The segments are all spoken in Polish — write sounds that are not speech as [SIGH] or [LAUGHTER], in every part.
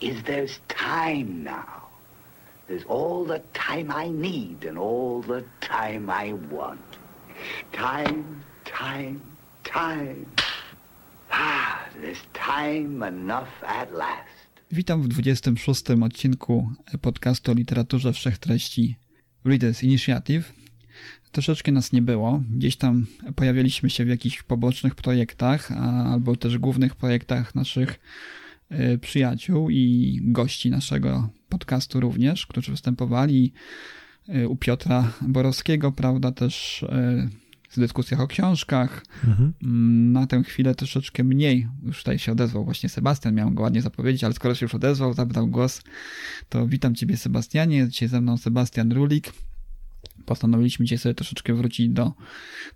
is there's time now. There's all the time I need and all the time I want. Time, time, time. Ah, there's time enough at last. Witam w 26. odcinku podcastu o literaturze wszechtreści Readers Initiative. Troszeczkę nas nie było. Gdzieś tam pojawialiśmy się w jakichś pobocznych projektach, albo też głównych projektach naszych przyjaciół i gości naszego podcastu również, którzy występowali e, u Piotra Borowskiego, prawda, też e, w dyskusjach o książkach. Mhm. Na tę chwilę troszeczkę mniej. Już tutaj się odezwał właśnie Sebastian, miałem go ładnie zapowiedzieć, ale skoro się już odezwał, zabrał głos, to witam Ciebie Sebastianie. Dzisiaj ze mną Sebastian Rulik. Postanowiliśmy dzisiaj sobie troszeczkę wrócić do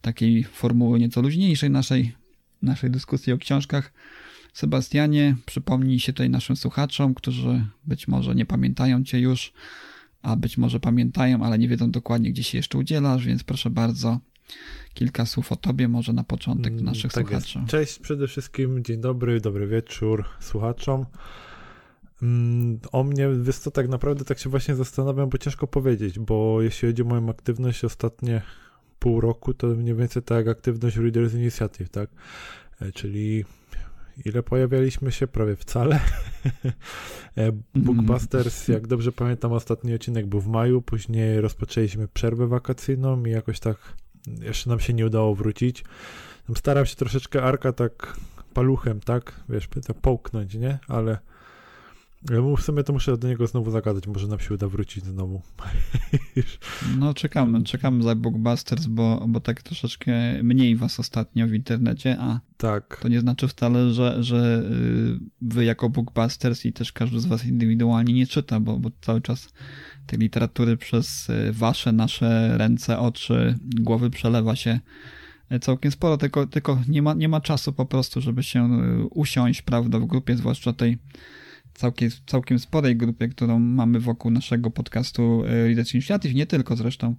takiej formuły nieco luźniejszej naszej, naszej dyskusji o książkach. Sebastianie, przypomnij się tutaj naszym słuchaczom, którzy być może nie pamiętają Cię już, a być może pamiętają, ale nie wiedzą dokładnie, gdzie się jeszcze udzielasz, więc proszę bardzo, kilka słów o tobie może na początek mm, naszych tak słuchaczy. Jest. Cześć przede wszystkim, dzień dobry, dobry wieczór słuchaczom. Mm, o mnie, wiesz co, tak naprawdę tak się właśnie zastanawiam, bo ciężko powiedzieć, bo jeśli chodzi o moją aktywność ostatnie pół roku, to mniej więcej tak jak aktywność Readers Initiative, tak? E, czyli ile pojawialiśmy się? Prawie wcale. [LAUGHS] E, Bookbusters, jak dobrze pamiętam, ostatni odcinek był w maju, później rozpoczęliśmy przerwę wakacyjną i jakoś tak jeszcze nam się nie udało wrócić. Staram się troszeczkę Arka tak paluchem, tak, wiesz, tak połknąć, nie? Ale w sumie to muszę do niego znowu zagadać, może nam się uda wrócić znowu. [LAUGHS] No czekamy, czekamy za Bookbusters, bo, bo tak troszeczkę mniej was ostatnio w internecie, a tak. to nie znaczy wcale, że, że y, wy jako Bookbusters i też każdy z was indywidualnie nie czyta, bo, bo cały czas tej literatury przez y, wasze, nasze ręce, oczy, głowy przelewa się y, całkiem sporo, tylko, tylko nie, ma, nie ma czasu po prostu, żeby się usiąść, prawda, w grupie, zwłaszcza tej całkiem, całkiem sporej grupie, którą mamy wokół naszego podcastu e, Readers Initiative, nie tylko zresztą,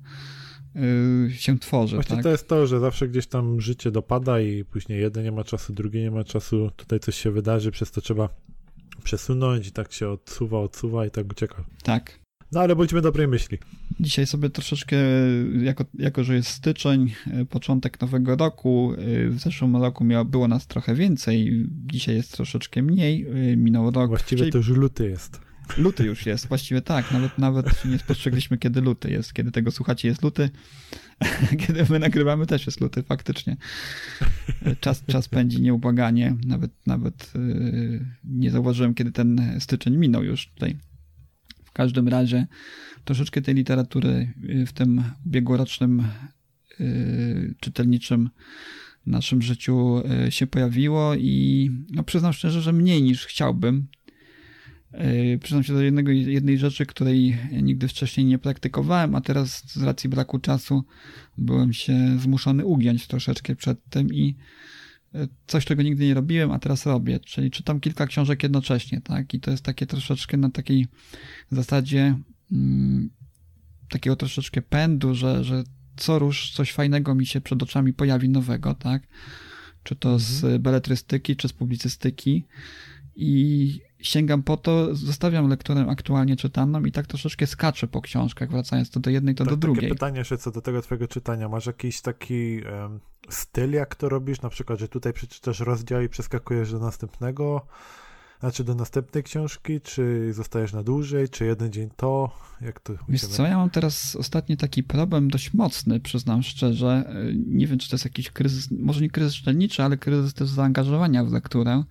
e, się tworzy. Właśnie tak? to jest to, że zawsze gdzieś tam życie dopada i później jeden nie ma czasu, drugi nie ma czasu, tutaj coś się wydarzy, przez to trzeba przesunąć i tak się odsuwa, odsuwa i tak ucieka. Tak. No ale bądźmy dobrej myśli. Dzisiaj sobie troszeczkę, jako, jako że jest styczeń, e, początek nowego roku, e, w zeszłym roku miało, było nas trochę więcej, dzisiaj jest troszeczkę mniej, e, minął rok. Właściwie czyli... to już luty jest. Luty już jest, właściwie tak, nawet, nawet nie spostrzegliśmy, kiedy luty jest. Kiedy tego słuchacie, jest luty. [LAUGHS] Kiedy my nagrywamy, też jest luty, faktycznie. Czas, czas pędzi nieubłaganie. Nawet, nawet nie zauważyłem, kiedy ten styczeń minął już tutaj w każdym razie troszeczkę tej literatury y, w tym ubiegłorocznym yy, czytelniczym naszym życiu y, się pojawiło i no, przyznam szczerze, że mniej niż chciałbym. Yy, przyznam się do jednego, jednej rzeczy, której nigdy wcześniej nie praktykowałem, a teraz z racji braku czasu byłem się zmuszony ugiąć troszeczkę przed tym i coś, czego nigdy nie robiłem, a teraz robię, czyli czytam kilka książek jednocześnie, tak? I to jest takie troszeczkę na takiej zasadzie mm, takiego troszeczkę pędu, że, że co rusz coś fajnego mi się przed oczami pojawi nowego, tak? Czy to z mhm. beletrystyki, czy z publicystyki i sięgam po to, zostawiam lekturę aktualnie czytaną i tak troszeczkę skaczę po książkach, wracając to do jednej, to tak, do drugiej. Takie pytanie jeszcze co do tego twojego czytania. Masz jakiś taki um, styl, jak to robisz? Na przykład, że tutaj przeczytasz rozdział i przeskakujesz do następnego? Znaczy do następnej książki, czy zostajesz na dłużej, czy jeden dzień to? Jak to Wiesz co, ja mam teraz ostatni taki problem dość mocny, przyznam szczerze. Nie wiem, czy to jest jakiś kryzys, może nie kryzys czytelniczy, ale kryzys też zaangażowania w lekturę.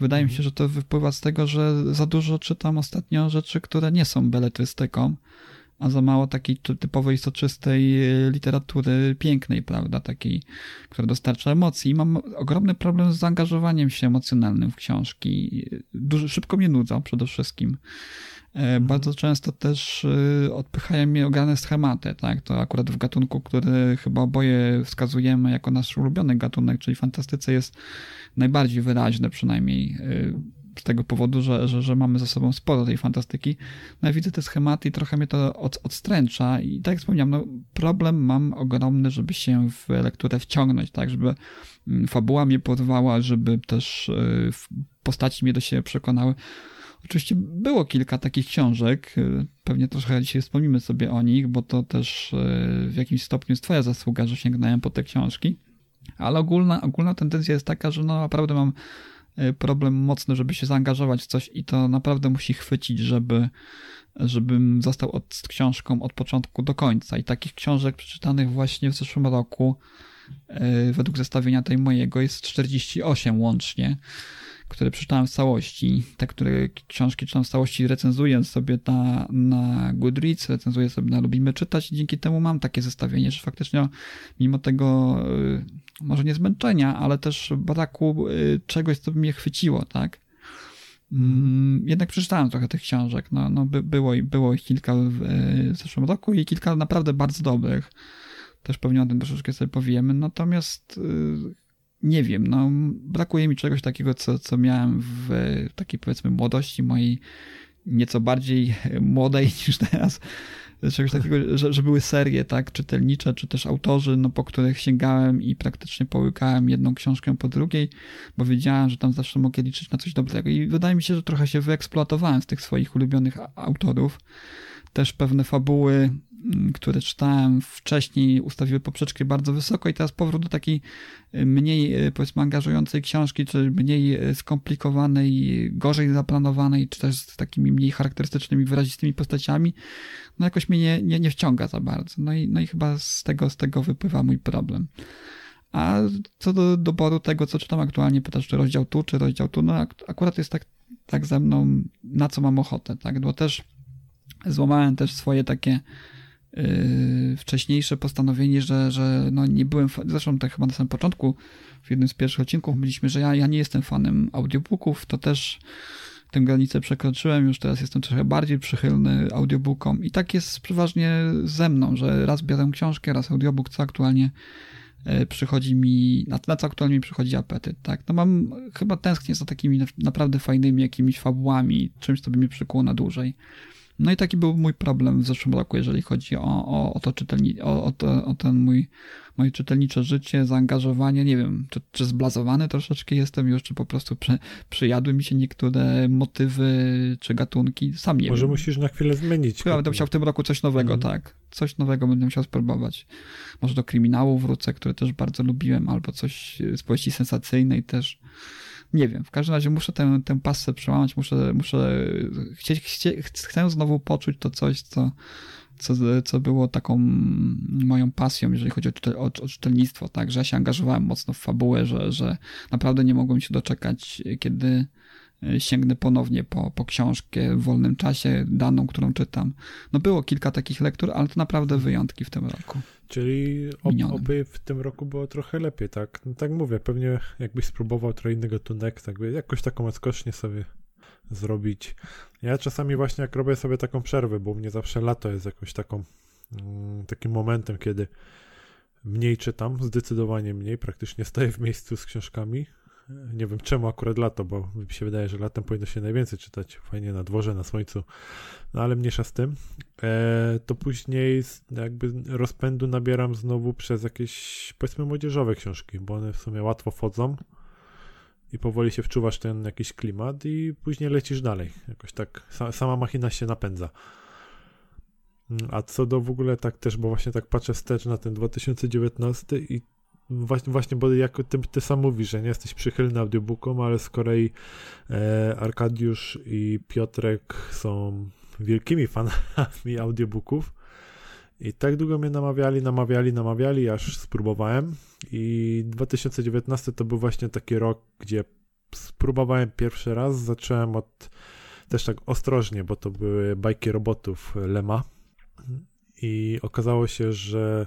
Wydaje mi się, że to wypływa z tego, że za dużo czytam ostatnio rzeczy, które nie są beletrystyką, a za mało takiej typowej, soczystej e, literatury pięknej, prawda, takiej, która dostarcza emocji. I mam ogromny problem z zaangażowaniem się emocjonalnym w książki. Dużo, szybko mnie nudzą przede wszystkim. Mhm. Bardzo często też odpychają mnie ograne schematy, tak? To akurat w gatunku, który chyba oboje wskazujemy jako nasz ulubiony gatunek, czyli fantastyce jest najbardziej wyraźne przynajmniej z tego powodu, że, że, że mamy za sobą sporo tej fantastyki. No ja widzę te schematy i trochę mnie to od, odstręcza i tak jak wspomniałem, no problem mam ogromny, żeby się w lekturę wciągnąć, tak, żeby mm, fabuła mnie porwała, żeby też y, postaci mnie do siebie przekonały. Oczywiście było kilka takich książek, y, pewnie trochę dzisiaj wspomnimy sobie o nich, bo to też y, w jakimś stopniu jest twoja zasługa, że sięgnąłem po te książki, ale ogólna, ogólna tendencja jest taka, że no naprawdę mam problem mocny, żeby się zaangażować w coś i to naprawdę musi chwycić, żeby żebym został od, z książką od początku do końca. I takich książek przeczytanych właśnie w zeszłym roku, yy, według zestawienia tej mojego, jest 48 łącznie które przeczytałem w całości. Te, które książki czytam w całości, recenzuję sobie na, na Goodreads, recenzuję sobie na Lubimy Czytać i dzięki temu mam takie zestawienie, że faktycznie mimo tego y, może nie zmęczenia, ale też braku y, czegoś, co by mnie chwyciło, tak? Mm, jednak przeczytałem trochę tych książek. No, no by, było, było ich kilka w, y, w zeszłym roku i kilka naprawdę bardzo dobrych. Też pewnie o tym troszeczkę sobie powiemy. Natomiast nie wiem, no brakuje mi czegoś takiego, co, co miałem w takiej powiedzmy młodości mojej, nieco bardziej [LAUGHS] młodej niż teraz, czegoś takiego, że, że były serie, tak, czytelnicze, czy też autorzy, no po których sięgałem i praktycznie połykałem jedną książkę po drugiej, bo wiedziałem, że tam zawsze mogę liczyć na coś dobrego i wydaje mi się, że trochę się wyeksploatowałem z tych swoich ulubionych autorów. Też pewne fabuły które czytałem wcześniej, ustawiły poprzeczkę bardzo wysoko i teraz powrót do takiej y, mniej, y, powiedzmy, angażującej książki, czy mniej y, skomplikowanej, gorzej zaplanowanej, czy też z takimi mniej charakterystycznymi, wyrazistymi postaciami, no jakoś mnie nie, nie, nie wciąga za bardzo. No i, no i chyba z tego, z tego wypływa mój problem. A co do doboru tego, co czytam aktualnie, pytasz, czy rozdział tu, czy rozdział tu, no akurat jest tak, tak ze mną, na co mam ochotę, tak, bo też złamałem też swoje takie Yy, wcześniejsze postanowienie, że, że no nie byłem, zresztą tak chyba na samym początku, w jednym z pierwszych odcinków byliśmy, że ja, ja nie jestem fanem audiobooków, to też tę granicę przekroczyłem, już teraz jestem trochę bardziej przychylny audiobookom i tak jest przeważnie ze mną, że raz biorę książkę, raz audiobook, co aktualnie yy, przychodzi mi, na, na co aktualnie mi przychodzi apetyt, tak? No mam, chyba tęsknię za takimi naprawdę fajnymi jakimiś fabułami, czymś, co by mnie przykuło na dłużej. No i taki był mój problem w zeszłym roku, jeżeli chodzi o, o, o to czytelni, o, o, o ten mój, moje czytelnicze życie, zaangażowanie. Nie wiem, czy, czy zblazowany troszeczkę jestem już, czy po prostu przy, przyjadły mi się niektóre motywy czy gatunki. Sam nie Może wiem. musisz na chwilę zmienić. Chyba będę musiał w tym roku coś nowego, mhm. tak. Coś nowego będę musiał spróbować. Może do kryminału wrócę, który też bardzo lubiłem, albo coś z powieści sensacyjnej też nie wiem, w każdym razie muszę tę, tę pasę przełamać, muszę, muszę chcieć, chcie, chcę znowu poczuć to coś, co, co, co było taką moją pasją, jeżeli chodzi o, czytel, o, o czytelnictwo, tak, że ja się angażowałem mocno w fabułę, że, że naprawdę nie mogłem się doczekać, kiedy sięgnę ponownie po, po książkę w wolnym czasie, daną, którą czytam. No było kilka takich lektur, ale to naprawdę wyjątki w tym roku. Czyli ob, oby w tym roku było trochę lepiej, tak? No, tak mówię, pewnie jakbyś spróbował trochę inny gatunek, tak by jakoś taką odskocznię sobie zrobić. Ja czasami właśnie jak robię sobie taką przerwę, bo u mnie zawsze lato jest jakąś taką mm, takim momentem, kiedy mniej czytam, zdecydowanie mniej, praktycznie stoję w miejscu z książkami, nie wiem czemu akurat lato, bo mi się wydaje, że latem powinno się najwięcej czytać. Fajnie na dworze, na słońcu. No ale mniejsza z tym. E, to później jakby rozpędu nabieram znowu przez jakieś powiedzmy młodzieżowe książki, bo one w sumie łatwo wchodzą i powoli się wczuwasz ten jakiś klimat i później lecisz dalej. Jakoś tak sama machina się napędza. Mm, a co do w ogóle tak też, bo właśnie tak patrzę wstecz na ten 2019 i Właśnie, właśnie bo jak ty, ty sam mówisz, że nie jesteś przychylny audiobookom, ale z kolei e, Arkadiusz i Piotrek są wielkimi fanami audiobooków. I tak długo mnie namawiali, namawiali, namawiali, aż spróbowałem. I 2019 to był właśnie taki rok, gdzie spróbowałem pierwszy raz, zacząłem od też tak ostrożnie, bo to były bajki robotów Lema, i okazało się, że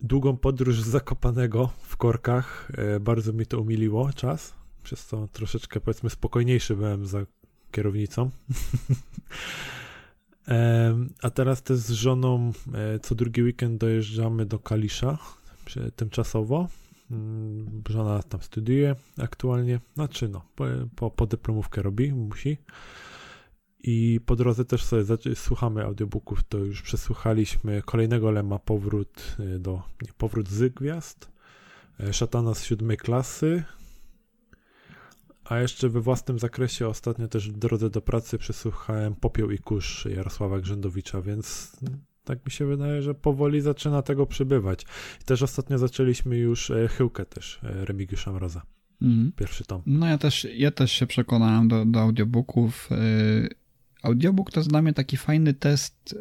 długą podróż z Zakopanego w korkach e, bardzo mi to umiliło czas, przez co troszeczkę powiedzmy spokojniejszy byłem za kierownicą. [LAUGHS] A teraz też z żoną e, co drugi weekend dojeżdżamy do Kalisza tymczasowo. Mm, żona tam studiuje aktualnie, znaczy no, po, po, po dyplomówkę robi, musi. I po drodze też sobie słuchamy audiobooków, to już przesłuchaliśmy kolejnego Lema Powrót y, do, nie, Powrót z Gwiazd, e, Szatana z siódmej klasy, a jeszcze we własnym zakresie ostatnio też w drodze do pracy przesłuchałem Popioł i Kurz Jarosława Grzędowicza, więc tak mi się wydaje, że powoli zaczyna tego przybywać. I też ostatnio zaczęliśmy już e, Chyłkę też e, Remigiusza Mroza. Mm. Pierwszy tom. No ja też, ja też się przekonałem do, do audiobooków. Audiobook to jest dla mnie taki fajny test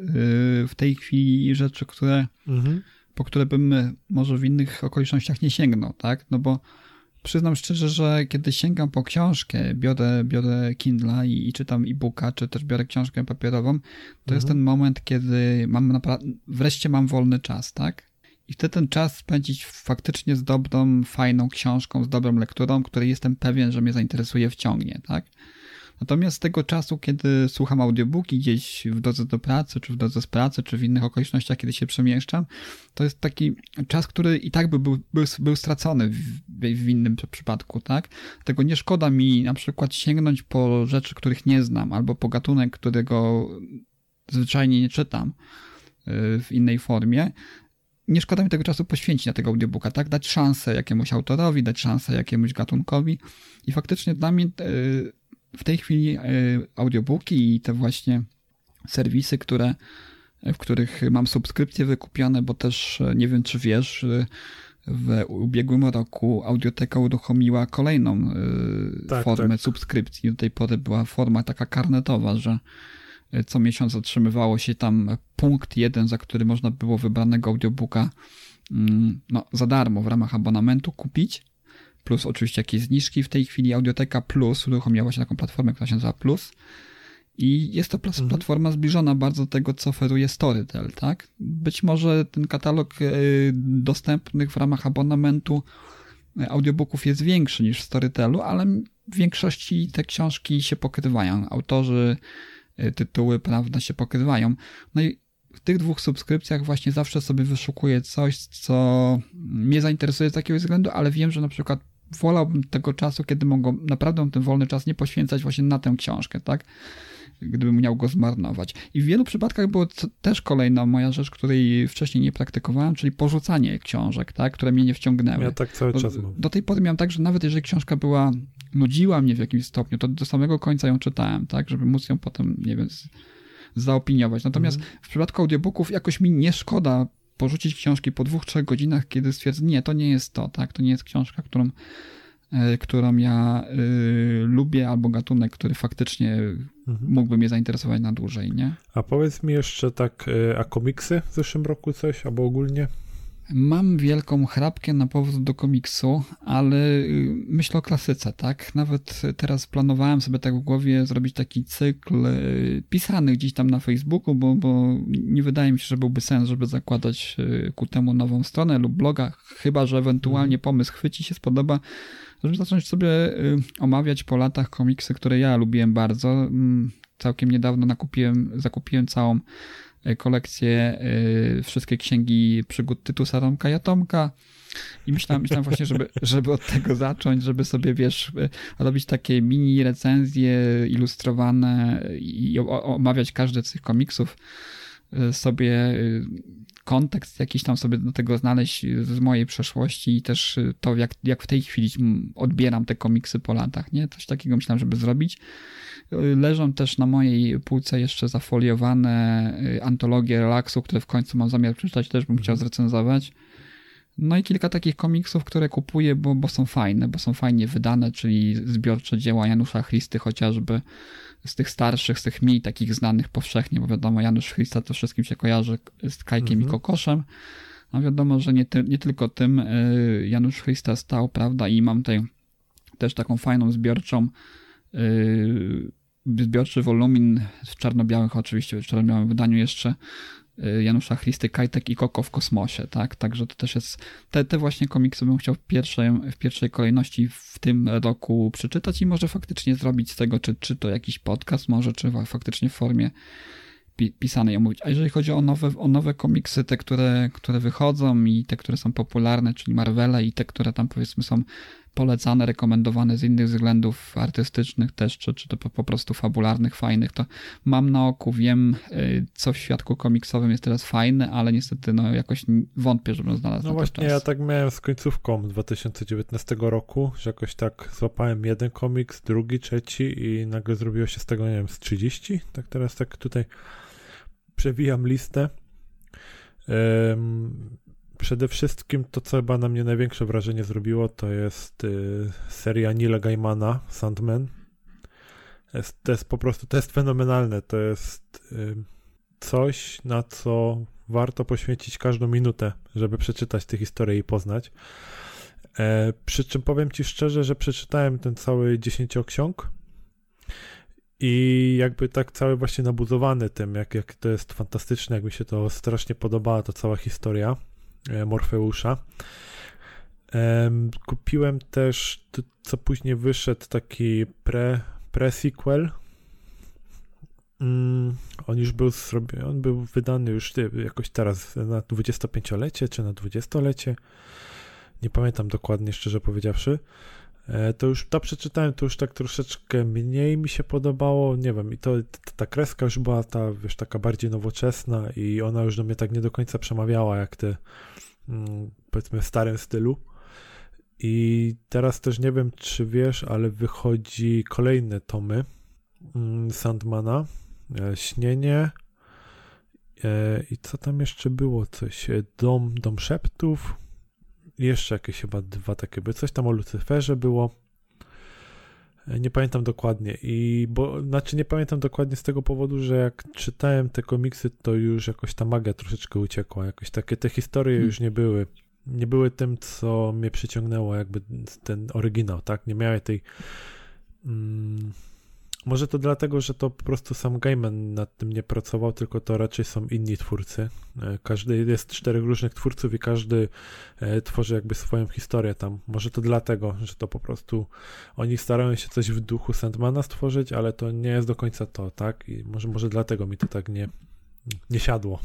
w tej chwili rzeczy, które, mhm. po które bym może w innych okolicznościach nie sięgnął, tak? No bo przyznam szczerze, że kiedy sięgam po książkę, biorę, biorę Kindla i, i czytam e-booka, czy też biorę książkę papierową, to mhm. jest ten moment, kiedy mam naprawdę, wreszcie mam wolny czas, tak? I wtedy ten czas spędzić faktycznie z dobrą, fajną książką, z dobrą lekturą, której jestem pewien, że mnie zainteresuje, wciągnie, tak? Natomiast z tego czasu, kiedy słucham audiobooki gdzieś w drodze do pracy, czy w drodze z pracy, czy w innych okolicznościach, kiedy się przemieszczam, to jest taki czas, który i tak by był, był, był stracony w, w innym przypadku, tak? Tego nie szkoda mi na przykład sięgnąć po rzeczy, których nie znam, albo po gatunek, którego zwyczajnie nie czytam y, w innej formie, nie szkoda mi tego czasu poświęcić na tego audiobooka, tak? Dać szansę jakiemuś autorowi, dać szansę jakiemuś gatunkowi i faktycznie dla mnie y, w tej chwili e, audiobooki i te właśnie serwisy, które, w których mam subskrypcje wykupione, bo też e, nie wiem, czy wiesz, w ubiegłym roku Audioteka uruchomiła kolejną e, tak, formę tak. subskrypcji. Do tej pory była forma taka karnetowa, że co miesiąc otrzymywało się tam punkt jeden, za który można było wybranego audiobooka mm, no, za darmo w ramach abonamentu kupić plus oczywiście jakieś zniżki. W tej chwili Audioteka Plus uruchomiła się taką platformę, która się nazywa Plus. I jest to mhm. platforma zbliżona bardzo do tego, co oferuje Storytel, tak? Być może ten katalog e, dostępnych w ramach abonamentu e, audiobooków jest większy niż w Storytelu, ale w większości te książki się pokrywają. Autorzy, e, tytuły, prawda, się pokrywają. No i w tych dwóch subskrypcjach właśnie zawsze sobie wyszukuję coś, co mnie zainteresuje z jakiegoś względu, ale wiem, że na przykład wolałbym tego czasu, kiedy mogę naprawdę ten wolny czas nie poświęcać właśnie na tę książkę, tak? Gdybym miał go zmarnować. I w wielu przypadkach było też kolejna moja rzecz, której wcześniej nie praktykowałem, czyli porzucanie książek, tak? które mnie nie wciągnęły. Ja tak cały czas mam. Do tej pory miałem tak, że nawet jeżeli książka była, nudziła mnie w jakimś stopniu, to do samego końca ją czytałem, tak? Żeby móc ją potem, nie wiem, zaopiniować. Natomiast mhm. w przypadku audiobooków jakoś mi nie szkoda porzucić książki po dwóch, trzech godzinach, kiedy stwierdzę, nie, to nie jest to, tak, to nie jest książka, którą, e, którą ja y, lubię, albo gatunek, który faktycznie mhm. mógłby mnie zainteresować na dłużej, nie? A powiedz mi jeszcze tak, e, a komiksy w zeszłym roku coś, albo ogólnie? Mam wielką chrapkę na powrót do komiksu, ale y, myślę o klasyce, tak? Nawet teraz planowałem sobie tak w głowie zrobić taki cykl y, pisany gdzieś tam na Facebooku, bo, bo nie wydaje mi się, że byłby sens, żeby zakładać y, ku temu nową stronę lub bloga, chyba że ewentualnie mhm. pomysł chwyci się, spodoba, żeby zacząć sobie omawiać po latach komiksy, które ja lubiłem bardzo. Mm, całkiem niedawno nakupiłem, zakupiłem całą kolekcję, e, wszystkie księgi przygód Tytusa Tomka Jatomka. I myślałem, myślałem właśnie, żeby, [LAUGHS] żeby od tego zacząć, żeby sobie, wiesz, e, robić takie mini recenzje ilustrowane i omawiać każdy z tych komiksów sobie kontekst jakiś tam sobie do tego znaleźć z mojej przeszłości i też to, jak, jak w tej chwili odbieram te komiksy po latach, nie? Coś takiego myślałem, żeby zrobić. Leżą też na mojej półce jeszcze zafoliowane y, antologie relaksu, które w końcu mam zamiar przeczytać, też bym chciał mhm. zrecenzować. No i kilka takich komiksów, które kupuję, bo, bo są fajne, bo są fajnie wydane, czyli zbiorcze dzieła Janusza Christy chociażby, z tych starszych, z tych mniej takich znanych powszechnie, bo wiadomo, Janusz Christa to wszystkim się kojarzy z Kajkiem mhm. i Kokoszem. No wiadomo, że nie, ty, nie tylko tym y, Janusz Christa stał, prawda, i mam tutaj też taką fajną zbiorczą y, zbiorczy wolumin w czarno-białych oczywiście, w czarno-białym wydaniu jeszcze Janusza Christy, Kajtek i Koko w kosmosie, tak? Także to też jest, te, te właśnie komiksy bym chciał w pierwszej, w pierwszej kolejności w tym roku przeczytać i może faktycznie zrobić z tego, czy, czy to jakiś podcast może, czy faktycznie w formie pisanej omówić. A jeżeli chodzi o nowe, o nowe komiksy, te, które, które wychodzą i te, które są popularne, czyli Marvele i te, które tam powiedzmy są polecane, rekomendowane z innych względów artystycznych też, czy, czy to po, prostu fabularnych, fajnych, to mam na oku, wiem, y, co w świadku komiksowym jest teraz fajne, ale niestety no jakoś wątpię, żebym znalazł No właśnie, ja tak miałem z końcówką 2019 roku, że jakoś tak złapałem jeden komiks, drugi, trzeci i nagle zrobiło się z tego, nie wiem, z 30, tak teraz tak tutaj przewijam listę. Przede wszystkim to, co chyba na mnie największe wrażenie zrobiło, to jest y, seria Nila Gaimana, Sandman. Jest, to jest po prostu, to jest fenomenalne. To jest y, coś, na co warto poświęcić każdą minutę, żeby przeczytać tę historię i poznać. E, przy czym powiem Ci szczerze, że przeczytałem ten cały dziesięcioksiąg i jakby tak cały właśnie nabuzowany tym, jak, jak to jest fantastyczne, jak mi się to strasznie podobała, ta cała historia Morfeusza. Kupiłem też, co później wyszedł, taki pre, pre-sequel. Mm, on już był zrobiony, on był wydany już jakoś teraz na 25-lecie czy na 20-lecie. Nie pamiętam dokładnie, szczerze powiedziawszy. E, to już to przeczytałem, to już tak troszeczkę mniej mi się podobało, nie wiem, i to ta kreska już była ta, wiesz, taka bardziej nowoczesna i ona już do mnie tak nie do końca przemawiała, jak te, mm, powiedzmy, w starym stylu. I teraz też nie wiem, czy wiesz, ale wychodzi kolejne tomy mm, Sandmana, e, Śnienie e, i co tam jeszcze było, coś, Dom, Dom Szeptów, jeszcze jakieś chyba dwa takie by coś tam o Lucyferze było. E, nie pamiętam dokładnie i bo znaczy nie pamiętam dokładnie z tego powodu, że jak czytałem te komiksy, to już jakoś ta magia troszeczkę uciekła. Jakoś takie te historie hmm. już nie były. Nie były tym, co mnie przyciągnęło, jakby ten oryginał, tak? Nie miały tej. Mm, może to dlatego, że to po prostu sam Gaiman nad tym nie pracował, tylko to raczej są inni twórcy. E, każdy jest czterech różnych twórców i każdy e, tworzy jakby swoją historię tam. Może to dlatego, że to po prostu oni starają się coś w duchu Sandmana stworzyć, ale to nie jest do końca to, tak? I może, może dlatego mi to tak nie, nie siadło,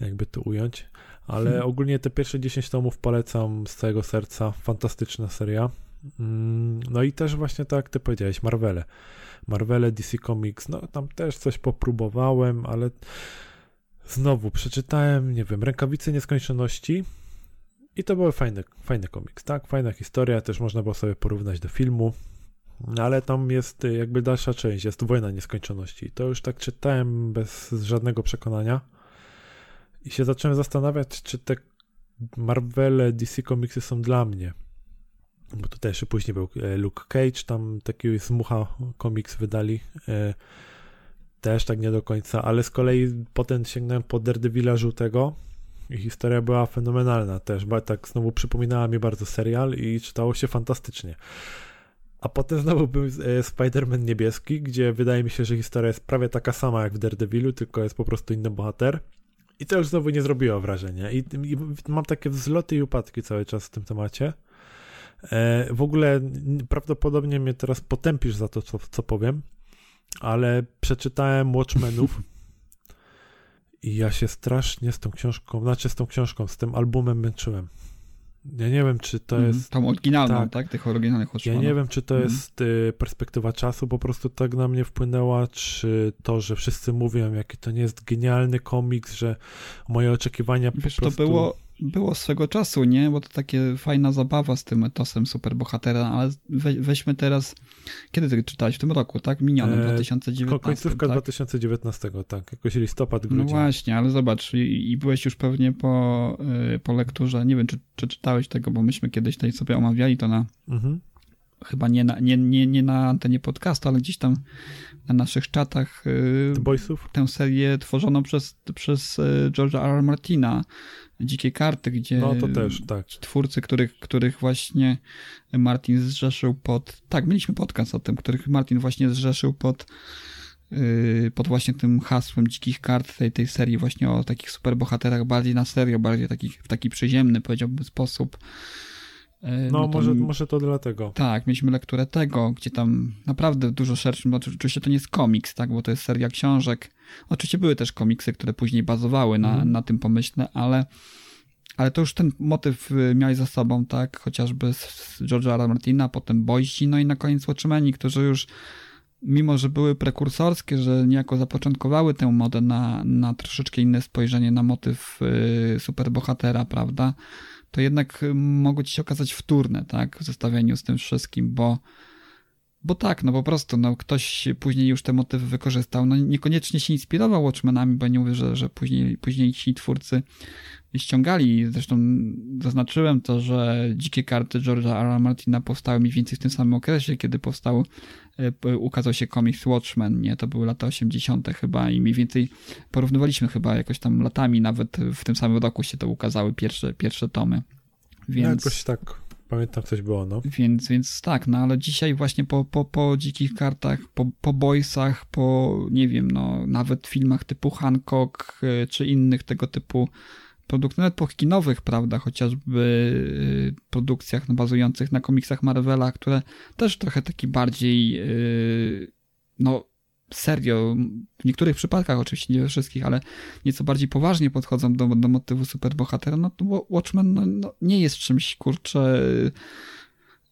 jakby to ująć. Ale hmm. ogólnie te pierwsze 10 tomów polecam z całego serca. Fantastyczna seria. Mm, no i też właśnie tak jak ty powiedziałeś, Marvele. Marvele, DC Comics, no tam też coś popróbowałem, ale znowu przeczytałem, nie wiem, Rękawice Nieskończoności i to był fajny, fajny komiks, tak? Fajna historia, też można było sobie porównać do filmu, ale tam jest jakby dalsza część, jest Wojna Nieskończoności. To już tak czytałem bez żadnego przekonania i się zacząłem zastanawiać, czy te Marvele, DC komiksy są dla mnie bo tutaj jeszcze później był e, Luke Cage, tam taki zmucha komiks wydali, e, też tak nie do końca, ale z kolei potem sięgnąłem po Daredevila żółtego i historia była fenomenalna też, bo tak znowu przypominała mi bardzo serial i czytało się fantastycznie. A potem znowu był e, Spider-Man niebieski, gdzie wydaje mi się, że historia jest prawie taka sama jak w Daredevilu, tylko jest po prostu inny bohater. I to już znowu nie zrobiło wrażenia. I, i mam takie wzloty i upadki cały czas w tym temacie. E, w ogóle prawdopodobnie mnie teraz potępisz za to, co, co powiem, ale przeczytałem Watchmenów i ja się strasznie z tą książką, znaczy z tą książką, z tym albumem męczyłem. Ja nie wiem, czy to mm, jest. Tą oryginalną, tak? tak? Tych oryginalnych Watchmenów. Ja nie wiem, czy to mm. jest y, perspektywa czasu, po prostu tak na mnie wpłynęła, czy to, że wszyscy mówią, jaki to nie jest genialny komiks, że moje oczekiwania Wiesz, po prostu... to było było swego czasu, nie? Bo to takie fajna zabawa z tym etosem superbohatera, ale we, weźmy teraz, kiedy ty czytałeś? W tym roku, tak? Minionym, e, 2019. Końcówka tak? 2019, tak, jakoś listopad, grudzień. No właśnie, ale zobacz, i, i byłeś już pewnie po, y, po lekturze, nie wiem, czy, czy czytałeś tego, bo myśmy kiedyś tutaj sobie omawiali to na, mhm. chyba nie na, nie, nie, nie na antenie podcastu, ale gdzieś tam na naszych czatach Boysów? tę serię tworzoną przez, przez y, George'a R. R. Martina, Dzikie Karty, gdzie no, to też, tak. twórcy, których, których właśnie Martin zrzeszył pod... Tak, mieliśmy podcast o tym, których Martin właśnie zrzeszył pod yy, pod właśnie tym hasłem dzikich kart tej, tej serii właśnie o takich superbohaterach bardziej na serio, bardziej takich, w taki przyziemny powiedziałbym sposób. Yy, No, to może, może to dlatego. tak, mieliśmy lekturę tego, gdzie tam naprawdę dużo szerszym, no, oczywiście to nie jest komiks, tak, bo to jest seria książek. Oczywiście były też komiksy, które później bazowały na, Mhm. na tym pomyśle, ale, ale to już ten motyw y, miałeś za sobą, tak, chociażby z, z George'a. Martina, potem Boysi, no i na koniec Watchmeni, którzy już mimo, że były prekursorskie, że niejako zapoczątkowały tę modę na, na troszeczkę inne spojrzenie na motyw y, superbohatera, prawda, to jednak y, mogły ci się okazać wtórne, tak, w zestawieniu z tym wszystkim, bo bo tak, no po prostu, no ktoś później już te motywy wykorzystał, no niekoniecznie się inspirował Watchmenami, bo nie mówię, że, że później, później ci twórcy ściągali, zresztą zaznaczyłem to, że Dzikie Karty George'a R. R. Martina powstały mniej więcej w tym samym okresie, kiedy powstał, e, ukazał się komiks Watchmen, nie, to były lata 80. chyba i mniej więcej porównywaliśmy chyba jakoś tam latami, nawet w tym samym roku się to ukazały pierwsze, pierwsze tomy. Więc... Jakoś tak, pamiętam coś było, no. Więc, więc tak, no ale dzisiaj właśnie po, po, po dzikich kartach, po, po boysach, po nie wiem, no nawet filmach typu Hancock y, czy innych tego typu produktów, nawet po kinowych, prawda, chociażby y, produkcjach no, bazujących na komiksach Marvela, które też trochę taki bardziej y, no serio, w niektórych przypadkach oczywiście, nie we wszystkich, ale nieco bardziej poważnie podchodzą do, do motywu superbohatera, no to Wa- Watchmen no, no, nie jest czymś, kurczę,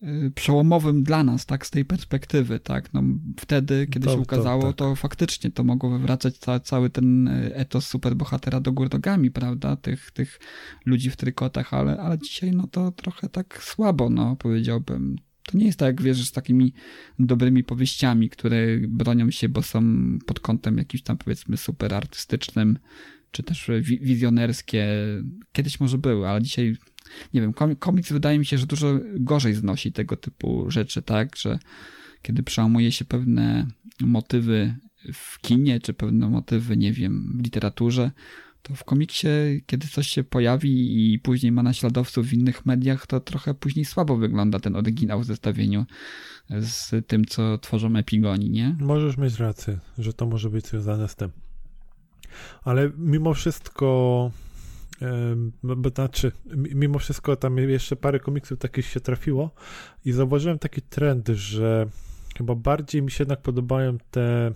y, y, przełomowym dla nas, tak, z tej perspektywy, tak, no wtedy, kiedy To- się to ukazało, tak. to faktycznie to mogło wywracać ca, cały ten y, etos superbohatera do gór nogami, prawda, tych, tych ludzi w trykotach, ale, ale dzisiaj, no to trochę tak słabo, no, powiedziałbym. To nie jest tak, jak wierzysz, z takimi dobrymi powieściami, które bronią się, bo są pod kątem jakimś tam, powiedzmy, super artystycznym, czy też wi- wizjonerskie. Kiedyś może były, ale dzisiaj, nie wiem, kom- komiks wydaje mi się, że dużo gorzej znosi tego typu rzeczy, tak, że kiedy przełamuje się pewne motywy w kinie, czy pewne motywy, nie wiem, w literaturze, to w komiksie, kiedy coś się pojawi i później ma naśladowców w innych mediach, to trochę później słabo wygląda ten oryginał w zestawieniu z tym, co tworzą epigoni, nie? Możesz mieć rację, że to może być związane z tym. Ale mimo wszystko, bo znaczy, mi- mimo wszystko tam jeszcze parę komiksów takich się trafiło i zauważyłem taki trend, że chyba bardziej mi się jednak podobają te,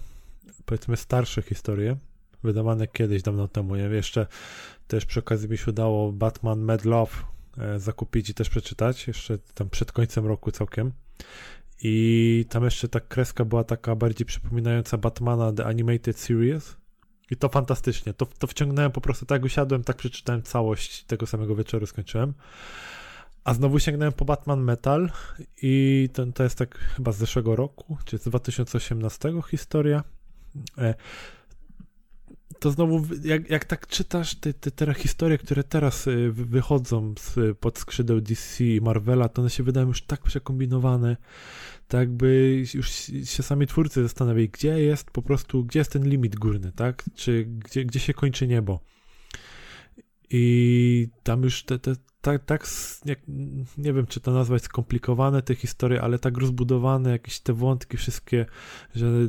powiedzmy, starsze historie, wydawane kiedyś, dawno temu. Ja jeszcze też przy okazji mi się udało Batman Mad Love e, zakupić i też przeczytać, jeszcze tam przed końcem roku całkiem. I tam jeszcze ta kreska była taka bardziej przypominająca Batmana The Animated Series. I to fantastycznie. To, to wciągnąłem po prostu tak, usiadłem, tak przeczytałem całość tego samego wieczoru, skończyłem. A znowu sięgnąłem po Batman Metal i to, to jest tak chyba z zeszłego roku, czy z 2018 historia. To znowu, jak, jak tak czytasz te, te, te historie, które teraz y, wy- wychodzą z, pod skrzydeł DC i Marvela, to one się wydają już tak przekombinowane, tak jakby już się sami twórcy zastanawiali, gdzie jest po prostu, gdzie jest ten limit górny, tak? Czy gdzie, gdzie się kończy niebo. I tam już te, te tak, tak nie wiem, czy to nazwać skomplikowane te historie, ale tak rozbudowane, jakieś te wątki wszystkie, że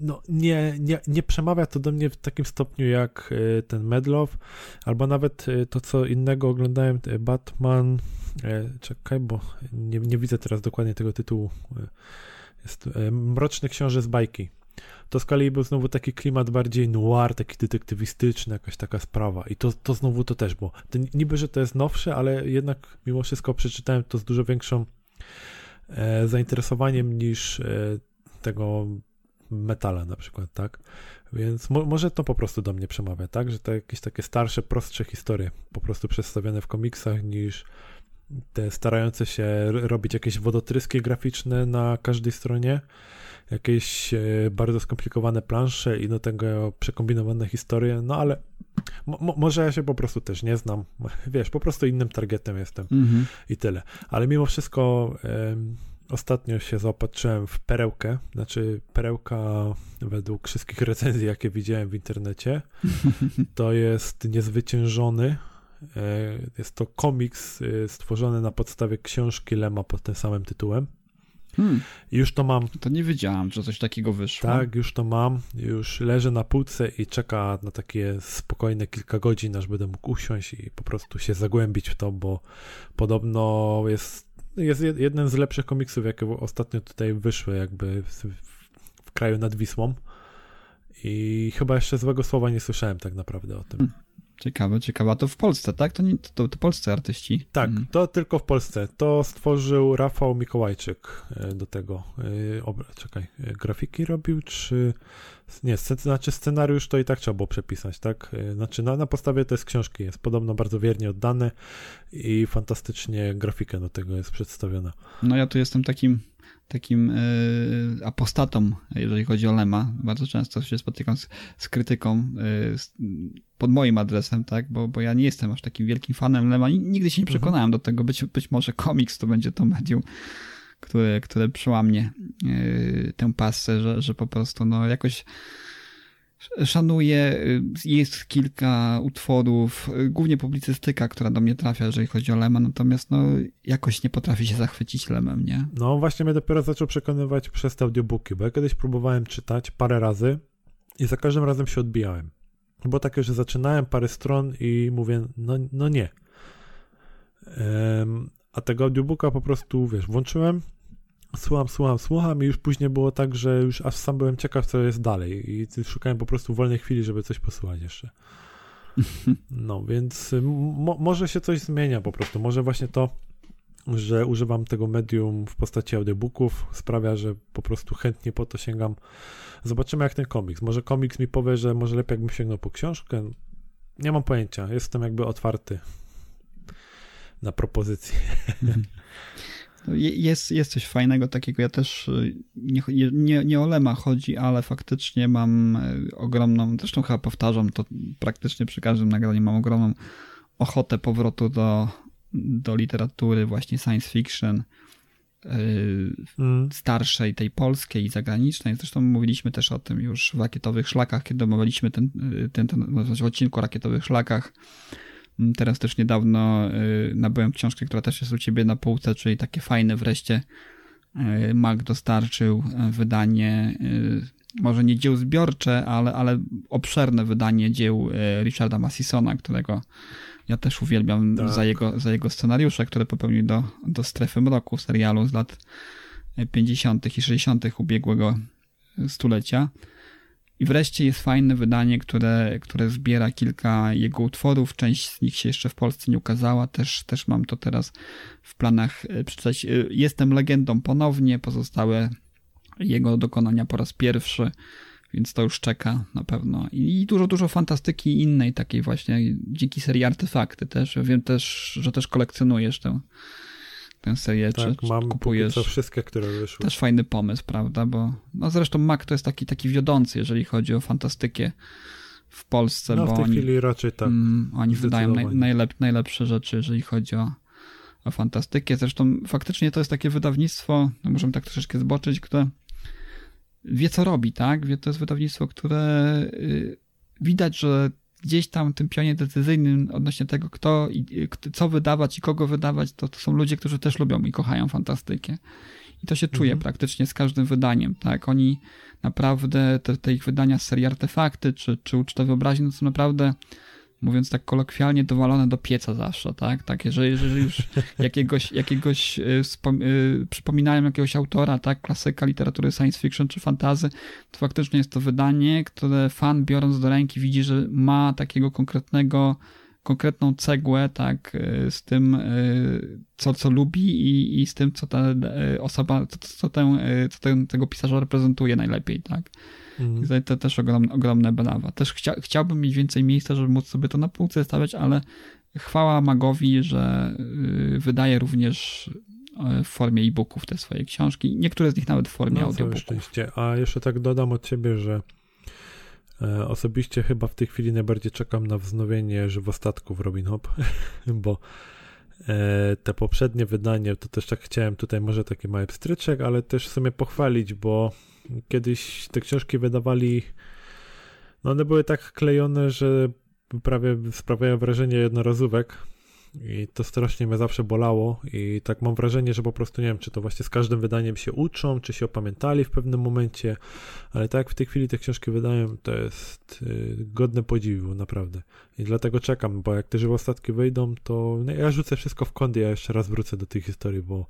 no, nie, nie, nie przemawia to do mnie w takim stopniu jak e, ten Medlow, albo nawet e, to, co innego oglądałem, e, Batman, czekaj, bo nie, nie widzę teraz dokładnie tego tytułu, jest Mroczny Książę z bajki. To z kolei był znowu taki klimat bardziej noir, taki detektywistyczny, jakaś taka sprawa. I to, to znowu to też było. To niby, że to jest nowsze, ale jednak mimo wszystko przeczytałem to z dużo większą e, zainteresowaniem niż e, tego metala na przykład, tak? Więc mo może to po prostu do mnie przemawia, tak? Że to jakieś takie starsze, prostsze historie po prostu przedstawione w komiksach niż te starające się robić jakieś wodotryski graficzne na każdej stronie, jakieś e, bardzo skomplikowane plansze i do tego przekombinowane historie, no ale mo mo- może ja się po prostu też nie znam, [LAUGHS] wiesz, po prostu innym targetem jestem Mhm. i tyle. Ale mimo wszystko ostatnio się zaopatrzyłem w perełkę, znaczy perełka według wszystkich recenzji, jakie widziałem w internecie, [LAUGHS] to jest niezwyciężony. e, Jest to komiks e, stworzony na podstawie książki Lema pod tym samym tytułem. Hmm, już to mam, to nie wiedziałam, że coś takiego wyszło. tak, już to mam, już leży na półce i czeka na takie spokojne kilka godzin, aż będę mógł usiąść i po prostu się zagłębić w to, bo podobno jest, jest jed- jednym z lepszych komiksów, jakie ostatnio tutaj wyszły jakby w, w kraju nad Wisłą. I chyba jeszcze złego słowa nie słyszałem tak naprawdę o tym. Ciekawe, ciekawe. A to w Polsce, tak? To, nie, to, to polscy artyści. Tak, Mm. to tylko w Polsce. To stworzył Rafał Mikołajczyk e, do tego. e, Obra, czekaj, e, grafiki robił, czy. Nie, znaczy scenariusz to i tak trzeba było przepisać, tak? Znaczy na, na podstawie to jest książki, jest podobno bardzo wiernie oddane i fantastycznie grafika do tego jest przedstawiona. No ja tu jestem takim takim y, apostatą, jeżeli chodzi o Lema. Bardzo często się spotykam z, z krytyką y, z, pod moim adresem, tak? Bo, bo ja nie jestem aż takim wielkim fanem Lema. Ni- Nigdy się nie przekonałem do tego. Być, być może komiks to będzie to medium, które, które przełamie y, tę pasę, że, że po prostu no jakoś szanuję, y, jest kilka utworów, y, głównie publicystyka, która do mnie trafia, jeżeli chodzi o Lema, natomiast no jakoś nie potrafi się zachwycić Lemem, nie? No właśnie mnie dopiero zaczął przekonywać przez te audiobooki, bo ja kiedyś próbowałem czytać parę razy i za każdym razem się odbijałem. Było takie, że zaczynałem parę stron i mówię, no, no nie. Em, a tego audiobooka po prostu, wiesz, włączyłem, słucham, słucham, słucham i już później było tak, że już aż sam byłem ciekaw, co jest dalej i szukałem po prostu wolnej chwili, żeby coś posłuchać jeszcze. [LAUGHS] No, więc mo- może się coś zmienia po prostu. Może właśnie to, że używam tego medium w postaci audiobooków sprawia, że po prostu chętnie po to sięgam. Zobaczymy jak ten komiks. Może komiks mi powie, że może lepiej jakbym sięgnął po książkę. Nie mam pojęcia. Jestem jakby otwarty na propozycje. [LAUGHS] Je- Jest, jest coś fajnego takiego. Ja też y, nie, nie, nie o Lema chodzi, ale faktycznie mam y, ogromną, zresztą chyba powtarzam to praktycznie przy każdym nagraniu, mam ogromną ochotę powrotu do, do literatury właśnie science fiction y, Mm, starszej, tej polskiej i zagranicznej. Zresztą mówiliśmy też o tym już w Rakietowych Szlakach, kiedy omawialiśmy ten, ten, ten w odcinku o Rakietowych Szlakach. Mm, Teraz też niedawno y, nabyłem książkę, która też jest u ciebie na półce, czyli takie fajne wreszcie y, Mac dostarczył y, wydanie, może nie dzieł zbiorcze, ale, ale obszerne wydanie dzieł Richarda Massisona, którego ja też uwielbiam Tak. za, jego, za jego scenariusze, które popełnił do, do Strefy Mroku, serialu z lat 50. i 60. ubiegłego stulecia. I wreszcie jest fajne wydanie, które, które zbiera kilka jego utworów. Część z nich się jeszcze w Polsce nie ukazała. Też, też mam to teraz w planach e, przeczytać. E, Jestem legendą ponownie. Pozostałe jego dokonania po raz pierwszy, więc to już czeka na pewno. I dużo, dużo fantastyki innej, takiej właśnie dzięki serii Artefakty też. Wiem też, że też kolekcjonujesz tę, tę serię. tak, czy, czy mam kupujesz? co wszystkie, które wyszły. Też fajny pomysł, prawda? Bo no zresztą Mac to jest taki, taki wiodący, jeżeli chodzi o fantastykę w Polsce, No bo w tej oni, chwili raczej tak. mm, oni wydają naj, najlep, najlepsze rzeczy, jeżeli chodzi o, o fantastykę. Zresztą faktycznie to jest takie wydawnictwo, no możemy tak troszeczkę zboczyć, które wie co robi, tak? Wie, to jest wydawnictwo, które y, widać, że gdzieś tam w tym pionie decyzyjnym odnośnie tego, kto i co wydawać i kogo wydawać, to, to są ludzie, którzy też lubią i kochają fantastykę. I to się czuje Mhm. praktycznie z każdym wydaniem, tak? Oni naprawdę, te, te ich wydania z serii Artefakty czy, czy Uczta Wyobraźni, no są naprawdę, mówiąc tak kolokwialnie, dowalone do pieca zawsze, tak? Tak, jeżeli, jeżeli już [LAUGHS] jakiegoś, jakiegoś wspom- y, przypominają jakiegoś autora, tak? Klasyka literatury science fiction czy fantazy, to faktycznie jest to wydanie, które fan biorąc do ręki widzi, że ma takiego konkretnego konkretną cegłę, tak, y, z tym, co, co lubi i, i z tym, co ta osoba, co, co, y, co ten, tego pisarza reprezentuje najlepiej, tak. Tutaj to też ogromne, ogromne brawa. Też chcia, chciałbym mieć więcej miejsca, żeby móc sobie to na półce stawiać, ale chwała Magowi, że y, wydaje również y, w formie e-booków te swoje książki. Niektóre z nich nawet w formie No, audiobooków. szczęście. A jeszcze tak dodam od ciebie, że e, osobiście chyba w tej chwili najbardziej czekam na wznowienie żywostatków Robin Hood, [LAUGHS] bo e, te poprzednie wydanie, to też tak chciałem tutaj może taki mały pstryczek, ale też w sumie pochwalić, bo kiedyś te książki wydawali, no one były tak klejone, że prawie sprawiają wrażenie jednorazówek, I to strasznie mnie zawsze bolało i tak mam wrażenie, że po prostu nie wiem, czy to właśnie z każdym wydaniem się uczą, czy się opamiętali w pewnym momencie, ale tak jak w tej chwili te książki wydają, to jest y, godne podziwu, naprawdę. I dlatego czekam, bo jak te żywostatki wyjdą, to no, ja rzucę wszystko w kąt i ja jeszcze raz wrócę do tych historii, bo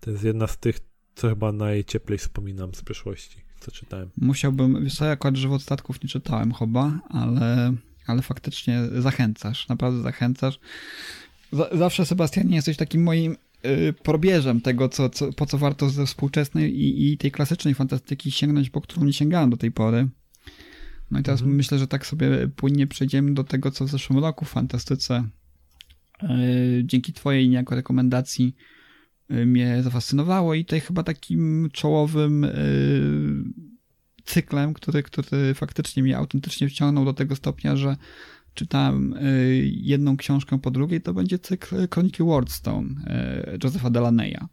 to jest jedna z tych, co chyba najcieplej wspominam z przeszłości, co czytałem. Musiałbym, wiesz co, ja akurat żywostatków nie czytałem chyba, ale, ale faktycznie zachęcasz, naprawdę zachęcasz zawsze, Sebastianie, jesteś takim moim y, probierzem tego, co, co, po co warto ze współczesnej i, i tej klasycznej fantastyki sięgnąć, po którą nie sięgałem do tej pory. No i teraz mhm. myślę, że tak sobie płynnie przejdziemy do tego, co w zeszłym roku w fantastyce yy, dzięki twojej niejako rekomendacji mnie zafascynowało i tutaj chyba takim czołowym yy, cyklem, który, który faktycznie mnie autentycznie wciągnął do tego stopnia, że czytałem y, jedną książkę po drugiej, to będzie cykl Kroniki Wardstone y, Josepha Delaneya.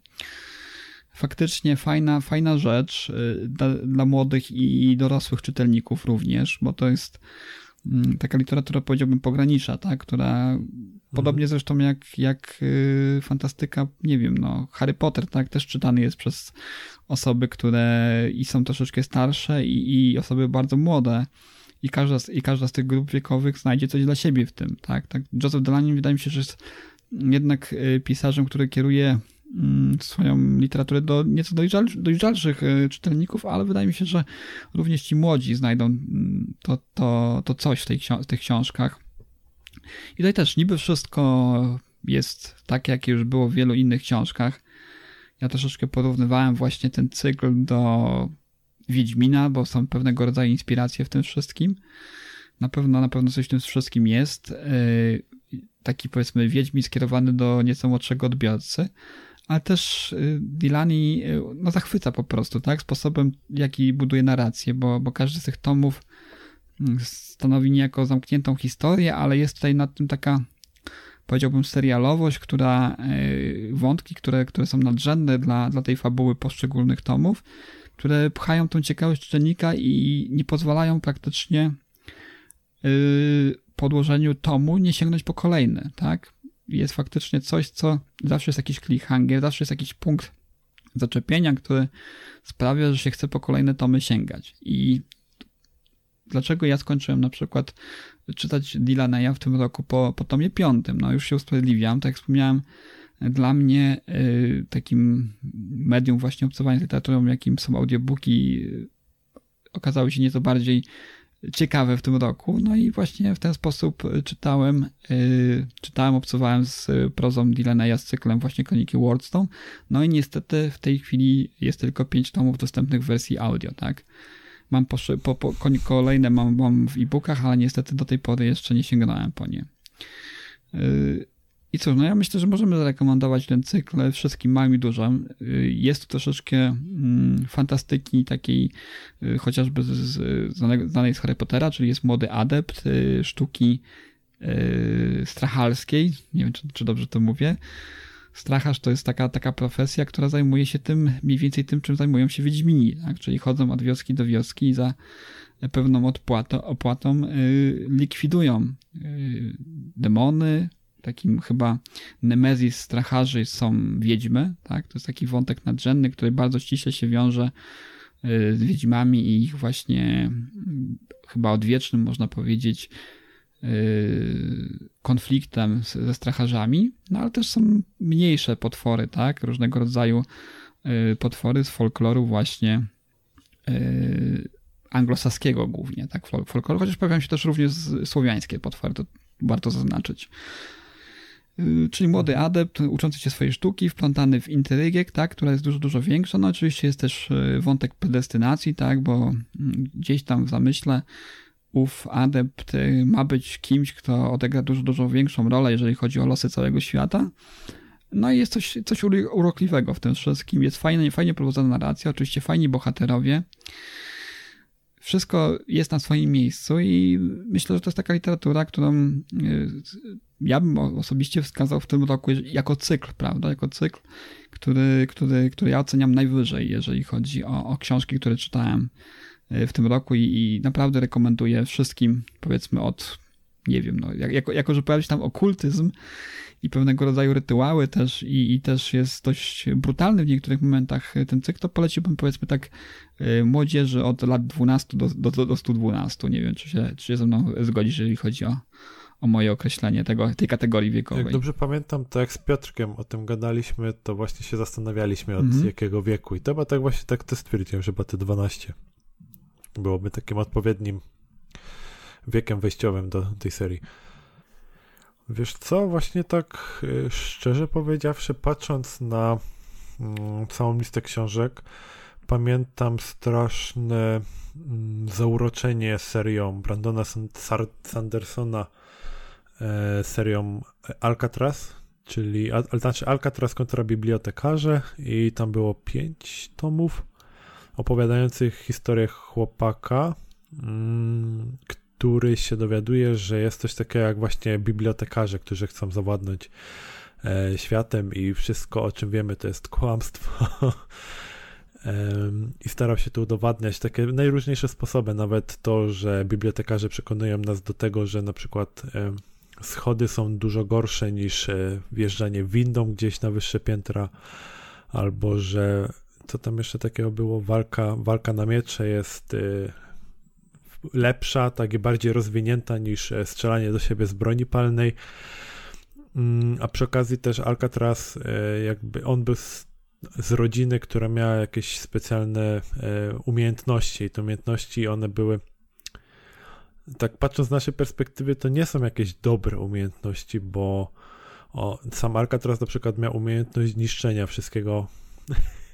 Faktycznie fajna, fajna rzecz y, dla, dla młodych i dorosłych czytelników również, bo to jest mm, taka literatura, powiedziałbym, pogranicza, tak? która. Podobnie zresztą jak, jak fantastyka, nie wiem, no, Harry Potter, tak, też czytany jest przez osoby, które i są troszeczkę starsze i, i osoby bardzo młode i każda, z, i każda z tych grup wiekowych znajdzie coś dla siebie w tym, tak? tak Joseph Delany wydaje mi się, że jest jednak y, pisarzem, który kieruje mm, swoją literaturę do nieco dojrzalszych y, czytelników, ale wydaje mi się, że również ci młodzi znajdą mm, to, to, to coś w, tej, w tych książkach. I tutaj też niby wszystko jest tak, jak już było w wielu innych książkach. Ja troszeczkę porównywałem właśnie ten cykl do Wiedźmina, bo są pewnego rodzaju inspiracje w tym wszystkim. Na pewno, na pewno coś w tym wszystkim jest. E, taki powiedzmy Wiedźmin skierowany do nieco młodszego odbiorcy, ale też e, Dilani e, no, zachwyca po prostu, tak? Sposobem, jaki buduje narrację, bo, bo każdy z tych tomów stanowi niejako zamkniętą historię, ale jest tutaj nad tym taka powiedziałbym serialowość, która wątki, które, które są nadrzędne dla, dla tej fabuły poszczególnych tomów, które pchają tą ciekawość czytelnika i nie pozwalają praktycznie yy, po odłożeniu tomu nie sięgnąć po kolejny, tak? Jest faktycznie coś, co zawsze jest jakiś cliffhanger, zawsze jest jakiś punkt zaczepienia, który sprawia, że się chce po kolejne tomy sięgać. I dlaczego ja skończyłem na przykład czytać Dylaneya w tym roku po, po tomie piątym? No już się usprawiedliwiam, tak jak wspomniałem, dla mnie y, takim medium właśnie obcowania z literaturą, jakim są audiobooki, y, okazały się nieco bardziej ciekawe w tym roku. No i właśnie w ten sposób czytałem, y, czytałem, obcowałem z prozą Dylana z cyklem właśnie Kroniki Wardstone. No i niestety w tej chwili jest tylko pięć tomów dostępnych w wersji audio, tak? Mam po, po, po kolejne mam, mam w e-bookach, ale niestety do tej pory jeszcze nie sięgnąłem po nie. I cóż, no ja myślę, że możemy zarekomendować ten cykl wszystkim małym i dużym. Jest tu troszeczkę mm, fantastyki takiej y, chociażby z, z, znanej z Harry Pottera, czyli jest młody adept y, sztuki y, strachalskiej. Nie wiem, czy, czy dobrze to mówię. Stracharz to jest taka, taka profesja, która zajmuje się tym, mniej więcej tym, czym zajmują się Wiedźmini, tak? czyli chodzą od wioski do wioski i za pewną opłatą likwidują demony, takim chyba nemezis stracharzy są wiedźmy, tak? To jest taki wątek nadrzędny, który bardzo ściśle się wiąże y, z wiedźmami i ich właśnie mm, chyba odwiecznym, można powiedzieć, konfliktem ze stracharzami, no ale też są mniejsze potwory, tak? Różnego rodzaju y, potwory z folkloru właśnie anglosaskiego głównie, tak? Folkloru, chociaż pojawiają się też również słowiańskie potwory, to warto zaznaczyć. Y, czyli młody adept uczący się swojej sztuki, wplątany w intrygę, tak, która jest dużo, dużo większa. No oczywiście jest też y, wątek predestynacji, tak, bo mm, gdzieś tam w zamyśle ów adept y, ma być kimś, kto odegra dużo, dużo większą rolę, jeżeli chodzi o losy całego świata. No i jest coś, coś urokliwego w tym wszystkim. Jest fajnie, fajnie prowadzona narracja, oczywiście fajni bohaterowie wszystko jest na swoim miejscu i myślę, że to jest taka literatura, którą ja bym osobiście wskazał w tym roku jako cykl, prawda? Jako cykl, który, który, który ja oceniam najwyżej, jeżeli chodzi o, o książki, które czytałem w tym roku i, i naprawdę rekomenduję wszystkim, powiedzmy od nie wiem, no, jako, jako że pojawia się tam okultyzm i pewnego rodzaju rytuały też i, i też jest dość brutalny w niektórych momentach ten cykl, to poleciłbym powiedzmy tak y, młodzieży od lat 12 do, do, do 112. Nie wiem, czy się, czy się ze mną zgodzisz, jeżeli chodzi o, o moje określenie tego, tej kategorii wiekowej. Jak dobrze pamiętam, to jak z Piotrkiem o tym gadaliśmy, to właśnie się zastanawialiśmy od Mhm. jakiego wieku. I to chyba tak właśnie tak to stwierdziłem, że chyba te 12 byłoby takim odpowiednim wiekiem wejściowym do tej serii. Wiesz co, właśnie tak y, szczerze powiedziawszy, patrząc na mm, całą listę książek, pamiętam straszne mm, zauroczenie serią Brandona Sandersona, e, serią Alcatraz, czyli znaczy Alcatraz kontra bibliotekarze i tam było pięć tomów opowiadających historię chłopaka, mm, który się dowiaduje, że jest coś takiego jak właśnie bibliotekarze, którzy chcą zawładnąć e, światem i wszystko o czym wiemy to jest kłamstwo. [LAUGHS] I starał się to udowadniać takie najróżniejsze sposoby, nawet to, że bibliotekarze przekonują nas do tego, że na przykład schody są dużo gorsze niż e, wjeżdżanie windą gdzieś na wyższe piętra, albo że co tam jeszcze takiego było, walka, walka na miecze jest e, lepsza, tak i bardziej rozwinięta niż e, strzelanie do siebie z broni palnej. Mm, A przy okazji też Alcatraz, e, jakby on był z, z rodziny, która miała jakieś specjalne e, umiejętności i te umiejętności one były tak patrząc z naszej perspektywy, to nie są jakieś dobre umiejętności, bo o, sam Alcatraz na przykład miał umiejętność niszczenia wszystkiego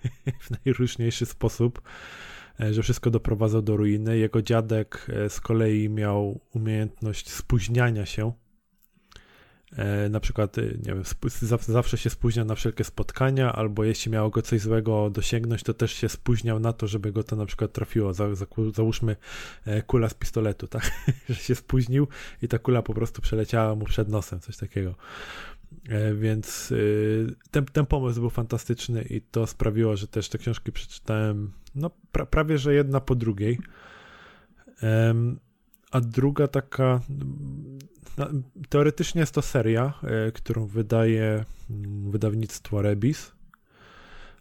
[LAUGHS] w najróżniejszy sposób, e, że wszystko doprowadzał do ruiny. Jego dziadek e, z kolei miał umiejętność spóźniania się. E, Na przykład, nie wiem, zawsze się spóźnia na wszelkie spotkania, albo jeśli miało go coś złego dosięgnąć, to też się spóźniał na to, żeby go to na przykład trafiło. Za, za, załóżmy kula z pistoletu, tak? [LAUGHS] że się spóźnił i ta kula po prostu przeleciała mu przed nosem, coś takiego. E, Więc y, ten, ten pomysł był fantastyczny i to sprawiło, że też te książki przeczytałem no, pra, prawie że jedna po drugiej. A druga taka, teoretycznie jest to seria, e, którą wydaje mm, wydawnictwo Rebis,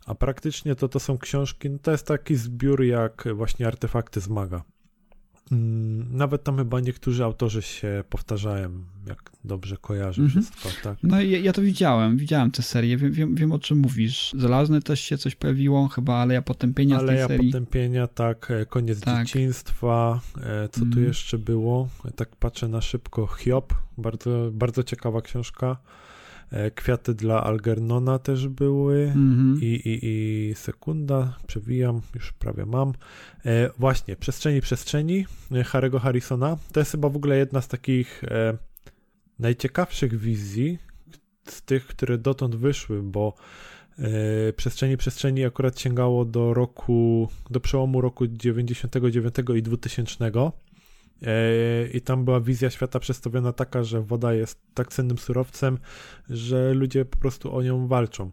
a praktycznie to to są książki, no to jest taki zbiór jak właśnie artefakty z maga. Mm, Nawet tam chyba niektórzy autorzy się powtarzają, jak dobrze kojarzę Mhm. wszystko, tak? No ja, ja to widziałem, widziałem tę serię, wiem, wiem, wiem o czym mówisz. Żelazny też się coś pojawiło chyba, ale ja potępienia z tej Aleja serii. potępienia, tak, e, koniec Tak. dzieciństwa, e, co tu Mm. jeszcze było? E, Tak patrzę na szybko, Hiob, bardzo, bardzo ciekawa książka. E, Kwiaty dla Algernona też były. Mhm. I, i, I sekunda, przewijam, już prawie mam. E, właśnie, Przestrzeni Przestrzeni e, Harry'ego Harrisona. To jest chyba w ogóle jedna z takich e, najciekawszych wizji z tych, które dotąd wyszły, bo e, Przestrzeni Przestrzeni akurat sięgało do roku, do przełomu roku 99 i 2000. E, I tam była wizja świata przedstawiona taka, że woda jest tak cennym surowcem, że ludzie po prostu o nią walczą.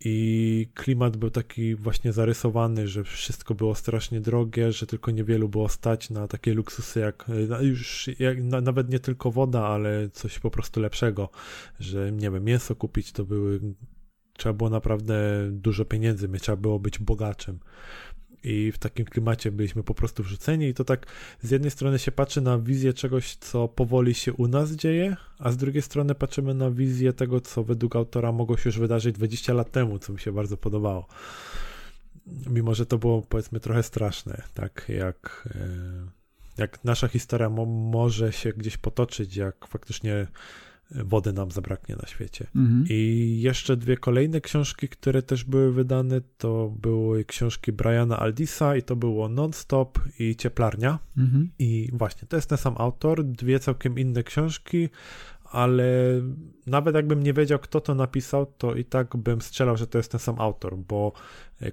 I klimat był taki właśnie zarysowany, że wszystko było strasznie drogie, że tylko niewielu było stać na takie luksusy jak no już jak, na, nawet nie tylko woda, ale coś po prostu lepszego, że nie wiem, mięso kupić to były trzeba było naprawdę dużo pieniędzy trzeba było być bogaczem. I w takim klimacie byliśmy po prostu wrzuceni, i to tak z jednej strony się patrzy na wizję czegoś, co powoli się u nas dzieje, a z drugiej strony patrzymy na wizję tego, co według autora mogło się już wydarzyć 20 lat temu, co mi się bardzo podobało. Mimo, że to było powiedzmy trochę straszne, tak jak, e, jak nasza historia mo- może się gdzieś potoczyć, jak faktycznie wody nam zabraknie na świecie. Mhm. I jeszcze dwie kolejne książki, które też były wydane, to były książki Briana Aldisa i to było Non-Stop i Cieplarnia. Mhm. I właśnie, to jest ten sam autor, dwie całkiem inne książki, ale nawet jakbym nie wiedział, kto to napisał, to i tak bym strzelał, że to jest ten sam autor, bo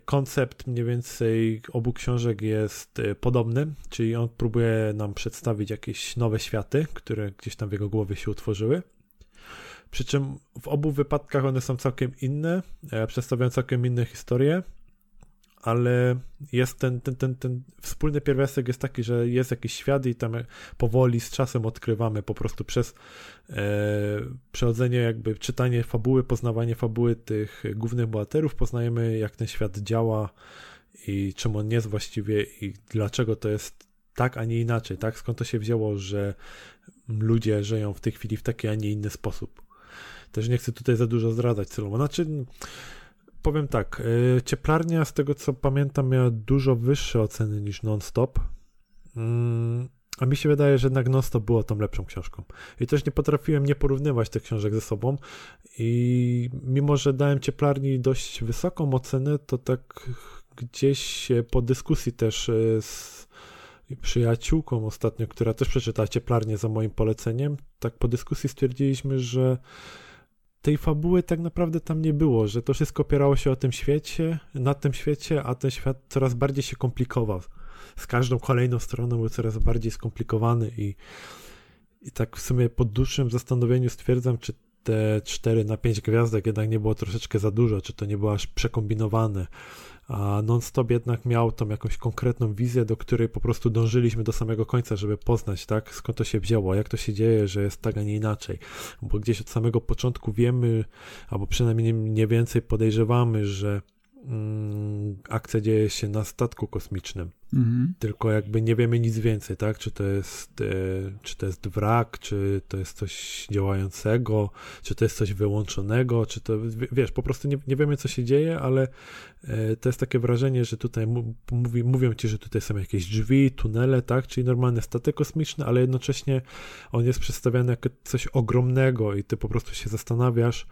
koncept mniej więcej obu książek jest e, podobny, czyli on próbuje nam przedstawić jakieś nowe światy, które gdzieś tam w jego głowie się utworzyły. Przy czym w obu wypadkach one są całkiem inne, e, przedstawiają całkiem inne historie, ale jest ten, ten, ten, ten wspólny pierwiastek jest taki, że jest jakiś świat i tam powoli z czasem odkrywamy po prostu przez e, przechodzenie jakby czytanie fabuły, poznawanie fabuły tych głównych bohaterów, poznajemy jak ten świat działa i czym on jest właściwie i dlaczego to jest tak, a nie inaczej, tak? Skąd to się wzięło, że ludzie żyją w tej chwili w taki, a nie inny sposób. Też nie chcę tutaj za dużo zdradzać celowo. Znaczy, powiem tak, e, Cieplarnia z tego co pamiętam miała dużo wyższe oceny niż Non-Stop. Mm, a mi się wydaje, że jednak Non-Stop było tą lepszą książką. I też nie potrafiłem nie porównywać tych książek ze sobą. I mimo, że dałem Cieplarni dość wysoką ocenę, to tak gdzieś po dyskusji też e, z przyjaciółką ostatnio, która też przeczytała Cieplarnię za moim poleceniem, tak po dyskusji stwierdziliśmy, że tej fabuły tak naprawdę tam nie było, że to wszystko opierało się o tym świecie, na tym świecie, a ten świat coraz bardziej się komplikował. Z każdą kolejną stroną był coraz bardziej skomplikowany i, i tak w sumie po dłuższym zastanowieniu stwierdzam, czy te 4 na 5 gwiazdek jednak nie było troszeczkę za dużo, czy to nie było aż przekombinowane a non-stop jednak miał tą jakąś konkretną wizję, do której po prostu dążyliśmy do samego końca, żeby poznać, tak, skąd to się wzięło, jak to się dzieje, że jest tak, a nie inaczej, bo gdzieś od samego początku wiemy, albo przynajmniej mniej więcej podejrzewamy, że mm, akcja dzieje się na statku kosmicznym, Mhm. Tylko jakby nie wiemy nic więcej, tak? Czy to jest, e, czy to jest wrak, czy to jest coś działającego, czy to jest coś wyłączonego, czy to, wiesz, po prostu nie, nie wiemy, co się dzieje, ale e, to jest takie wrażenie, że tutaj mówi, mówią ci, że tutaj są jakieś drzwi, tunele, tak? Czyli normalny statek kosmiczny, ale jednocześnie on jest przedstawiany jako coś ogromnego i ty po prostu się zastanawiasz,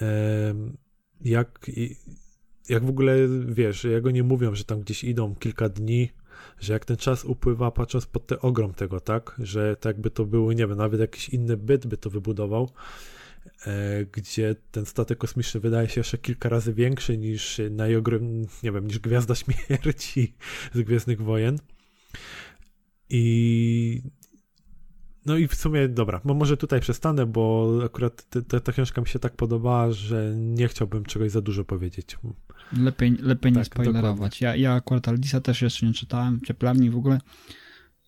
e, jak jak w ogóle, wiesz, jak oni mówią, że tam gdzieś idą kilka dni, że jak ten czas upływa, patrząc pod ten ogrom tego, tak, że tak by to było, nie wiem, nawet jakiś inny byt by to wybudował, e, gdzie ten statek kosmiczny wydaje się jeszcze kilka razy większy niż najogrom, nie wiem, niż Gwiazda Śmierci z Gwiezdnych Wojen. I no i w sumie, dobra, bo może tutaj przestanę, bo akurat ta książka mi się tak podobała, że nie chciałbym czegoś za dużo powiedzieć. Lepiej, lepiej tak, nie spoilerować. Ja, ja akurat Aldisa też jeszcze nie czytałem, Cieplarni w ogóle.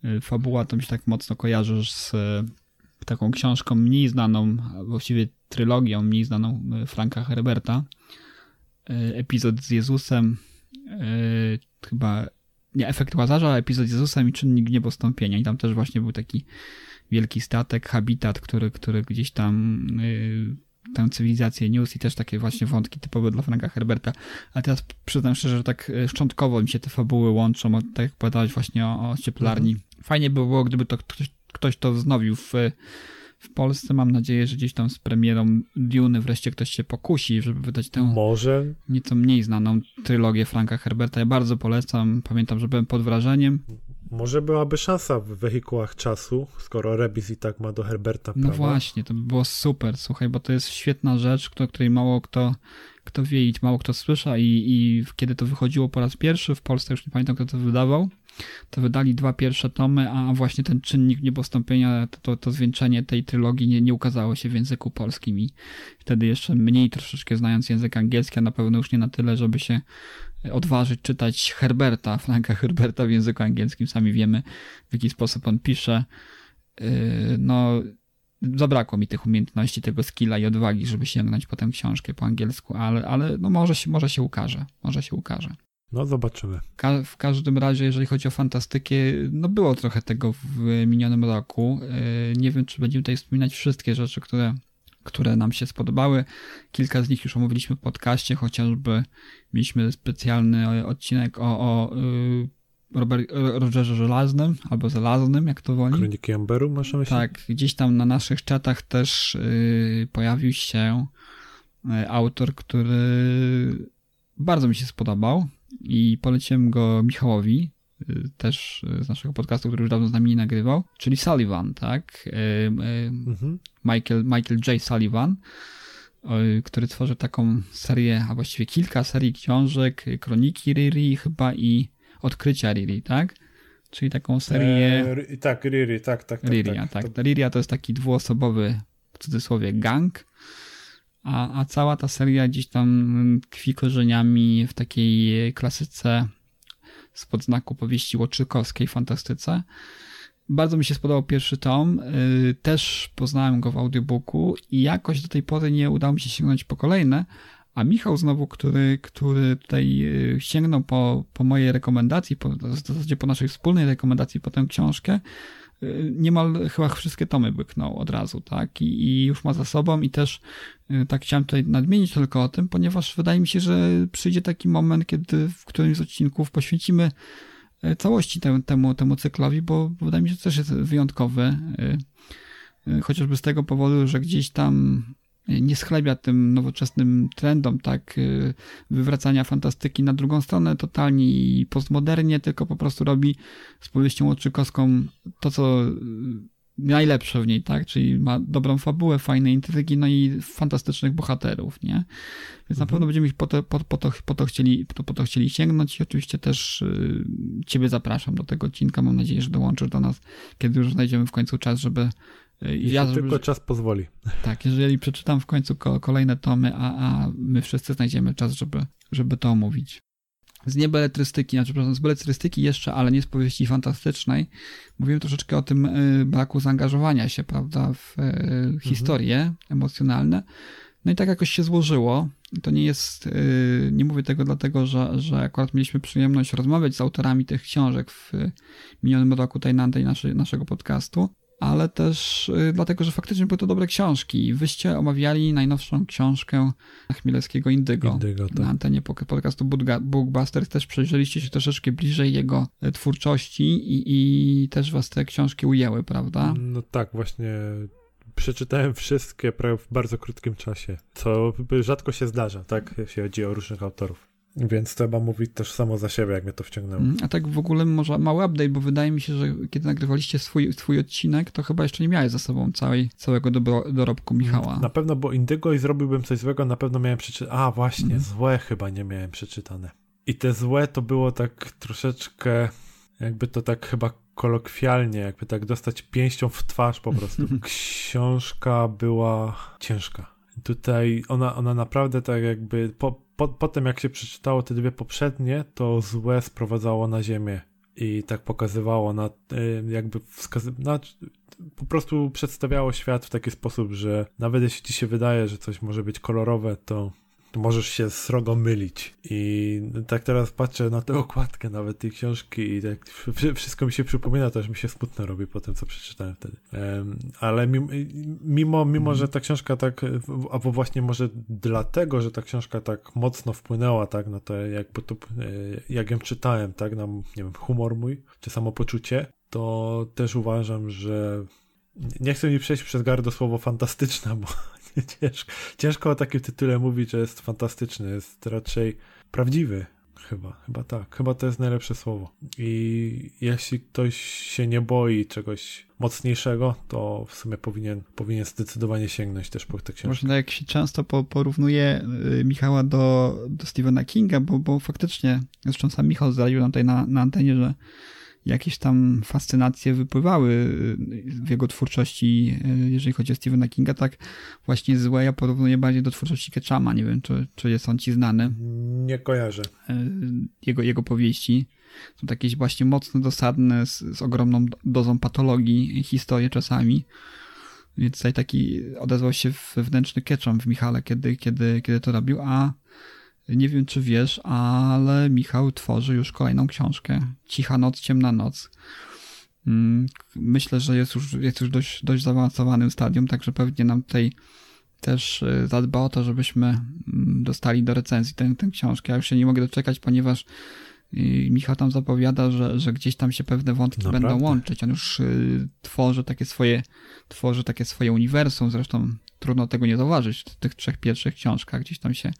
Y, fabuła to mi się tak mocno kojarzy z y, taką książką mniej znaną, właściwie trylogią mniej znaną y, Franka Herberta. Epizod z Jezusem, chyba nie Efekt Łazarza, epizod z Jezusem i Czynnik Niebostąpienia. I tam też właśnie był taki wielki statek, habitat, który, który gdzieś tam tę cywilizację news i też takie właśnie wątki typowe dla Franka Herberta. A teraz przyznam szczerze, że tak e, szczątkowo mi się te fabuły łączą, tak jak powiedziałeś właśnie o, o cieplarni. Mhm. Fajnie by było, gdyby to ktoś, ktoś to wznowił w, w Polsce. Mam nadzieję, że gdzieś tam z premierą Dune wreszcie ktoś się pokusi, żeby wydać tę Może. nieco mniej znaną trylogię Franka Herberta. Ja bardzo polecam. Pamiętam, że byłem pod wrażeniem. Może byłaby szansa w wehikułach czasu, skoro Rebis i tak ma do Herberta No właśnie, to by było super, słuchaj, bo to jest świetna rzecz, o której mało kto, kto wie i mało kto słysza i, i kiedy to wychodziło po raz pierwszy w Polsce, już nie pamiętam kto to wydawał, to wydali dwa pierwsze tomy, a właśnie ten czynnik niepostąpienia, to, to, to zwieńczenie tej trylogii nie, nie ukazało się w języku polskim i wtedy jeszcze mniej troszeczkę znając język angielski, a na pewno już nie na tyle, żeby się odważyć czytać Herberta, Franka Herberta w języku angielskim. Sami wiemy, w jaki sposób on pisze. Yy, no, zabrakło mi tych umiejętności, tego skilla i odwagi, żeby sięgnąć potem książkę po angielsku, ale, ale no może, się, może się ukaże. Może się ukaże. No, zobaczymy. Ka w każdym razie, jeżeli chodzi o fantastykę, no było trochę tego w minionym roku. Yy, nie wiem, czy będziemy tutaj wspominać wszystkie rzeczy, które które nam się spodobały. Kilka z nich już omówiliśmy w podcaście, chociażby mieliśmy specjalny odcinek o, o y, Robert, Rogerze Żelaznym, albo Żelaznym, jak to woli. Kroniki Amberu, masz na myśli? Tak, gdzieś tam na naszych czatach też y, pojawił się y, autor, który bardzo mi się spodobał i poleciłem go Michałowi, też z naszego podcastu, który już dawno z nami nie nagrywał, czyli Sullivan, tak? Mhm. Michael, Michael J. Sullivan, który tworzy taką serię, a właściwie kilka serii książek, Kroniki Riri chyba i Odkrycia Riri, tak? Czyli taką serię... E, tak, Riri, tak, tak, tak. Riria, tak. tak. Riria to jest taki dwuosobowy, w cudzysłowie, gang, a, a cała ta seria gdzieś tam tkwi korzeniami w takiej klasyce spod znaku powieści łoczykowskiej, fantastyce. Bardzo mi się spodobał pierwszy tom. Y, też poznałem go w audiobooku i jakoś do tej pory nie udało mi się sięgnąć po kolejne. A Michał znowu, który, który tutaj y, sięgnął po, po mojej rekomendacji, po, w zasadzie po naszej wspólnej rekomendacji po tę książkę, niemal chyba wszystkie tomy byknął od razu, tak? I, I, już ma za sobą i też tak chciałem tutaj nadmienić tylko o tym, ponieważ wydaje mi się, że przyjdzie taki moment, kiedy w którymś z odcinków poświęcimy E, całości temu, temu, temu cyklowi, bo wydaje mi się, że też jest wyjątkowy. Chociażby z tego powodu, że gdzieś tam nie schlebia tym nowoczesnym trendom, tak, wywracania fantastyki na drugą stronę totalnie i postmodernie, tylko po prostu robi z powieścią oczykowską to, co najlepsze w niej, tak? Czyli ma dobrą fabułę, fajne intrygi, no i fantastycznych bohaterów, nie? Więc mhm. na pewno będziemy ich po to, po, po, to, po, to chcieli, po, po to chcieli sięgnąć i oczywiście też y, Ciebie zapraszam do tego odcinka. Mam nadzieję, że dołączysz do nas, kiedy już znajdziemy w końcu czas, żeby y, ja, tylko czas pozwoli. Tak, jeżeli przeczytam w końcu kolejne tomy, a, a my wszyscy znajdziemy czas, żeby, żeby to omówić z niebeletrystyki, znaczy przepraszam, z beletrystyki jeszcze, ale nie z powieści fantastycznej, mówiłem troszeczkę o tym y, braku zaangażowania się, prawda, w y, mhm. historie emocjonalne. No i tak jakoś się złożyło. To nie jest, y, nie mówię tego dlatego, że, że akurat mieliśmy przyjemność rozmawiać z autorami tych książek w minionym roku tutaj na antenie naszego podcastu, ale też y, dlatego, że faktycznie były to dobre książki. Wyście omawiali najnowszą książkę Chmielewskiego Indygo, Indygo tak. na antenie podcastu Bookbusters. Też przejrzeliście się troszeczkę bliżej jego e, twórczości i, i też was te książki ujęły, prawda? No tak, właśnie przeczytałem wszystkie w bardzo krótkim czasie, co rzadko się zdarza, tak, jeśli chodzi o różnych autorów. Więc trzeba mówić też samo za siebie, jak mnie to wciągnęło. Mm, a tak w ogóle może mały update, bo wydaje mi się, że kiedy nagrywaliście swój, swój odcinek, to chyba jeszcze nie miałeś za sobą całej, całego dobro, dorobku Michała. Na pewno, bo Indygo i zrobiłbym coś złego, na pewno miałem przeczytane. A właśnie, mm. złe chyba nie miałem przeczytane. I te złe to było tak troszeczkę, jakby to tak chyba kolokwialnie, jakby tak dostać pięścią w twarz po prostu. [LAUGHS] Książka była ciężka. Tutaj ona, ona naprawdę tak jakby po, po, potem jak się przeczytało te dwie poprzednie, to złe sprowadzało na ziemię i tak pokazywało na y, jakby wskazy- na, po prostu przedstawiało świat w taki sposób, że nawet jeśli ci się wydaje, że coś może być kolorowe, to możesz się srogo mylić. I tak teraz patrzę na tę okładkę nawet tej książki i tak wszystko mi się przypomina, też mi się smutno robi po tym, co przeczytałem wtedy. ale mimo, mimo, mimo że ta książka tak, albo właśnie może dlatego, że ta książka tak mocno wpłynęła, tak, no to jakby to, e, jak ją czytałem, tak, na, nie wiem, humor mój, czy samopoczucie, to też uważam, że nie chcę mi przejść przez gardło słowo fantastyczna, bo [LAUGHS] ciężko, ciężko o takim tytule mówić, że jest fantastyczny. Jest raczej prawdziwy. Chyba, chyba tak. Chyba to jest najlepsze słowo. I jeśli ktoś się nie boi czegoś mocniejszego, to w sumie powinien, powinien zdecydowanie sięgnąć też po tę książkę. Można jak się często po, porównuje y, Michała do, do Stephena Kinga, bo, bo faktycznie, zresztą sam Michał zdradził nam tutaj na, na antenie, że jakieś tam fascynacje wypływały y, w jego twórczości, y, jeżeli chodzi o Stephena Kinga, tak właśnie złe ja porównuję bardziej do twórczości Ketchama, nie wiem, czy, czy jest on ci znany. Nie kojarzę. Y, jego, jego powieści. Są takie właśnie mocno dosadne, z, z ogromną dozą patologii, historie czasami. Więc tutaj taki odezwał się wewnętrzny Ketchum w Michale, kiedy, kiedy, kiedy to robił, a nie wiem, czy wiesz, ale Michał tworzy już kolejną książkę. Cicha noc, ciemna noc. Mm, myślę, że jest już, jest już dość, dość zaawansowanym stadium, także pewnie nam tutaj też y, zadba o to, żebyśmy mm, dostali do recenzji tę, tę książkę. Ja już się nie mogę doczekać, ponieważ Michał tam zapowiada, że, że gdzieś tam się pewne wątki Naprawdę? będą łączyć. On już y, tworzy takie swoje, tworzy takie swoje uniwersum, zresztą trudno tego nie zauważyć w tych trzech pierwszych książkach. Gdzieś tam się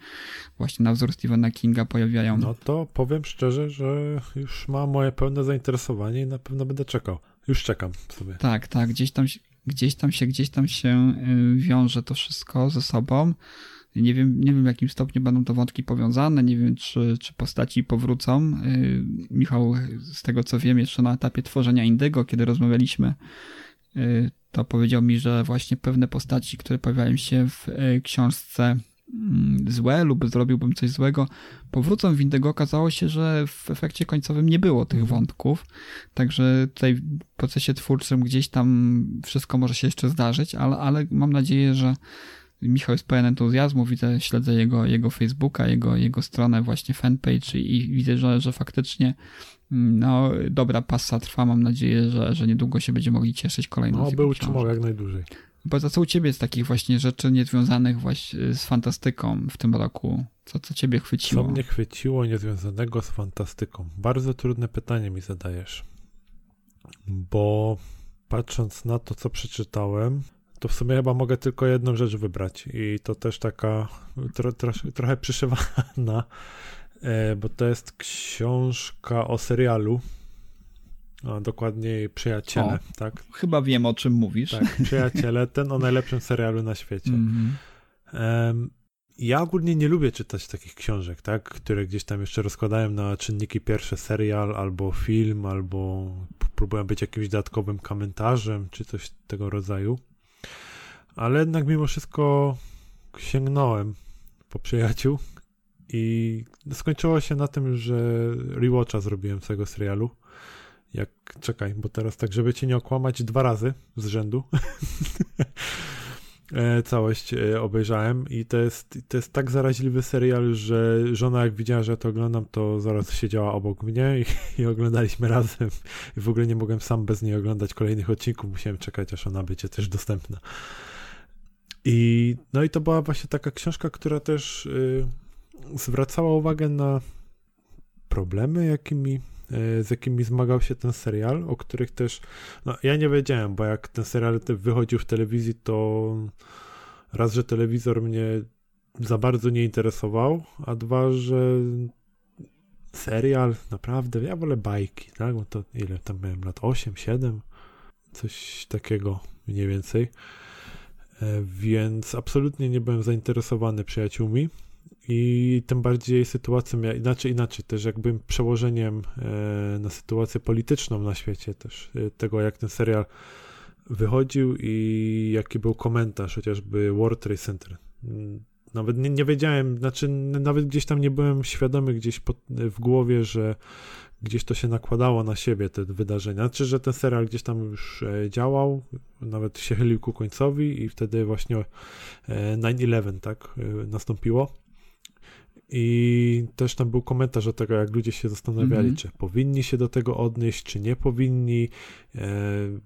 właśnie na wzór Stephena Kinga pojawiają. No to powiem szczerze, że już ma moje pełne zainteresowanie i na pewno będę czekał. Już czekam sobie. Tak, tak. Gdzieś tam, gdzieś tam się, gdzieś tam się y, wiąże to wszystko ze sobą. Nie wiem, nie wiem w jakim stopniu będą to wątki powiązane, nie wiem czy, czy postaci powrócą. Y, Michał, z tego co wiem, jeszcze na etapie tworzenia Indygo, kiedy rozmawialiśmy y, to powiedział mi, że właśnie pewne postaci, które pojawiają się w y, książce mm, złe lub zrobiłbym coś złego, powrócą w Indigo. Okazało się, że w efekcie końcowym nie było tych wątków, także tutaj w procesie twórczym gdzieś tam wszystko może się jeszcze zdarzyć, ale, ale mam nadzieję, że Michał jest pełen entuzjazmu, widzę, śledzę jego, jego Facebooka, jego, jego stronę, właśnie fanpage i, i widzę, że, że faktycznie mm, no, dobra pasa trwa. Mam nadzieję, że, że niedługo się będziemy mogli cieszyć kolejną No, był utrzymał jak najdłużej. Bo za co u ciebie jest takich właśnie rzeczy niezwiązanych właśnie z fantastyką w tym roku? Co, co ciebie chwyciło? Co mnie chwyciło niezwiązanego z fantastyką? Bardzo trudne pytanie mi zadajesz. Bo patrząc na to, co przeczytałem, to w sumie chyba mogę tylko jedną rzecz wybrać i to też taka tro, tro, trochę przyszywana, e, bo to jest książka o serialu, a dokładniej Przyjaciele, O. tak? Chyba wiem, o czym mówisz. Tak, Przyjaciele, [LAUGHS] ten o najlepszym serialu na świecie. Mhm. Em, ja ogólnie nie lubię czytać takich książek, tak, które gdzieś tam jeszcze rozkładałem na czynniki pierwsze serial, albo film, albo próbuję być jakimś dodatkowym komentarzem, czy coś tego rodzaju. Ale jednak mimo wszystko sięgnąłem po przyjaciół i skończyło się na tym, że rewatcha zrobiłem tego serialu. Jak, czekaj, bo teraz tak, żeby cię nie okłamać, dwa razy z rzędu. [LAUGHS] E, całość e, obejrzałem i to jest, to jest tak zaraźliwy serial, że żona jak widziała, że ja to oglądam, to zaraz siedziała obok mnie i, [LAUGHS] i oglądaliśmy razem i w ogóle nie mogłem sam bez niej oglądać kolejnych odcinków, musiałem czekać, aż ona będzie też dostępna. I no i to była właśnie taka książka, która też y, zwracała uwagę na problemy, jakimi, y, z jakimi zmagał się ten serial, o których też no, ja nie wiedziałem, bo jak ten serial wychodził w telewizji, to raz, że telewizor mnie za bardzo nie interesował, a dwa, że serial naprawdę, ja wolę bajki, tak? Bo to ile tam miałem lat? 8, 7? Coś takiego mniej więcej. E, Więc absolutnie nie byłem zainteresowany przyjaciółmi i tym bardziej sytuacją, inaczej, inaczej też jakby przełożeniem e, na sytuację polityczną na świecie też, e, tego jak ten serial wychodził i jaki był komentarz chociażby World Trade Center. Mm, Nawet nie, nie wiedziałem, znaczy nawet gdzieś tam nie byłem świadomy gdzieś pod, w głowie, że gdzieś to się nakładało na siebie te wydarzenia. Znaczy, że ten serial gdzieś tam już e, działał, nawet się chylił ku końcowi i wtedy właśnie e, 9-11 tak e, nastąpiło. I też tam był komentarz o tego, jak ludzie się zastanawiali, Mhm. czy powinni się do tego odnieść, czy nie powinni, e,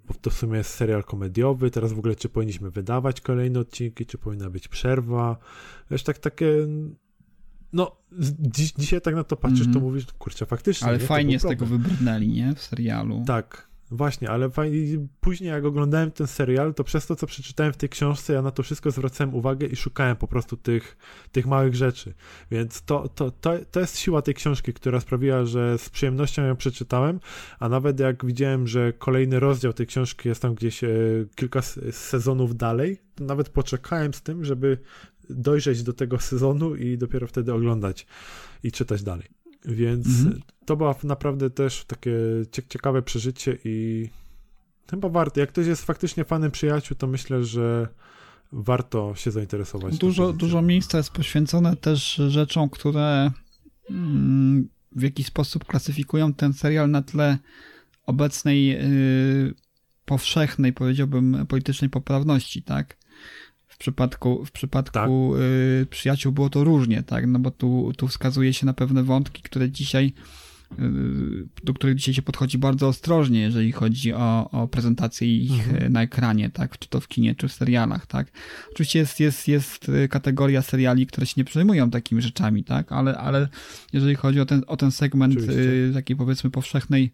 bo to w sumie jest serial komediowy, teraz w ogóle czy powinniśmy wydawać kolejne odcinki, czy powinna być przerwa, wiesz, tak takie no, dziś, dzisiaj tak na to patrzysz, Mhm. to mówisz, kurczę, faktycznie. Ale nie, fajnie z tego wybrnęli, nie? W serialu. Tak, właśnie, ale fajnie, później jak oglądałem ten serial, to przez to, co przeczytałem w tej książce, ja na to wszystko zwracałem uwagę i szukałem po prostu tych, tych małych rzeczy. Więc to, to, to, to jest siła tej książki, która sprawiła, że z przyjemnością ją przeczytałem, a nawet jak widziałem, że kolejny rozdział tej książki jest tam gdzieś e, kilka sezonów dalej, to nawet poczekałem z tym, żeby dojrzeć do tego sezonu i dopiero wtedy oglądać i czytać dalej. Więc Mhm. to było naprawdę też takie cie- ciekawe przeżycie i chyba warto. Jak ktoś jest faktycznie fanem przyjaciół, to myślę, że warto się zainteresować. Dużo, dużo miejsca jest poświęcone też rzeczom, które mm, w jakiś sposób klasyfikują ten serial na tle obecnej y, powszechnej, powiedziałbym, politycznej poprawności, tak? W przypadku, w przypadku y, przyjaciół było to różnie, tak? No bo tu, tu wskazuje się na pewne wątki, które dzisiaj do których dzisiaj się podchodzi bardzo ostrożnie, jeżeli chodzi o, o prezentację ich Mhm. y, na ekranie, tak? Czy to w kinie, czy w serialach, tak? Oczywiście jest, jest, jest y, kategoria seriali, które się nie przejmują takimi rzeczami, tak? Ale, ale jeżeli chodzi o ten, o ten segment Oczywiście. y, takiej powiedzmy powszechnej,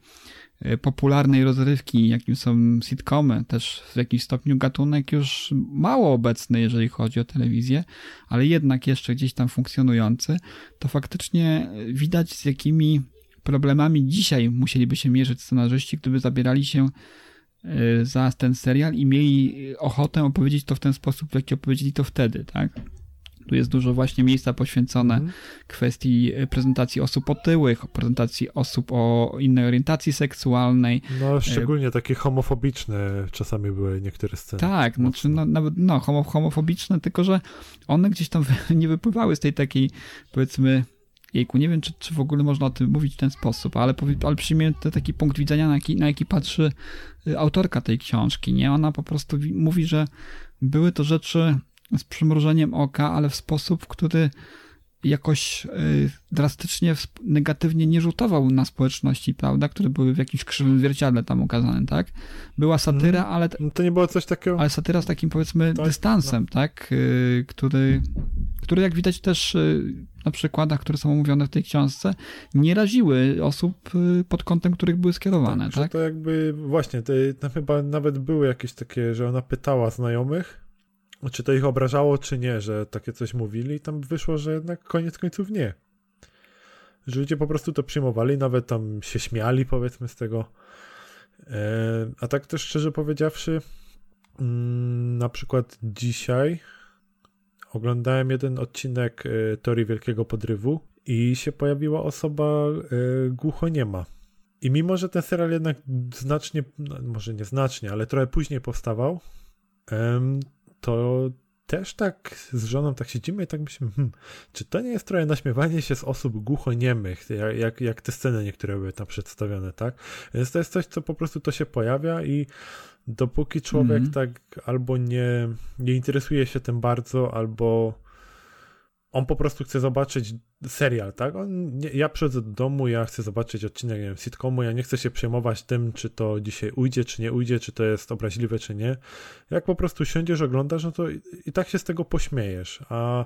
y, popularnej rozrywki, jakim są sitcomy, też w jakimś stopniu gatunek już mało obecny, jeżeli chodzi o telewizję, ale jednak jeszcze gdzieś tam funkcjonujący, to faktycznie widać z jakimi problemami dzisiaj musieliby się mierzyć scenarzyści, gdyby zabierali się y, za ten serial i mieli ochotę opowiedzieć to w ten sposób, w jaki opowiedzieli to wtedy, tak? Tu jest dużo właśnie miejsca poświęcone Mhm. kwestii e, prezentacji osób otyłych, prezentacji osób o innej orientacji seksualnej. No, szczególnie takie homofobiczne czasami były niektóre sceny. Tak, znaczy no, nawet no, homo, homofobiczne, tylko że one gdzieś tam [LAUGHS] nie wypływały z tej takiej, powiedzmy, jejku, nie wiem, czy, czy w ogóle można o tym mówić w ten sposób, ale, ale przyjmie to taki punkt widzenia, na jaki, na jaki patrzy y, autorka tej książki, nie? Ona po prostu wi- mówi, że były to rzeczy z przymrużeniem oka, ale w sposób, który jakoś y, drastycznie negatywnie nie rzutował na społeczności, prawda, które były w jakimś krzywym zwierciadle tam ukazane, tak? Była satyra, ale No to nie było coś takiego... ale satyra z takim powiedzmy Tak, dystansem, tak? Y, Który, który jak widać też y, na przykładach, które są omówione w tej książce, nie raziły osób pod kątem, których były skierowane, Że tak? to jakby właśnie, tam chyba nawet były jakieś takie, że ona pytała znajomych, czy to ich obrażało, czy nie, że takie coś mówili i tam wyszło, że jednak koniec końców nie. Że ludzie po prostu to przyjmowali, nawet tam się śmiali powiedzmy z tego. E, a tak też szczerze powiedziawszy, mm, na przykład dzisiaj oglądałem jeden odcinek e, Teorii Wielkiego Podrywu i się pojawiła osoba e, głuchoniema. I mimo, że ten serial jednak znacznie, no, może nie znacznie, ale trochę później powstawał, to też tak z żoną tak siedzimy i tak myślimy, hmm, czy to nie jest trochę naśmiewanie się z osób głuchoniemych, jak, jak, jak te sceny niektóre były tam przedstawione, tak? Więc to jest coś, co po prostu to się pojawia i dopóki człowiek Mhm. tak albo nie, nie interesuje się tym bardzo, albo on po prostu chce zobaczyć serial, tak? On, nie, ja przychodzę do domu, ja chcę zobaczyć odcinek, nie wiem, sitcomu, ja nie chcę się przejmować tym, czy to dzisiaj ujdzie, czy nie ujdzie, czy to jest obraźliwe, czy nie. Jak po prostu siądziesz, oglądasz, no to i, i tak się z tego pośmiejesz, a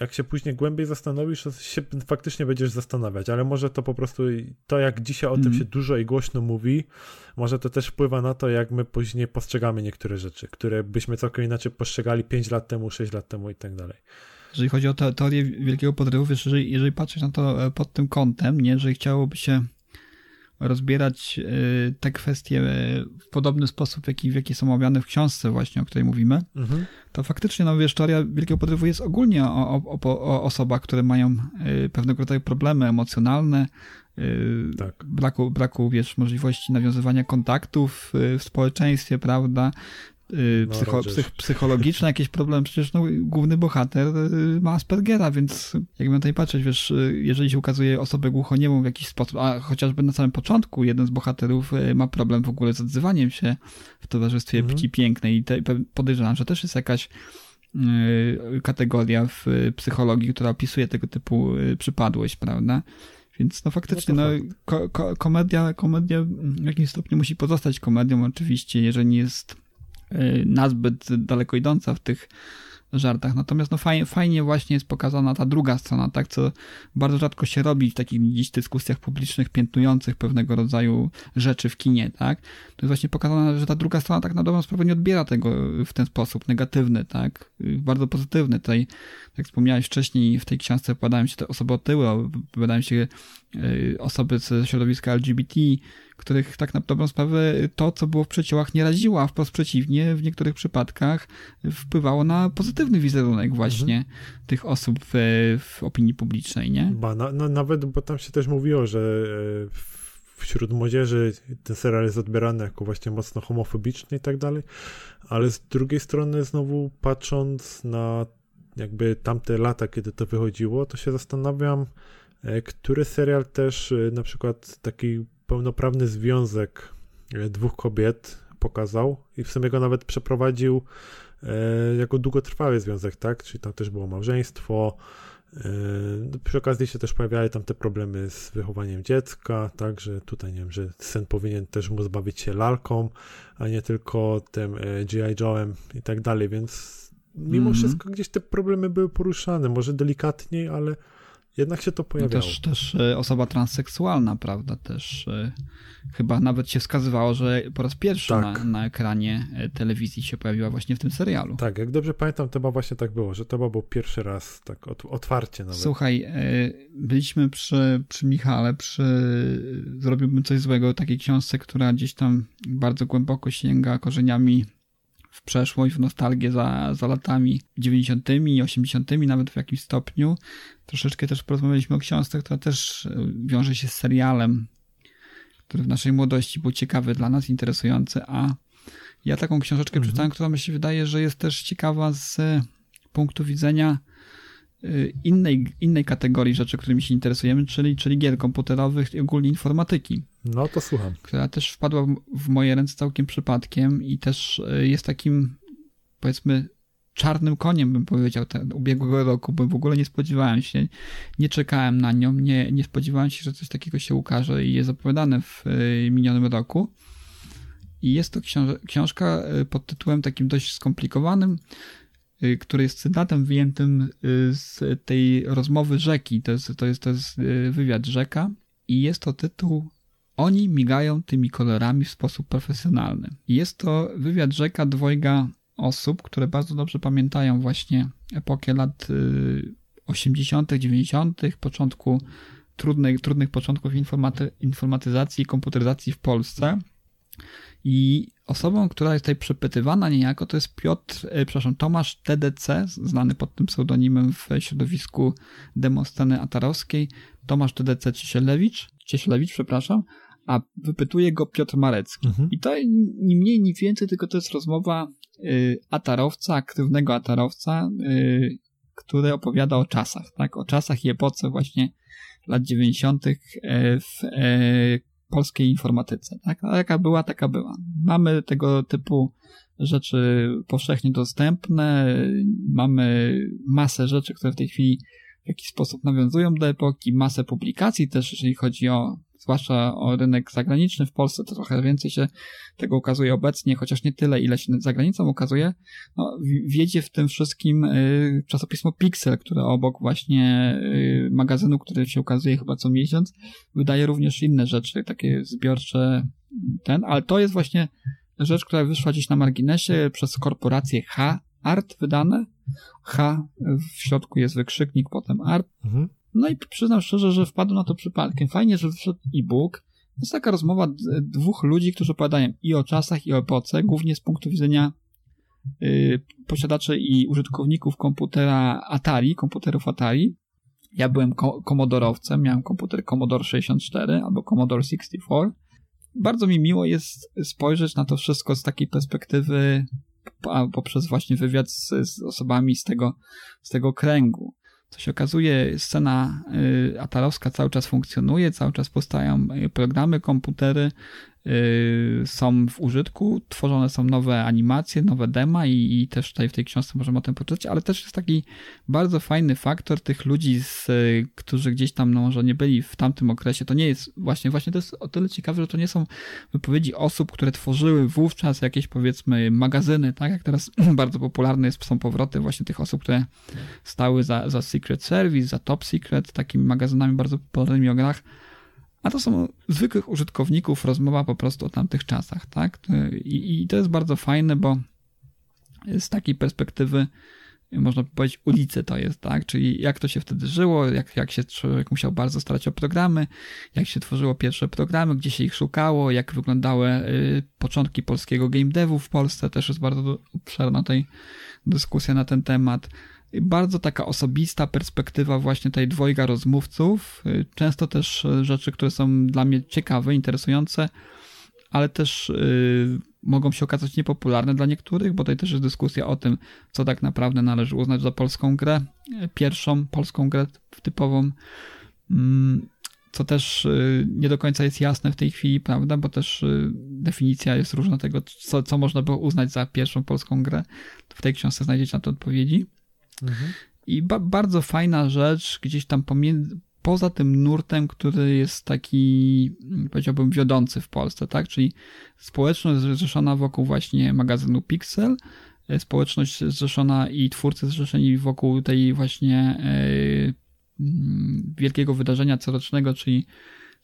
jak się później głębiej zastanowisz, to się faktycznie będziesz zastanawiać, ale może to po prostu to, jak dzisiaj o tym Mhm. się dużo i głośno mówi, może to też wpływa na to, jak my później postrzegamy niektóre rzeczy, które byśmy całkiem inaczej postrzegali 5 lat temu, 6 lat temu i tak dalej. Jeżeli chodzi o te, teorię Wielkiego Podrywu, wiesz, jeżeli, jeżeli patrzeć na to e, pod tym kątem, nie, jeżeli chciałoby się rozbierać e, te kwestie e, w podobny sposób, w jaki, w jaki są omawiane w książce właśnie, o której mówimy, Mhm. to faktycznie, no wiesz, teoria Wielkiego Podrywu jest ogólnie o, o, o, osobach, które mają pewnego rodzaju problemy emocjonalne, Tak. braku, braku, wiesz, możliwości nawiązywania kontaktów w społeczeństwie, prawda, y, No, psycho, Rogers. psych, psychologiczne jakieś problemy, przecież no, główny bohater y, ma Aspergera, więc jakby na to nie patrzeć, wiesz, y, jeżeli się ukazuje osobę głuchoniemą w jakiś sposób, a chociażby na samym początku jeden z bohaterów ma problem w ogóle z odzywaniem się w towarzystwie Mhm. płci pięknej i te, podejrzewam, że też jest jakaś kategoria w psychologii, która opisuje tego typu przypadłość, prawda? Więc no faktycznie, No no, ko, ko, komedia, komedia w jakimś stopniu musi pozostać komedią oczywiście, jeżeli nie jest nazbyt daleko idąca w tych żartach. Natomiast no fajnie, fajnie właśnie jest pokazana ta druga strona, tak, co bardzo rzadko się robi w takich gdzieś dyskusjach publicznych piętnujących pewnego rodzaju rzeczy w kinie, tak. To jest właśnie pokazane, że ta druga strona tak na dobrą sprawę nie odbiera tego w ten sposób negatywny, tak, bardzo pozytywny. Tutaj, jak wspomniałeś wcześniej, w tej książce wypowiadają się te osoby otyłe, wypowiadają się y, osoby ze środowiska LGBT, których tak na dobrą sprawę to, co było w przeciołach, nie raziło, a wprost przeciwnie, w niektórych przypadkach wpływało na pozytywny wizerunek właśnie tych osób w, w opinii publicznej, nie? Ba, na, na, nawet, bo tam się też mówiło, że e, wśród młodzieży ten serial jest odbierany jako właśnie mocno homofobiczny i tak dalej, ale z drugiej strony znowu patrząc na jakby tamte lata, kiedy to wychodziło, to się zastanawiam, który serial też e, na przykład taki pełnoprawny związek e, dwóch kobiet pokazał i w sumie go nawet przeprowadził e, jako długotrwały związek, tak? Czyli tam też było małżeństwo, Yy, Przy okazji się też pojawiały tam te problemy z wychowaniem dziecka, tak, że tutaj nie wiem, że syn powinien też móc bawić się lalką, a nie tylko tym e, G.I. Joe'em i tak dalej, więc mimo Mhm. wszystko gdzieś te problemy były poruszane, może delikatniej, ale jednak się to No pojawiało. też, też e, osoba transseksualna, prawda, też e, chyba nawet się wskazywało, że po raz pierwszy Tak. na, na ekranie e, telewizji się pojawiła właśnie w tym serialu. Tak, jak dobrze pamiętam, to chyba właśnie tak było, że to chyba był pierwszy raz, tak ot- otwarcie nawet. Słuchaj, byliśmy przy, przy Michale, przy Zrobiłbym coś złego, takiej książce, która gdzieś tam bardzo głęboko sięga korzeniami w przeszłość, w nostalgię za, za latami 90., 80., nawet w jakimś stopniu. Troszeczkę też porozmawialiśmy o książce, która też e, wiąże się z serialem, który w naszej młodości był ciekawy dla nas, interesujący, a ja taką książeczkę mhm. przeczytałem, która mi się wydaje, że jest też ciekawa z punktu widzenia y, innej, innej kategorii rzeczy, którymi się interesujemy, czyli, czyli gier komputerowych i ogólnie informatyki. No to słucham. Która też wpadła w moje ręce całkiem przypadkiem i też y, jest takim, powiedzmy, czarnym koniem, bym powiedział, ten ubiegłego roku, bo w ogóle nie spodziewałem się, nie czekałem na nią, nie, nie spodziewałem się, że coś takiego się ukaże i jest opowiadane w y, minionym roku. I jest to książka pod tytułem takim dość skomplikowanym, Y, który jest cytatem wyjętym y, z tej rozmowy rzeki. To jest, to jest, to jest y, wywiad rzeka i jest to tytuł Oni migają tymi kolorami w sposób profesjonalny. Jest to wywiad rzeka dwojga osób, które bardzo dobrze pamiętają właśnie epokę lat 80., 90., początku trudnych, trudnych początków informaty, informatyzacji i komputeryzacji w Polsce. I osobą, która jest tutaj przepytywana niejako, to jest Piotr, e, przepraszam, Tomasz TDC, znany pod tym pseudonimem w środowisku demosceny atarowskiej, Tomasz TDC Ciesielewicz, Ciesielewicz, przepraszam, a wypytuje go Piotr Marecki. Mhm. I to ni mniej, ni więcej, tylko to jest rozmowa y, atarowca, aktywnego atarowca, y, który opowiada o czasach, tak, o czasach i epoce właśnie lat 90. E, w e, polskiej informatyce. Tak? A jaka była, taka była. Mamy tego typu rzeczy powszechnie dostępne, mamy masę rzeczy, które w tej chwili w jakiś sposób nawiązują do epoki, masę publikacji też, jeżeli chodzi o zwłaszcza o rynek zagraniczny w Polsce, to trochę więcej się tego ukazuje obecnie, chociaż nie tyle, ile się za granicą ukazuje. No, wiedzie w tym wszystkim y, czasopismo Pixel, które obok właśnie y, magazynu, który się ukazuje chyba co miesiąc, wydaje również inne rzeczy, takie zbiorcze ten, ale to jest właśnie rzecz, która wyszła gdzieś na marginesie przez korporację H Art wydane. H w środku jest wykrzyknik, potem Art. Mhm. No i przyznam szczerze, że wpadłem na to przypadkiem. Fajnie, że wyszedł e-book. Jest taka rozmowa dwóch ludzi, którzy opowiadają i o czasach, i o epoce, głównie z punktu widzenia yy, posiadaczy i użytkowników komputera Atari, komputerów Atari. Ja byłem ko komodorowcem, miałem komputer Commodore 64 albo Commodore 64. Bardzo mi miło jest spojrzeć na to wszystko z takiej perspektywy poprzez właśnie wywiad z, z osobami z tego, z tego kręgu. Co się okazuje, scena y, atarowska cały czas funkcjonuje, cały czas powstają y, programy, komputery, są w użytku, tworzone są nowe animacje, nowe dema i, i, też tutaj w tej książce możemy o tym poczytać, ale też jest taki bardzo fajny faktor tych ludzi, z, którzy gdzieś tam no, może nie byli w tamtym okresie. To nie jest właśnie, właśnie to jest o tyle ciekawe, że to nie są wypowiedzi osób, które tworzyły wówczas jakieś powiedzmy magazyny, tak jak teraz [CLEARS THROAT] bardzo popularne są powroty właśnie tych osób, które stały za, za Secret Service, za Top Secret, takimi magazynami bardzo popularnymi o grach a to są zwykłych użytkowników, rozmowa po prostu o tamtych czasach, tak? I, I, to jest bardzo fajne, bo z takiej perspektywy można powiedzieć ulicy to jest, tak? Czyli jak to się wtedy żyło, jak, jak się człowiek musiał bardzo starać o programy, jak się tworzyło pierwsze programy, gdzie się ich szukało, jak wyglądały y, początki polskiego game devu w Polsce, też jest bardzo obszerna tej dyskusja na ten temat bardzo taka osobista perspektywa właśnie tej dwojga rozmówców. Często też y, rzeczy, które są dla mnie ciekawe, interesujące, ale też y, mogą się okazać niepopularne dla niektórych, bo tutaj też jest dyskusja o tym, co tak naprawdę należy uznać za polską grę, pierwszą polską grę typową, mm, co też nie do końca jest jasne w tej chwili, prawda, bo też definicja jest różna tego, co, co można było uznać za pierwszą polską grę. W tej książce znajdziecie na to odpowiedzi. Mhm. I ba bardzo fajna rzecz, gdzieś tam pomiędzy, poza tym nurtem, który jest taki, powiedziałbym, wiodący w Polsce, tak? Czyli społeczność zrzeszona wokół właśnie magazynu Pixel, e, społeczność zrzeszona i twórcy zrzeszeni wokół tej właśnie yy, wielkiego wydarzenia corocznego, czyli,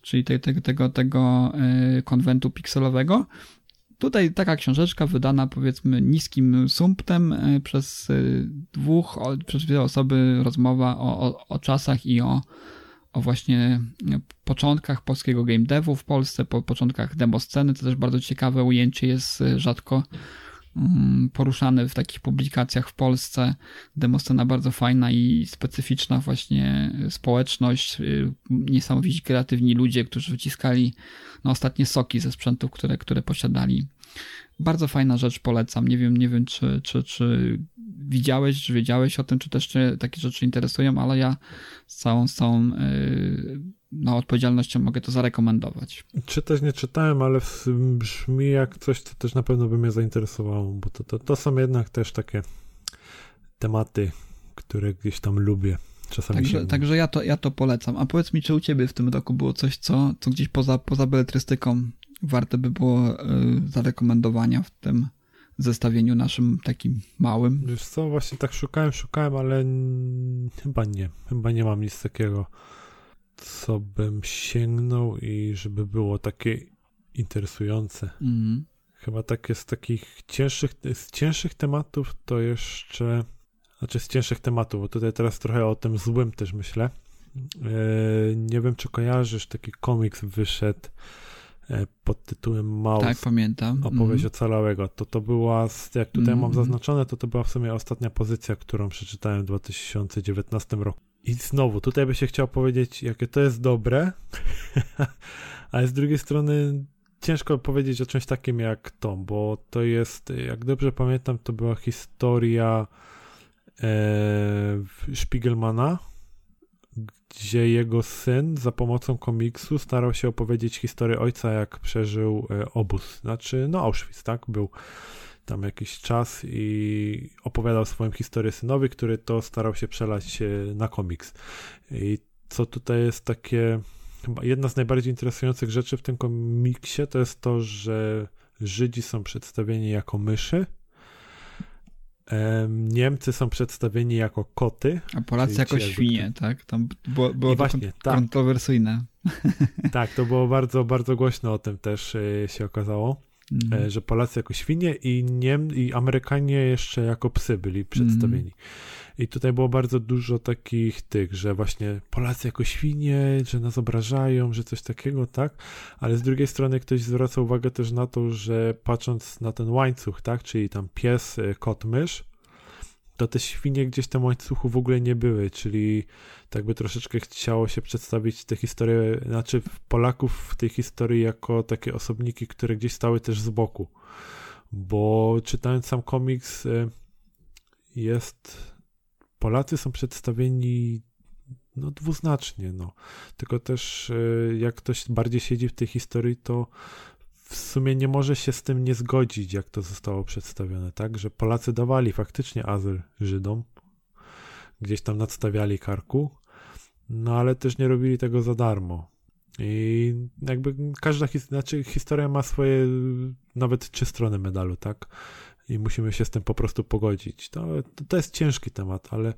czyli te, te, tego, tego yy, konwentu pikselowego. Tutaj taka książeczka wydana powiedzmy niskim sumptem e, przez e, dwóch, przez dwie osoby rozmowa o, o, o czasach i o, o właśnie e, początkach polskiego game devu w Polsce, po początkach demo sceny. To też bardzo ciekawe ujęcie jest rzadko poruszany w takich publikacjach w Polsce. Demoscena bardzo fajna i specyficzna właśnie społeczność, y, niesamowici kreatywni ludzie, którzy wyciskali no, ostatnie soki ze sprzętów, które, które posiadali. Bardzo fajna rzecz, polecam. Nie wiem, nie wiem, czy, czy, czy widziałeś, czy wiedziałeś o tym, czy też cię takie rzeczy interesują, ale ja z całą, z całą yy, no, odpowiedzialnością mogę to zarekomendować. Czytać nie czytałem, ale brzmi jak coś, co też na pewno by mnie zainteresowało, bo to, to, to są jednak też takie tematy, które gdzieś tam lubię. Czasami także, także ja, to, ja to polecam. A powiedz mi, czy u ciebie w tym roku było coś, co, co gdzieś poza, poza beletrystyką warte by było y, zarekomendowania w tym zestawieniu naszym takim małym? Wiesz co, właśnie tak szukałem, szukałem, ale chyba nie. Chyba nie mam nic takiego, co bym sięgnął i żeby było takie interesujące. Mm. Chyba takie z takich cięższych, z cięższych tematów to jeszcze, znaczy z cięższych tematów, bo tutaj teraz trochę o tym złym też myślę. Yy, nie wiem, czy kojarzysz, taki komiks wyszedł E, pod tytułem Maus. Tak, pamiętam. Opowieść mm. ocalałego. To to była, jak tutaj mm. mam zaznaczone, to to była w sumie ostatnia pozycja, którą przeczytałem w 2019 roku. I znowu, tutaj by się chciał powiedzieć, jakie to jest dobre, [LAUGHS] ale z drugiej strony ciężko powiedzieć o czymś takim jak to, bo to jest, jak dobrze pamiętam, to była historia e, Spiegelmana, gdzie jego syn za pomocą komiksu starał się opowiedzieć historię ojca, jak przeżył e, obóz. Znaczy, no Auschwitz, tak? Był tam jakiś czas i opowiadał swoją historię synowi, który to starał się przelać e, na komiks. I co tutaj jest takie, chyba jedna z najbardziej interesujących rzeczy w tym komiksie, to jest to, że Żydzi są przedstawieni jako myszy, Niemcy są przedstawieni jako koty. A Polacy jako świnie, tak? Tam było, było właśnie, tak. kontrowersyjne. Tak, to było bardzo, bardzo głośno o tym też e, się okazało, mm. że Polacy jako świnie i, Niem i Amerykanie jeszcze jako psy byli przedstawieni. Mm. I tutaj było bardzo dużo takich tych, że właśnie Polacy jako świnie, że nas obrażają, że coś takiego, tak? Ale z drugiej strony ktoś zwraca uwagę też na to, że patrząc na ten łańcuch, tak? Czyli tam pies, y, kot, mysz, to te świnie gdzieś w tym łańcuchu w ogóle nie były, czyli tak by troszeczkę chciało się przedstawić tę historię, znaczy Polaków w tej historii jako takie osobniki, które gdzieś stały też z boku. Bo czytając sam komiks y, jest Polacy są przedstawieni no, dwuznacznie, no. Tylko też e, jak ktoś bardziej siedzi w tej historii, to w sumie nie może się z tym nie zgodzić, jak to zostało przedstawione, tak? Że Polacy dawali faktycznie azyl Żydom, gdzieś tam nadstawiali karku, no ale też nie robili tego za darmo. I jakby każda his znaczy historia ma swoje nawet trzy strony medalu, tak? i musimy się z tym po prostu pogodzić. To, to, jest ciężki temat, ale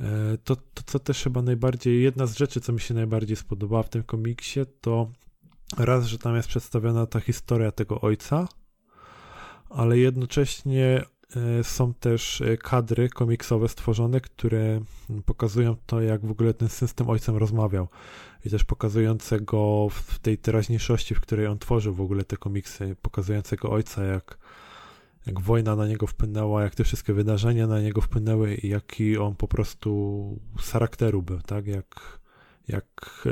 e, to, to, co też chyba najbardziej, jedna z rzeczy, co mi się najbardziej spodobała w tym komiksie, to raz, że tam jest przedstawiona ta historia tego ojca, ale jednocześnie e, są też e, kadry komiksowe stworzone, które pokazują to, jak w ogóle ten system ojcem rozmawiał. I też pokazującego w tej teraźniejszości, w której on tworzył w ogóle te komiksy, pokazującego ojca, jak jak wojna na niego wpłynęła, jak te wszystkie wydarzenia na niego wpłynęły i jaki on po prostu z charakteru był, tak? Jak, jak e,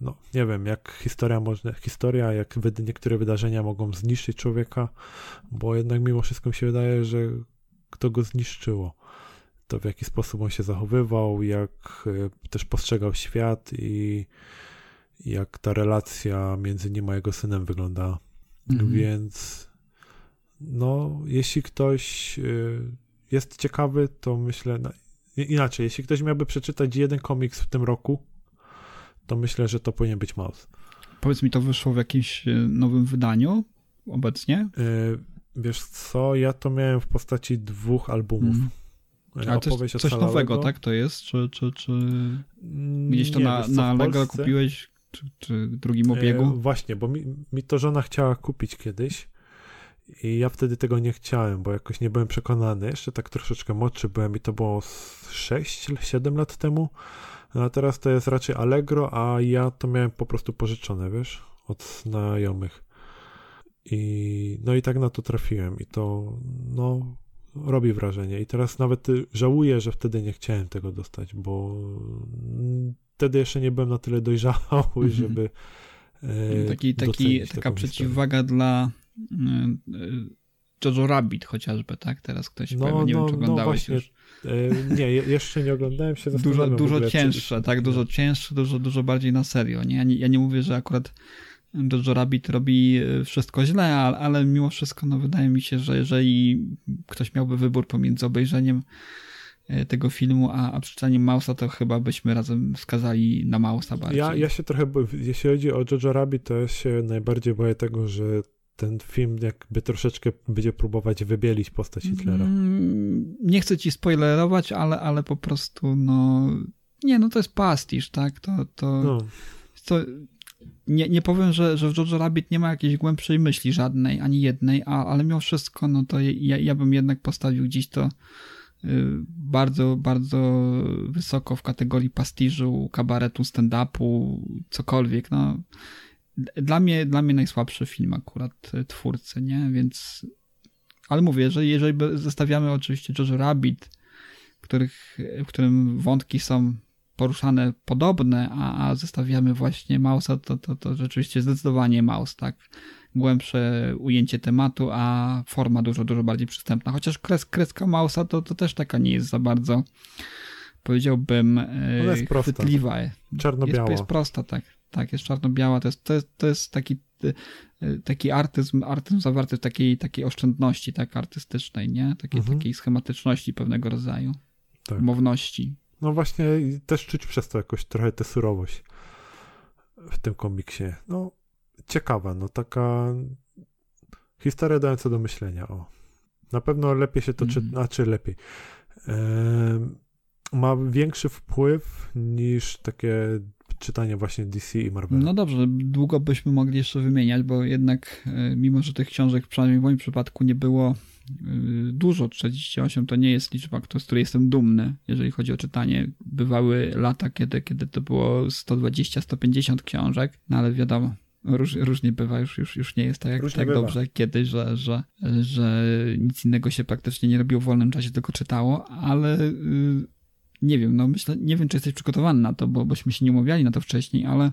no nie wiem, jak historia można, historia, jak niektóre wydarzenia mogą zniszczyć człowieka, bo jednak mimo wszystko mi się wydaje, że kto go zniszczyło. To w jaki sposób on się zachowywał, jak e, też postrzegał świat i jak ta relacja między nim a jego synem wyglądała. Mhm. Więc no, jeśli ktoś y, jest ciekawy, to myślę, inaczej, jeśli ktoś miałby przeczytać jeden komiks w tym roku, to myślę, że to powinien być Mouse. Powiedz mi, to wyszło w jakimś y, nowym wydaniu obecnie? Y, wiesz co, ja to miałem w postaci dwóch albumów. Mm. A coś, coś nowego, tak to jest? Czy, czy, czy gdzieś to Nie, na, na Allegro kupiłeś? Czy, czy drugim obiegu? E, właśnie, bo mi, mi to żona chciała kupić kiedyś i ja wtedy tego nie chciałem, bo jakoś nie byłem przekonany. Jeszcze tak troszeczkę młodszy byłem i to było 6-7 lat temu. No a teraz to jest raczej Allegro, a ja to miałem po prostu pożyczone, wiesz, od znajomych. I no i tak na to trafiłem i to no robi wrażenie. I teraz nawet żałuję, że wtedy nie chciałem tego dostać, bo wtedy jeszcze nie byłem na tyle dojrzały, Mhm. żeby e, taki, taki, taka przeciwwaga dla y, y, Jojo Rabbit chociażby, tak? Teraz ktoś No, powie, nie no, wiem, czy no oglądałeś właśnie, już. E, nie, je- jeszcze nie oglądałem się. Dużo, dużo ogóle, czy- cięższe, tak? Dużo cięższe, dużo, dużo bardziej na serio, nie? Ja nie, ja nie mówię, że akurat Jojo Rabbit robi y, wszystko źle, ale, ale mimo wszystko, no wydaje mi się, że jeżeli ktoś miałby wybór pomiędzy obejrzeniem y, tego filmu, a, a przeczytaniem Mausa, to chyba byśmy razem wskazali na Mausa bardziej. Ja, ja się trochę, jeśli chodzi o Jojo Rabbit, to ja się najbardziej boję tego, że ten film jakby troszeczkę będzie próbować wybielić postać Hitlera. Mm, Nie chcę ci spoilerować, ale, ale po prostu, no. Nie, no to jest pastisz, tak? To, to, No, to nie, nie powiem, że, że w Jojo Rabbit nie ma jakiejś głębszej myśli żadnej, ani jednej, a, ale mimo wszystko, no to ja, ja bym jednak postawił gdzieś to y, bardzo, bardzo wysoko w kategorii pastiżu, kabaretu, stand-upu, cokolwiek, no. Dla mnie, dla mnie najsłabszy film akurat y, twórcy, nie? Więc ale mówię, że jeżeli by- zestawiamy oczywiście Jojo Rabbit, których, w którym wątki są poruszane podobne, a, a zestawiamy właśnie Mausa, to, to, to rzeczywiście zdecydowanie Maus, tak? Głębsze ujęcie tematu, a forma dużo, dużo bardziej przystępna. Chociaż kres, kreska Mausa to, to też taka nie jest za bardzo, powiedziałbym, e, Ona jest prosta. chwytliwa. Jest, czarno-biała. jest prosta, tak. Tak, jest czarno-biała. To jest, to jest, to jest taki, e, taki artyzm, artyzm zawarty w takiej, takiej oszczędności, tak, artystycznej, nie? Takiej, Mhm. takiej schematyczności pewnego rodzaju. Tak. Umowności. No właśnie też czuć przez to jakoś trochę tę surowość w tym komiksie. No ciekawa, no taka historia dająca do myślenia, o. Na pewno lepiej się to czyta, Mhm. znaczy lepiej. Ma większy wpływ niż takie czytanie właśnie DC i Marvela. No dobrze, długo byśmy mogli jeszcze wymieniać, bo jednak e, mimo, że tych książek przynajmniej w moim przypadku nie było e, dużo, 48 to nie jest liczba, z której jestem dumny, jeżeli chodzi o czytanie. Bywały lata, kiedy, kiedy to było 120-150 książek, no ale wiadomo, róż, różnie bywa, już, już, już nie jest tak, jak, tak bywa. dobrze jak kiedyś, że, że, że nic innego się praktycznie nie robiło w wolnym czasie, tylko czytało, ale y, nie wiem, no myślę, nie wiem, czy jesteś przygotowany na to, bo bośmy się nie umawiali na to wcześniej, ale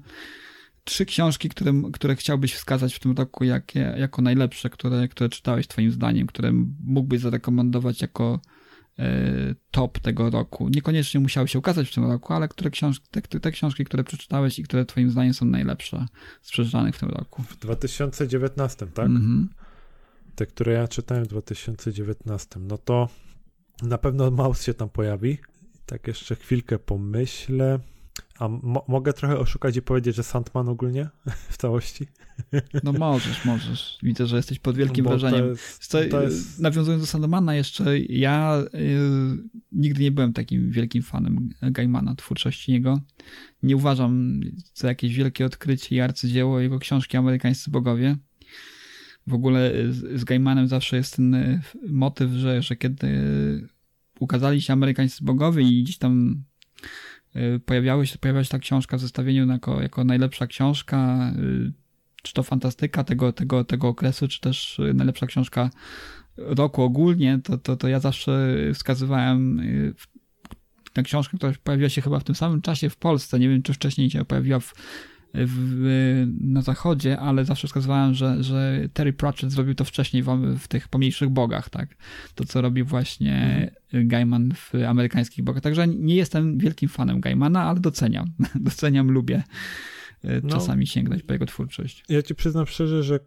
trzy książki, które, które chciałbyś wskazać w tym roku jakie, jako najlepsze, które, które czytałeś twoim zdaniem, które mógłbyś zarekomendować jako e, top tego roku. Niekoniecznie musiały się ukazać w tym roku, ale które książki, te, te książki, które przeczytałeś i które twoim zdaniem są najlepsze z przeczytanych w tym roku. W 2019, tak? Mhm. Te, które ja czytałem w 2019, no to na pewno Maus się tam pojawi. Tak jeszcze chwilkę pomyślę. A mo- mogę trochę oszukać i powiedzieć, że Sandman ogólnie [LAUGHS] w całości? No możesz, możesz. Widzę, że jesteś pod wielkim Bo wrażeniem. To jest, to jest, Nawiązując do Sandmana jeszcze, ja y, nigdy nie byłem takim wielkim fanem Gaimana, twórczości jego. Nie uważam za jakieś wielkie odkrycie i arcydzieło jego książki Amerykańscy Bogowie. W ogóle z, z Gaimanem zawsze jest ten y, motyw, że, że kiedy ukazali się Amerykańscy Bogowie i gdzieś tam y, pojawiały się, pojawiała się ta książka w zestawieniu jako, jako najlepsza książka, y, czy to fantastyka tego, tego, tego okresu, czy też y, najlepsza książka roku ogólnie, to, to, to ja zawsze wskazywałem tę książkę, która pojawiła się chyba w tym samym czasie w Polsce. Nie wiem, czy wcześniej się pojawiła w, w, na zachodzie, ale zawsze wskazywałem, że, że Terry Pratchett zrobił to wcześniej w, w tych pomniejszych bogach, tak? To, co robi właśnie Gaiman w amerykańskich bogach. Także nie jestem wielkim fanem Gaimana, ale doceniam. [LAUGHS] doceniam, lubię y, No. czasami sięgnąć po jego twórczość. ja ci przyznam szczerze, że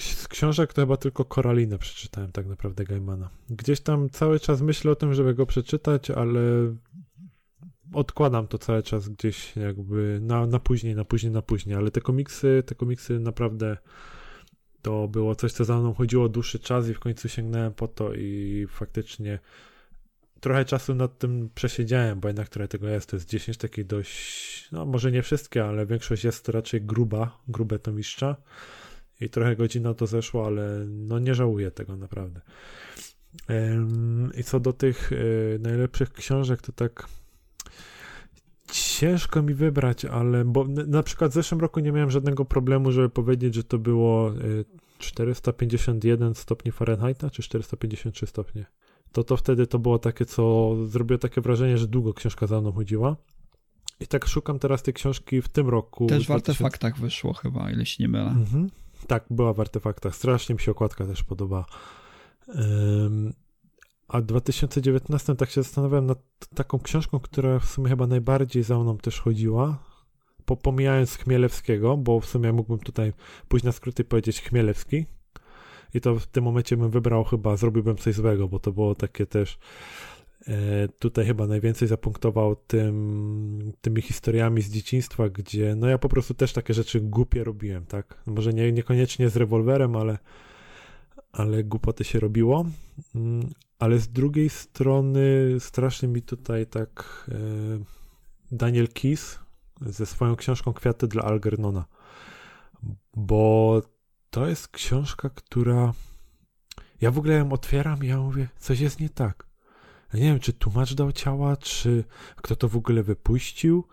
z książek to chyba tylko Koralinę przeczytałem tak naprawdę Gaimana. Gdzieś tam cały czas myślę o tym, żeby go przeczytać, ale odkładam to cały czas gdzieś jakby na, na później, na później, na później, ale te komiksy, te komiksy naprawdę to było coś, co za mną chodziło dłuższy czas i w końcu sięgnąłem po to i faktycznie trochę czasu nad tym przesiedziałem, bo jednak trochę tego jest, to jest 10 takich dość, no może nie wszystkie, ale większość jest raczej gruba, grube to mistrza i trochę godzin na to zeszło, ale no nie żałuję tego naprawdę. I co do tych e, najlepszych książek, to tak ciężko mi wybrać, ale bo na przykład w zeszłym roku nie miałem żadnego problemu, żeby powiedzieć, że to było e, 451 stopni Fahrenheita, czy 453 stopnie? To to wtedy to było takie, co zrobiło takie wrażenie, że długo książka za mną chodziła. I tak szukam teraz tej książki w tym roku. Też w artefaktach wyszło chyba, ile się nie mylę. Mhm. Tak, była w artefaktach. Strasznie mi się okładka też podoba. Um, a w 2019 tak się zastanawiałem nad taką książką, która w sumie chyba najbardziej za mną też chodziła. Po, pomijając Chmielewskiego, bo w sumie mógłbym tutaj pójść na skróty i powiedzieć Chmielewski. I to w tym momencie bym wybrał chyba, zrobiłbym coś złego, bo to było takie też E, tutaj chyba najwięcej zapunktował tym, tymi historiami z dzieciństwa, gdzie no ja po prostu też takie rzeczy głupie robiłem, tak? Może nie, niekoniecznie z rewolwerem, ale, ale głupoty się robiło. Mm, ale z drugiej strony strasznie mi tutaj tak e, Daniel Kis ze swoją książką Kwiaty dla Algernona, bo to jest książka, która ja w ogóle ją otwieram i ja mówię, coś jest nie tak ja nie wiem, czy tłumacz dał ciała, czy kto to w ogóle wypuścił,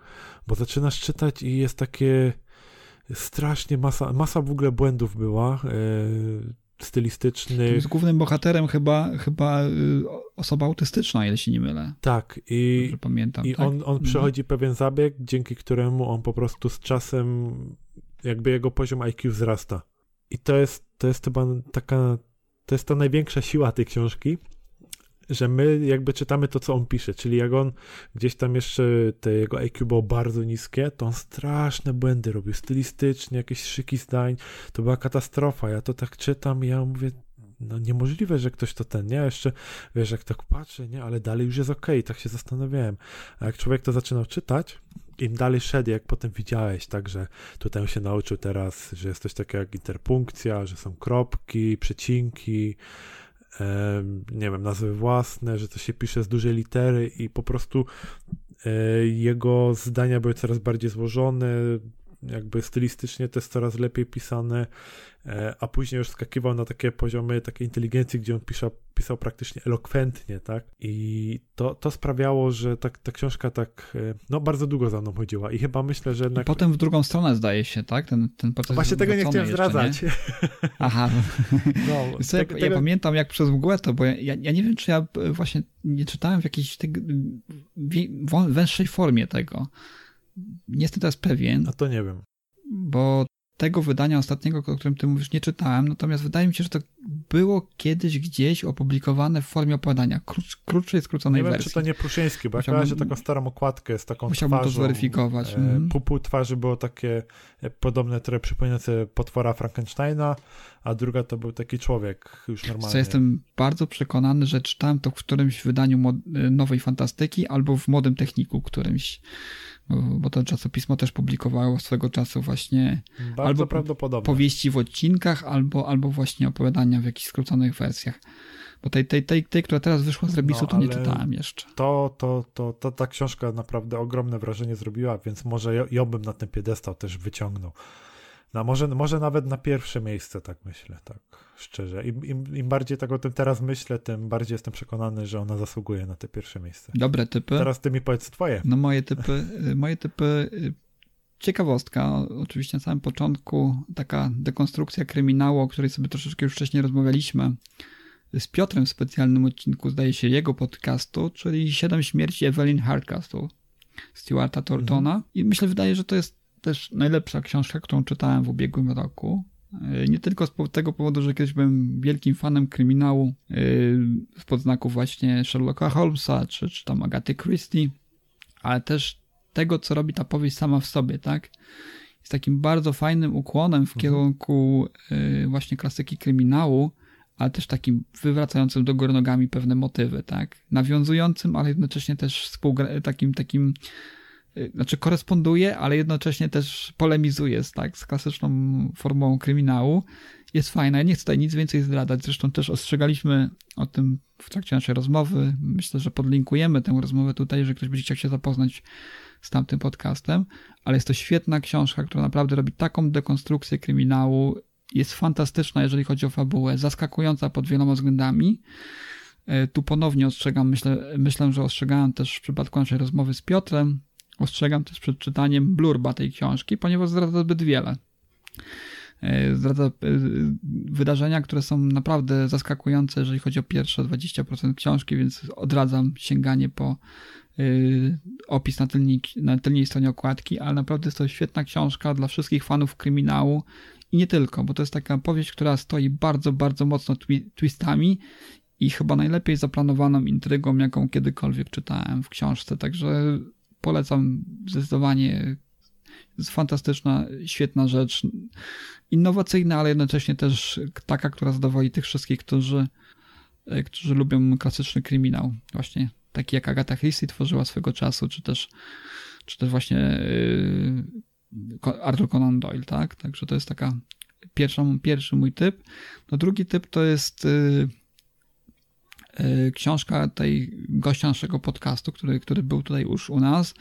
bo zaczynasz czytać i jest takie strasznie masa, masa w ogóle błędów była, e, stylistycznych. Głównym bohaterem chyba, chyba y, osoba autystyczna, jeśli nie mylę. Tak, i, pamiętam, i tak? on, on mhm. przechodzi pewien zabieg, dzięki któremu on po prostu z czasem jakby jego poziom IQ wzrasta. I to jest, to jest chyba taka, to jest ta największa siła tej książki, że my jakby czytamy to, co on pisze, czyli jak on gdzieś tam jeszcze te jego IQ było bardzo niskie, to on straszne błędy robił, stylistycznie, jakieś szyki zdań, to była katastrofa, ja to tak czytam i ja mówię, no niemożliwe, że ktoś to ten, nie? Jeszcze, wiesz, jak tak patrzę, nie? Ale dalej już jest okej, okay, tak się zastanawiałem. A jak człowiek to zaczynał czytać, im dalej szedł, jak potem widziałeś, tak, że tutaj on się nauczył teraz, że jest coś takiego jak interpunkcja, że są kropki, przecinki, nie wiem, nazwy własne, że to się pisze z dużej litery i po prostu e, jego zdania były coraz bardziej złożone, jakby stylistycznie to jest coraz lepiej pisane, e, a później już skakiwał na takie poziomy takiej inteligencji, gdzie on pisał, pisał praktycznie elokwentnie, tak? I to, to sprawiało, że ta, ta książka tak, e, no bardzo długo za mną chodziła i chyba myślę, że jednak... I potem w drugą stronę zdaje się, tak? Ten, ten proces Właśnie tego nie chciałem zdradzać. Nie? [LAUGHS] Aha. No, [LAUGHS] ja, tego... ja, pamiętam jak przez mgłę to, bo ja, ja nie wiem, czy ja właśnie nie czytałem w jakiejś tej, węższej formie tego. Nie jestem teraz pewien. A to nie wiem. Bo tego wydania ostatniego, o którym ty mówisz, nie czytałem, natomiast wydaje mi się, że to było kiedyś gdzieś opublikowane w formie opowiadania, krótsz, krótszej, skróconej nie wersji. Nie wiem, czy to nie Pruszyński, bo Musiałbym, ja kojarzę taką starą okładkę z taką musiałbym twarzą. to zweryfikować. E. Pół, pół twarzy było takie e, podobne, które przypominające potwora Frankensteina, a druga to był taki człowiek już normalny. Co jestem bardzo przekonany, że czytałem to w którymś wydaniu e, nowej fantastyki albo w młodym techniku którymś bo to czasopismo też publikowało swego czasu właśnie Bardzo albo prawdopodobne. powieści w odcinkach, albo, albo właśnie opowiadania w jakichś skróconych wersjach. Bo tej, tej, tej, tej która teraz wyszła z rebisu, no, to nie czytałem jeszcze. To, to, to, to, ta książka naprawdę ogromne wrażenie zrobiła, więc może ją bym na ten piedestał też wyciągnął. No może, może nawet na pierwsze miejsce, tak myślę, tak szczerze. Im, im, Im bardziej tak o tym teraz myślę, tym bardziej jestem przekonany, że ona zasługuje na te pierwsze miejsce. Dobre typy. Teraz ty mi powiedz twoje. No moje typy, [LAUGHS] moje typy y, ciekawostka, oczywiście na samym początku taka dekonstrukcja kryminału, o której sobie troszeczkę już wcześniej rozmawialiśmy z Piotrem w specjalnym odcinku, zdaje się, jego podcastu, czyli Siedem śmierci Evelyn Hardcastle Stuarta Tortona. Mhm. I myślę, wydaje, że to jest też najlepsza książka, którą czytałem w ubiegłym roku. E, nie tylko z tego powodu, że kiedyś byłem wielkim fanem kryminału z e, podznaków właśnie Sherlocka Holmesa, czy, czy tam Agaty Christie, ale też tego, co robi ta powieść sama w sobie, tak? Jest takim bardzo fajnym ukłonem w mhm. kierunku e, właśnie klasyki kryminału, ale też takim wywracającym do góry nogami pewne motywy, tak? Nawiązującym, ale jednocześnie też takim, takim znaczy koresponduje, ale jednocześnie też polemizuje z, tak, z klasyczną formą kryminału. Jest fajna. Ja nie chcę tutaj nic więcej zdradzać. Zresztą też ostrzegaliśmy o tym w trakcie naszej rozmowy. Myślę, że podlinkujemy tę rozmowę tutaj, jeżeli ktoś będzie chciał się zapoznać z tamtym podcastem. Ale jest to świetna książka, która naprawdę robi taką dekonstrukcję kryminału. Jest fantastyczna, jeżeli chodzi o fabułę, zaskakująca pod wieloma względami. Y, tu ponownie ostrzegam, myślę, myślę, że ostrzegałem też w przypadku naszej rozmowy z Piotrem, Ostrzegam też przed czytaniem blurba tej książki, ponieważ zdradza zbyt wiele. e, zdradza e, wydarzenia, które są naprawdę zaskakujące, jeżeli chodzi o pierwsze 20% książki, więc odradzam sięganie po e, opis na tylnej, na tylnej stronie okładki, ale naprawdę jest to świetna książka dla wszystkich fanów kryminału i nie tylko, bo to jest taka powieść, która stoi bardzo, bardzo mocno twi twistami i chyba najlepiej zaplanowaną intrygą, jaką kiedykolwiek czytałem w książce, także polecam zdecydowanie. Jest fantastyczna, świetna rzecz. Innowacyjna, ale jednocześnie też taka, która zadowoli tych wszystkich, którzy, którzy lubią klasyczny kryminał. Właśnie taki jak Agatha Christie tworzyła swego czasu, czy też, czy też właśnie yy, Arthur Conan Doyle, tak? Także to jest taka pierwszą, pierwszy mój typ. No drugi typ to jest yy, książka tej gościa naszego podcastu, który, który był tutaj już u nas,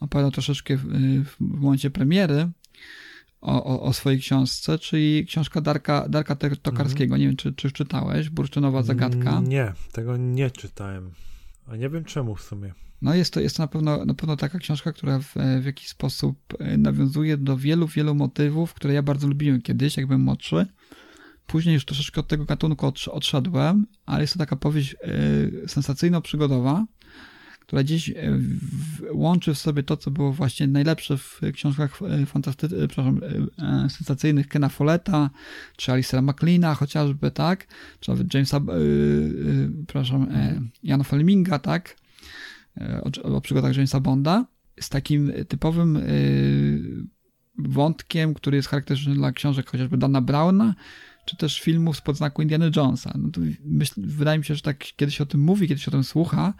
opowiadał troszeczkę w, w momencie premiery o, o, o, swojej książce, czyli książka Darka, Darka Tokarskiego. Mm. Nie wiem, czy, czy czytałeś? Bursztynowa zagadka. Nie, tego nie czytałem. A nie wiem czemu w sumie. No jest to, jest to na, pewno, na pewno taka książka, która w, w jakiś sposób y, nawiązuje do wielu, wielu motywów, które ja bardzo lubiłem kiedyś, jak byłem młodszy. Później już troszeczkę od tego gatunku odszedłem, ale jest to taka powieść e, sensacyjno-przygodowa, która gdzieś e, łączy w sobie to, co było właśnie najlepsze w książkach e, fantasty- przepraszam, sensacyjnych Kena Folletta, czy Alicera McLeana chociażby, tak? Czy nawet Jamesa, przepraszam, Jana Fleminga, tak? O, o przygodach Jamesa Bonda. Z takim typowym wątkiem, który jest charakterystyczny dla książek chociażby Dana Browna, czy też filmów z podznaku Indiana Jonesa. No to myśl, wydaje mi się, że tak kiedy się o tym mówi, kiedy się o tym słucha,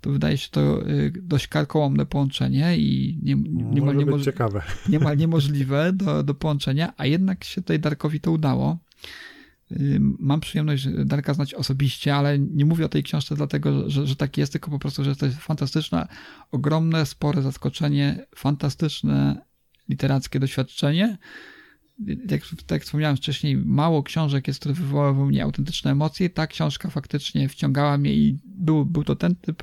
to wydaje się to y, dość karkołomne połączenie i nie, nie, Może niemoż... ciekawe. [LAUGHS] niemal niemożliwe do, do połączenia, a jednak się tutaj Darkowi to udało. Y, mam przyjemność Darka znać osobiście, ale nie mówię o tej książce dlatego, że, że tak jest, tylko po prostu, że to jest fantastyczne, ogromne, spore zaskoczenie, fantastyczne literackie doświadczenie, jak, tak jak wspomniałem wcześniej, mało książek jest, które wywołały u mnie autentyczne emocje. Ta książka faktycznie wciągała mnie i był, był to ten typ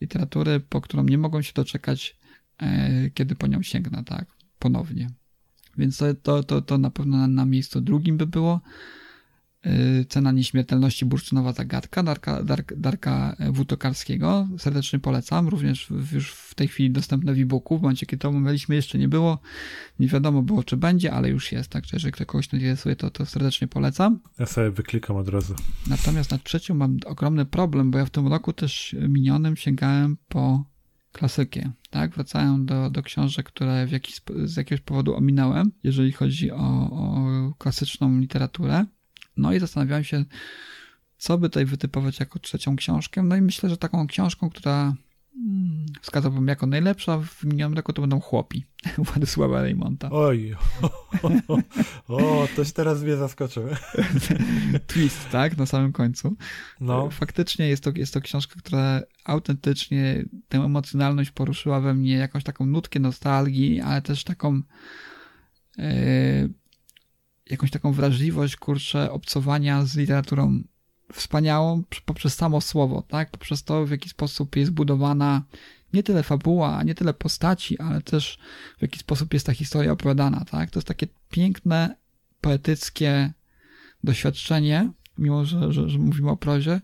literatury, po którą nie mogłem się doczekać, e, kiedy po nią sięgnę, tak, ponownie. Więc to, to, to, to na pewno na, na miejscu drugim by było. Y, Cena Nieśmiertelności Bursztynowa Zagadka Darka, Dark, Darka Wutokarskiego. Serdecznie polecam. Również już w tej chwili dostępne w e-booku. W momencie, kiedy to omawialiśmy, jeszcze nie było. Nie wiadomo było, czy będzie, ale już jest. Także jeżeli ktoś kogoś interesuje, to, to serdecznie polecam. Ja sobie wyklikam od razu. Natomiast na trzecią mam ogromny problem, bo ja w tym roku też minionym sięgałem po klasykę, tak? Wracałem do, do książek, które w jakiś, z jakiegoś powodu ominąłem, jeżeli chodzi o, o klasyczną literaturę. No i zastanawiałem się, co by tutaj wytypować jako trzecią książkę. No i myślę, że taką książką, która hmm, wskazałbym jako najlepsza w minionym roku, to będą Chłopi [LAUGHS] Władysława Reymonta. Oj, [LAUGHS] o, o, toś teraz mnie zaskoczył. [LAUGHS] Twist, tak, na samym końcu. No. Faktycznie jest to, jest to książka, która autentycznie tę emocjonalność poruszyła we mnie, jakąś taką nutkę nostalgii, ale też taką yy, jakąś taką wrażliwość, kurczę, obcowania z literaturą wspaniałą poprzez samo słowo, tak? Poprzez to, w jaki sposób jest budowana nie tyle fabuła, nie tyle postaci, ale też w jaki sposób jest ta historia opowiadana, tak? To jest takie piękne, poetyckie doświadczenie, mimo że, że, że mówimy o prozie,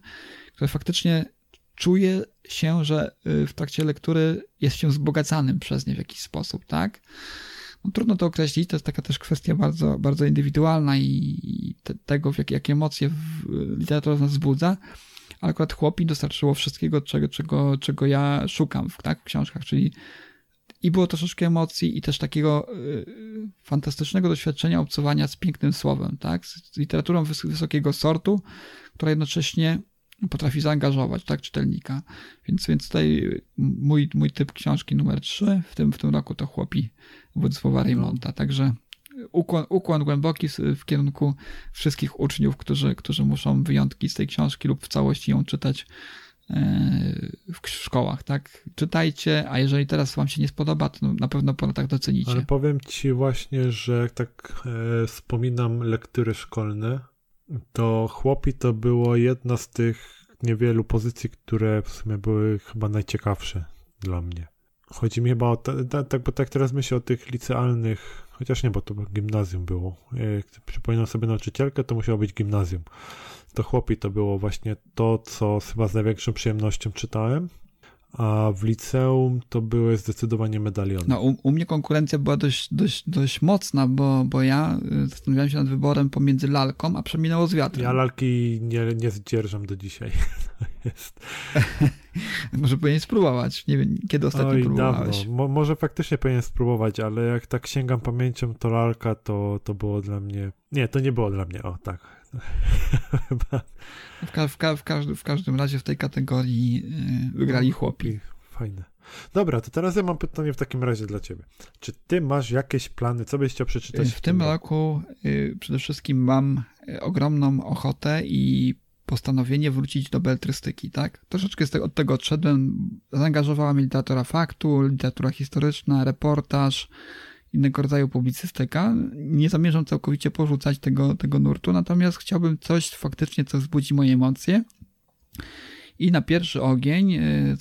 które faktycznie czuje się, że y, w trakcie lektury jest się wzbogacanym przez nie w jakiś sposób, tak? No, trudno to określić, to jest taka też kwestia bardzo, bardzo indywidualna i te, tego, w jak, jakie emocje w, literatura nas wzbudza, ale akurat chłopi dostarczyło wszystkiego, czego, czego, czego ja szukam w, tak, w książkach, czyli i było troszeczkę emocji i też takiego y, fantastycznego doświadczenia obcowania z pięknym słowem, tak, z literaturą wys wysokiego sortu, która jednocześnie potrafi zaangażować tak, czytelnika. Więc, więc tutaj mój, mój typ książki numer 3 w tym, w tym roku to Chłopi Władysława no. Reymonta. Także ukłon, ukłon głęboki w kierunku wszystkich uczniów, którzy, którzy muszą wyjątki z tej książki lub w całości ją czytać e, w szkołach, tak? Czytajcie, a jeżeli teraz wam się nie spodoba, to na pewno po latach docenicie. Ale powiem ci właśnie, że jak tak e, wspominam lektury szkolne, to chłopi to było jedna z tych niewielu pozycji, które w sumie były chyba najciekawsze dla mnie. Chodzi mi chyba o, tak, bo tak teraz myślę o tych licealnych Chociaż nie, bo to gimnazjum było. Jak przypominam sobie nauczycielkę, to musiało być gimnazjum. To chłopi to było właśnie to, co chyba z największą przyjemnością czytałem a w liceum to były zdecydowanie medaliony. No, u, u, mnie konkurencja była dość, dość, dość mocna, bo, bo ja y, zastanawiałem się nad wyborem pomiędzy lalką, a przeminęło z wiatrem. Ja lalki nie, nie zdzierżam do dzisiaj. [LAUGHS] Jest. [LAUGHS] może powinien spróbować. Nie wiem, kiedy ostatnio Oj, próbowałeś. Mo, może faktycznie powinien spróbować, ale jak tak sięgam pamięcią, to lalka to, to było dla mnie... Nie, to nie było dla mnie, o tak. W, ka w, ka w, każdy, w każdym razie w tej kategorii wygrali no, chłopi. Fajne. Dobra, to teraz ja mam pytanie w takim razie dla ciebie. Czy ty masz jakieś plany? Co byś chciał przeczytać? W, w tym roku y, przede wszystkim mam y, ogromną ochotę i postanowienie wrócić do beletrystyki, tak? Troszeczkę od tego odszedłem. Zaangażowała mnie literatura faktu, literatura historyczna, reportaż, innego rodzaju publicystyka. Nie zamierzam całkowicie porzucać tego, tego nurtu, natomiast chciałbym coś faktycznie, co wzbudzi moje emocje. I na pierwszy ogień, e,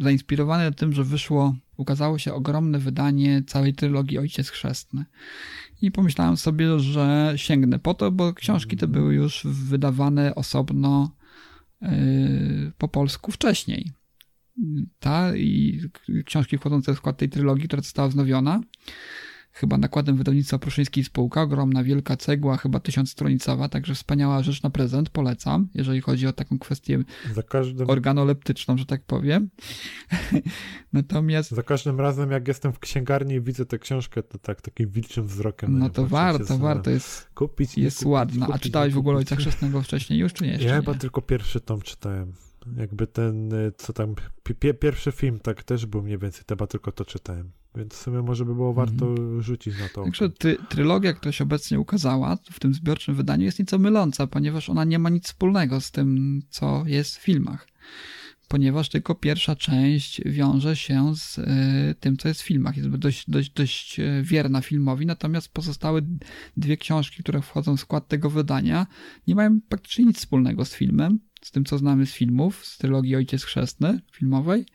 zainspirowany tym, że wyszło, ukazało się ogromne wydanie całej trylogii Ojciec Chrzestny. I pomyślałem sobie, że sięgnę po to, bo książki te były już wydawane osobno e, po polsku wcześniej ta i książki wchodzące w skład tej trylogii, która została wznowiona. Chyba nakładem wydawnictwa Pruszyńskiej Spółka, ogromna, wielka cegła, chyba tysiącstronicowa, także wspaniała rzecz na prezent, polecam, jeżeli chodzi o taką kwestię każdym... organoleptyczną, że tak powiem. [LAUGHS] Natomiast... Za każdym razem, jak jestem w księgarni i widzę tę książkę, to tak takim wilczym wzrokiem. No to warto, warto, jest, kupić, jest kupić, ładna. Kupić, A czytałeś w ogóle Ojca Chrzestnego wcześniej już, czy nie? ja chyba tylko pierwszy tom czytałem jakby ten, y, co tam, pierwszy film tak też był mniej więcej, chyba tylko to czytałem. Więc w sumie może by było mhm. warto rzucić na to. Także ty, trylogia, która się obecnie ukazała w tym zbiorczym wydaniu jest nieco myląca, ponieważ ona nie ma nic wspólnego z tym, co jest w filmach. Ponieważ tylko pierwsza część wiąże się z y, tym, co jest w filmach. Jest dość, dość, dość y, wierna filmowi, natomiast pozostałe dwie książki, które wchodzą w skład tego wydania, nie mają praktycznie nic wspólnego z filmem z tym, co znamy z filmów, z trylogii Ojciec Chrzestny filmowej,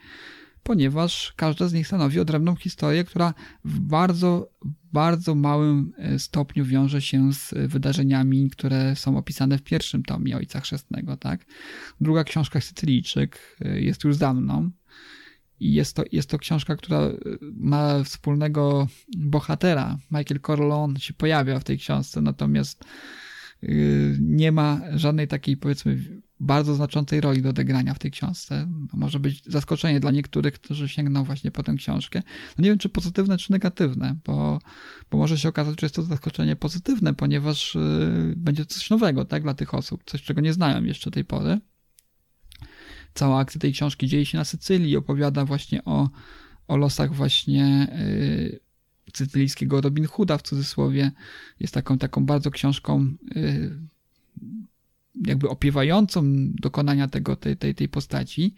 ponieważ każda z nich stanowi odrębną historię, która w bardzo, bardzo małym e, stopniu wiąże się z wydarzeniami, które są opisane w pierwszym tomie Ojca Chrzestnego, tak? Druga książka Sycylijczyk e, jest już za mną i jest to, jest to książka, która e, ma wspólnego bohatera. Michael Corleone się pojawia w tej książce, natomiast nie ma żadnej takiej, powiedzmy, bardzo znaczącej roli do odegrania w tej książce. To może być zaskoczenie dla niektórych, którzy sięgną właśnie po tę książkę. No nie wiem, czy pozytywne, czy negatywne, bo, bo może się okazać, że jest to zaskoczenie pozytywne, ponieważ yy, będzie coś nowego, tak, dla tych osób, coś, czego nie znają jeszcze tej pory. Cała akcja tej książki dzieje się na Sycylii, opowiada właśnie o, o losach właśnie yy, sycylijskiego Robin Hooda w cudzysłowie. Jest taką, taką bardzo książką yy, jakby opiewającą dokonania tego, tej, tej, tej postaci,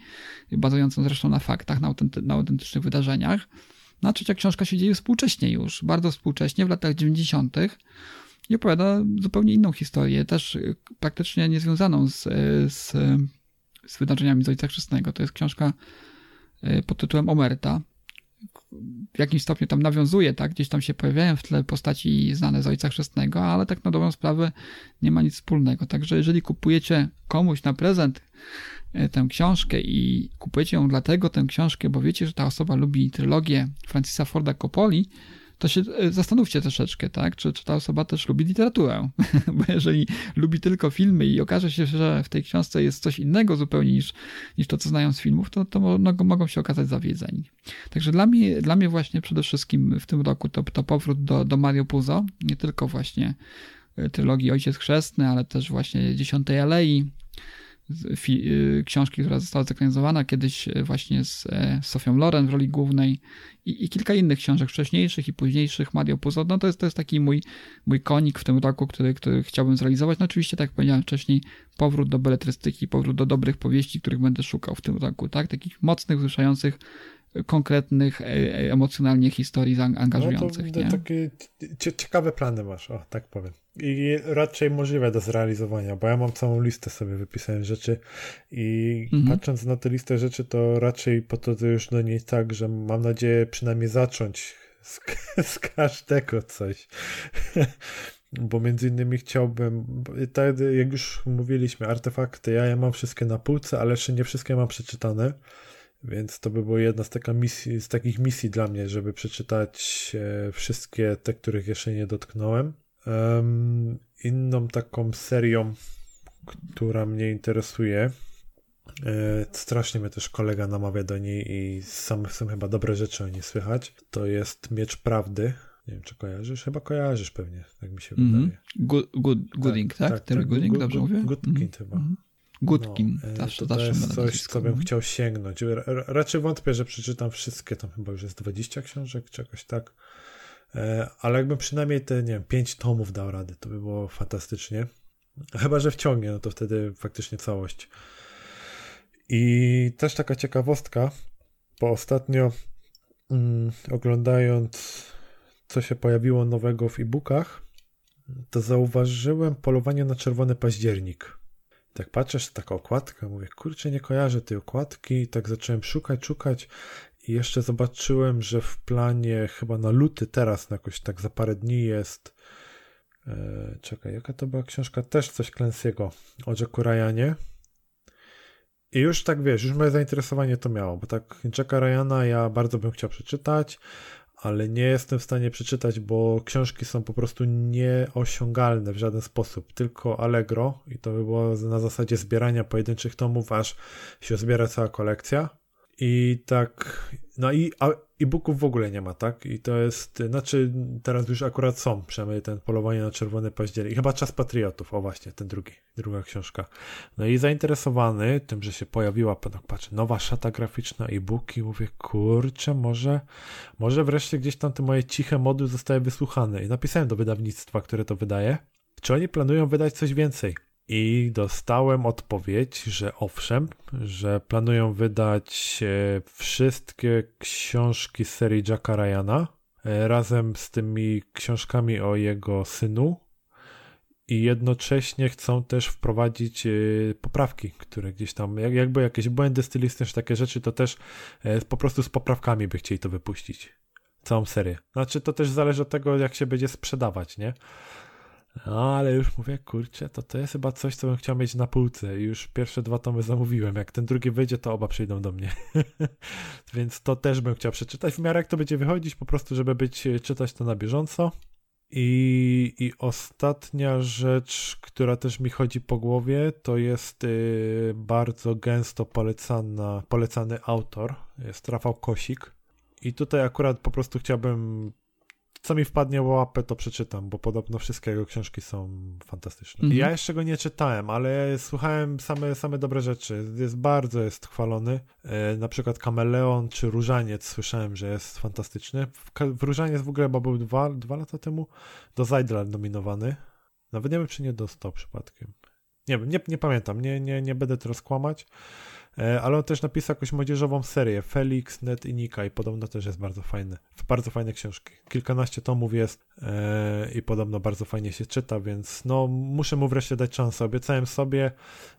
bazującą zresztą na faktach, na, autenty, na autentycznych wydarzeniach. No a trzecia książka się dzieje współcześnie już, bardzo współcześnie, w latach 90. i opowiada zupełnie inną historię, też praktycznie niezwiązaną z, z, z wydarzeniami z Ojca Chrzestnego. To jest książka pod tytułem Omerta, w jakimś stopniu tam nawiązuje, tak? Gdzieś tam się pojawiają w tle postaci znane z Ojca Chrzestnego, ale tak na dobrą sprawę nie ma nic wspólnego. Także jeżeli kupujecie komuś na prezent e, tę książkę i kupujecie ją dlatego tę książkę, bo wiecie, że ta osoba lubi trylogię Francisa Forda Coppoli, to się e, zastanówcie troszeczkę, tak? Czy, czy ta osoba też lubi literaturę? [LAUGHS] Bo jeżeli lubi tylko filmy i okaże się, że w tej książce jest coś innego zupełnie niż, niż to, co znają z filmów, to, to mogą, mogą się okazać zawiedzeni. Także dla mnie, dla mnie właśnie przede wszystkim w tym roku to, to powrót do, do Mario Puzo, nie tylko właśnie e, trylogii Ojciec Chrzestny, ale też właśnie Dziesiątej Alei, książki, która została zekranizowana kiedyś y, właśnie z e, Sofią Loren w roli głównej i, i, kilka innych książek wcześniejszych i późniejszych, Mario Puzo, no to jest, to jest taki mój, mój konik w tym roku, który, który chciałbym zrealizować. No oczywiście, tak jak powiedziałem wcześniej, powrót do beletrystyki, powrót do dobrych powieści, których będę szukał w tym roku, tak? Takich mocnych, wzruszających konkretnych, e, e, emocjonalnie historii zaangażujących. No to, nie? takie ciekawe plany masz, o tak powiem. I raczej możliwe do zrealizowania, bo ja mam całą listę sobie wypisałem rzeczy i mhm. patrząc na tę listę rzeczy, to raczej podchodzę już do niej tak, że mam nadzieję przynajmniej zacząć z, [LAUGHS] z każdego coś. [LAUGHS] bo między innymi chciałbym, tak jak już mówiliśmy, artefakty, ja je mam wszystkie na półce, ale jeszcze nie wszystkie mam przeczytane, więc to by była jedna z, taka misji, z takich misji dla mnie, żeby przeczytać e, wszystkie te, których jeszcze nie dotknąłem. Um, inną taką serią, która mnie interesuje, e, strasznie mnie też kolega namawia do niej i sam są chyba dobre rzeczy o niej słychać, to jest Miecz Prawdy nie wiem, czy kojarzysz? Chyba kojarzysz pewnie, tak mi się mm -hmm. wydaje. Good, good, gooding, tak? tak? tak, tak Gooding, dobrze good, mówię? Goodkin mm -hmm. chyba. Mm -hmm. Goodkin, no, zawsze, to, to jest coś, co bym chciał sięgnąć. Raczej wątpię, że przeczytam wszystkie, tam chyba już jest 20 książek, czy jakoś tak. E, ale jakbym przynajmniej te, nie wiem, 5 tomów dał rady, to by było fantastycznie. Chyba, że wciągnie, no to wtedy faktycznie całość. I też taka ciekawostka, bo ostatnio mm, oglądając co się pojawiło nowego w e-bookach, to zauważyłem polowanie na czerwony październik. Tak patrzysz, taka okładka, mówię, kurczę, nie kojarzę tej okładki, i tak zacząłem szukać, szukać i jeszcze zobaczyłem, że w planie chyba na luty teraz, na jakoś tak za parę dni jest e, czekaj, jaka to była książka? Też coś Clancy'ego o Jacku Ryanie. I już tak wiesz, już moje zainteresowanie to miało, bo tak Jacka Ryana ja bardzo bym chciał przeczytać, ale nie jestem w stanie przeczytać, bo książki są po prostu nieosiągalne w żaden sposób, tylko Allegro i to by było na zasadzie zbierania pojedynczych tomów, aż się zbiera cała kolekcja. I tak, no i e-booków w ogóle nie ma, tak? I to jest, znaczy teraz już akurat są, przynajmniej ten polowanie na czerwony październik. Chyba Czas Patriotów, o właśnie, ten drugi, druga książka. No i zainteresowany tym, że się pojawiła, tak patrzę, nowa szata graficzna, e-booki, mówię, kurczę, może, może wreszcie gdzieś tam te moje ciche mody zostały wysłuchane. I napisałem do wydawnictwa, które to wydaje, czy oni planują wydać coś więcej. I dostałem odpowiedź, że owszem, że planują wydać e, wszystkie książki serii Jacka Ryana e, razem z tymi książkami o jego synu i jednocześnie chcą też wprowadzić e, poprawki, które gdzieś tam, jakby jakieś błędy stylistyczne, takie rzeczy, to też po prostu z poprawkami by chcieli to wypuścić. Całą serię. Znaczy to też zależy od tego, jak się będzie sprzedawać, nie? No, ale już mówię, kurczę, to to jest chyba coś, co bym chciał mieć na półce już pierwsze dwa tomy zamówiłem. Jak ten drugi wyjdzie, to oba przyjdą do mnie. [LAUGHS] Więc to też bym chciał przeczytać w miarę jak to będzie wychodzić, po prostu, żeby być, czytać to na bieżąco. I, I ostatnia rzecz, która też mi chodzi po głowie, to jest y, bardzo gęsto polecana, polecany autor, jest Rafał Kosik. I tutaj akurat po prostu chciałbym co mi wpadnie w łapę, to przeczytam, bo podobno wszystkie jego książki są fantastyczne. Mhm. Ja jeszcze go nie czytałem, ale słuchałem same, same dobre rzeczy. Jest bardzo jest chwalony. E, na przykład Kameleon czy Różaniec słyszałem, że jest fantastyczny. W, w Różaniec w ogóle chyba był dwa, dwa lata temu do Zajdla nominowany. Nawet nie wiem, czy nie dostał przypadkiem. Nie wiem, nie, nie pamiętam, nie, nie, nie będę teraz kłamać. E, ale on też napisał jakąś młodzieżową serię, Felix, Net i Nika i podobno też jest bardzo fajny, bardzo fajne książki. Kilkanaście tomów jest e, i podobno bardzo fajnie się czyta, więc no muszę mu wreszcie dać szansę. Obiecałem sobie,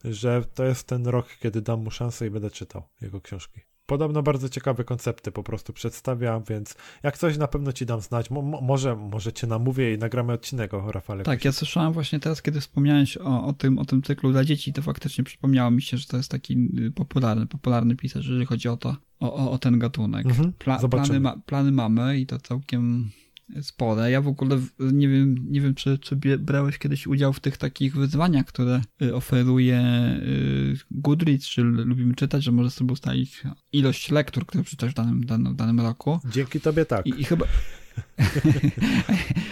że to jest ten rok, kiedy dam mu szansę i będę czytał jego książki. Podobno bardzo ciekawe koncepty po prostu przedstawia, więc jak coś na pewno ci dam znać. Mo może, może cię namówię i nagramy odcinek o Rafale. Tak, ja słyszałem właśnie teraz, kiedy wspomniałeś o, o, tym, o tym cyklu dla dzieci, to faktycznie przypomniało mi się, że to jest taki y, popularny, popularny pisarz, jeżeli chodzi o to, o, o, o ten gatunek. Mhm, Pla plany, ma plany mamy i to całkiem spore. Ja w ogóle nie wiem, nie wiem czy, czy brałeś kiedyś udział w tych takich wyzwaniach, które y, oferuje y, Goodreads, czy lubimy czytać, że możesz sobie ustalić ilość lektur, które przeczytasz w danym, danym, danym roku. Dzięki tobie tak. I, i chyba... [LAUGHS]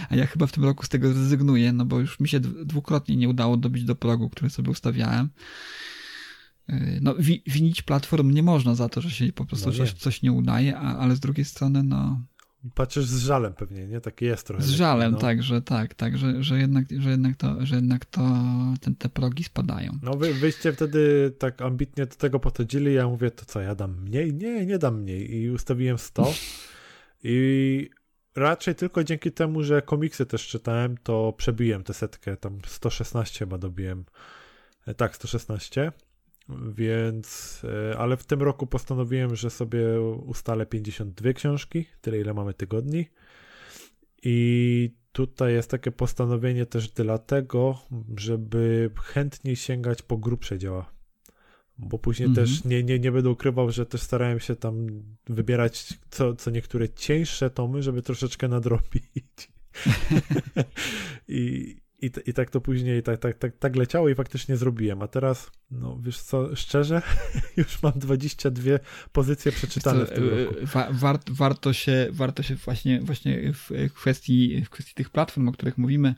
A ja chyba w tym roku z tego zrezygnuję, no bo już mi się dwukrotnie nie udało dobić do progu, który sobie ustawiałem. Y, no, wi winić platform nie można za to, że się po prostu no coś, coś nie udaje, a, ale z drugiej strony, no, Patrzysz z żalem pewnie, nie? Taki jest trochę. Z żalem, no. tak, że tak, tak, że, że, jednak, że jednak to, że jednak to ten, te progi spadają. No wy, wyście wtedy tak ambitnie do tego podchodzili, ja mówię, to co, ja dam mniej? Nie, nie dam mniej. I ustawiłem 100 [LAUGHS] i raczej tylko dzięki temu, że komiksy też czytałem, to przebiłem tę setkę, tam 116 chyba dobiłem. E, tak, 116. Więc, e, ale w tym roku postanowiłem, że sobie ustalę 52 książki, tyle ile mamy tygodni. I tutaj jest takie postanowienie też dlatego, żeby chętniej sięgać po grubsze dzieła. Bo później Mhm. też nie, nie, nie będę ukrywał, że też starałem się tam wybierać co, co niektóre cieńsze tomy, żeby troszeczkę nadrobić. [LAUGHS] I, i, I tak to później tak, tak, tak, tak leciało i faktycznie zrobiłem. A teraz, no wiesz co, szczerze, [LAUGHS] już mam 22 pozycje przeczytane w Co, tym e, roku. wa, wart, warto, się, warto się właśnie, właśnie w kwestii, w kwestii tych platform, o których mówimy,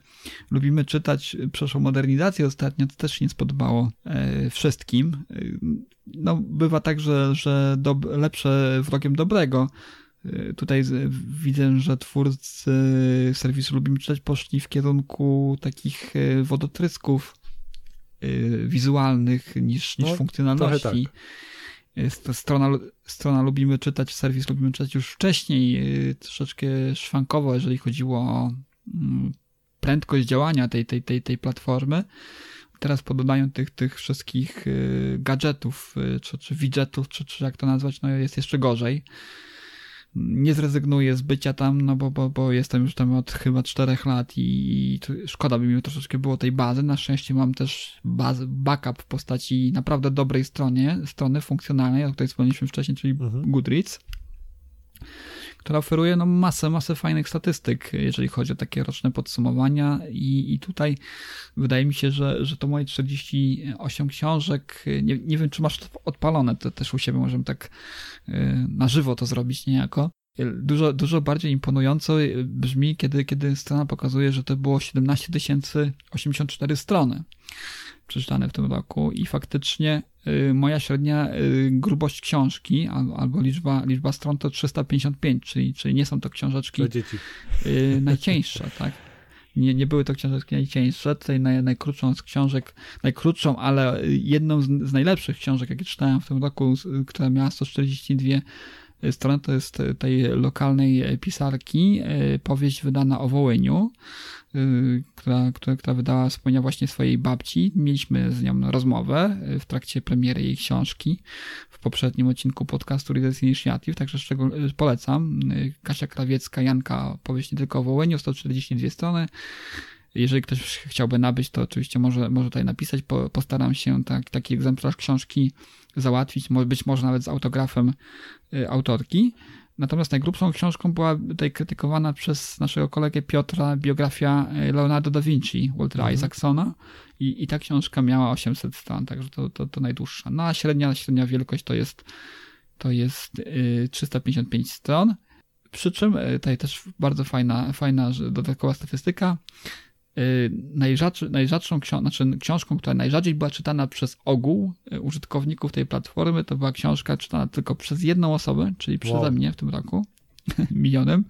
lubimy czytać przeszłą modernizację ostatnio, to też się nie spodobało e, wszystkim. E, No, bywa tak, że, że lepsze wrogiem dobrego. E, Tutaj widzę, że twórcy serwisu Lubimy Czytać poszli w kierunku takich e, wodotrysków e, wizualnych niż, niż No, funkcjonalności. tak. Strona, strona Lubimy Czytać, serwis Lubimy Czytać już wcześniej y, troszeczkę szwankowo, jeżeli chodziło o mm, prędkość działania tej, tej, tej, tej platformy. Teraz po dodaniu tych, tych wszystkich y, gadżetów, y, czy, czy widgetów, czy, czy jak to nazwać, no jest jeszcze gorzej. Nie zrezygnuję z bycia tam, no bo, bo, bo jestem już tam od chyba czterech lat i tu szkoda by mi troszeczkę było tej bazy. Na szczęście mam też bazę, backup w postaci naprawdę dobrej stronie, strony funkcjonalnej, o której wspomnieliśmy wcześniej, czyli Mhm. Goodreads, która oferuje no, masę, masę fajnych statystyk, jeżeli chodzi o takie roczne podsumowania i, i tutaj wydaje mi się, że, że to moje 48 książek, nie, nie wiem, czy masz to odpalone, to też u siebie możemy tak y, na żywo to zrobić niejako. Dużo, dużo bardziej imponująco brzmi, kiedy, kiedy strona pokazuje, że to było 17 084 strony przeczytane w tym roku i faktycznie moja średnia y, grubość książki al, albo liczba, liczba stron to 355, czyli, czyli nie są to książeczki y, najcieńsze, [LAUGHS] tak? Nie, nie były to książeczki najcieńsze. Tutaj naj, najkrótszą z książek, najkrótszą, ale jedną z, z najlepszych książek, jakie czytałem w tym roku, która miała 142 strony, to jest tej lokalnej pisarki, y, powieść wydana o Wołyniu, y, która, która, która wydała wspomnienia właśnie swojej babci. Mieliśmy z nią rozmowę w trakcie premiery jej książki w poprzednim odcinku podcastu Readers Initiative, także szczególnie polecam. Kasia Krawiecka, Janka, powieść nie tylko o Wołyniu, 142 strony. Jeżeli ktoś chciałby nabyć, to oczywiście może, może tutaj napisać. Po, postaram się tak, taki egzemplarz książki załatwić, być może nawet z autografem autorki. Natomiast najgrubszą książką była tutaj krytykowana przez naszego kolegę Piotra biografia y, Leonardo da Vinci, Waltera Isaacsona i, i ta książka miała 800 stron, także to, to, to najdłuższa. No a średnia, średnia wielkość to jest, to jest y, 355 stron. Przy czym y, tutaj też bardzo fajna, fajna dodatkowa statystyka. Y, Najrzadszy, najrzadszą ksią- znaczy książką, która najrzadziej była czytana przez ogół y, użytkowników tej platformy, to była książka czytana tylko przez jedną osobę, czyli przeze Wow. mnie w tym roku, [LAUGHS] milionem.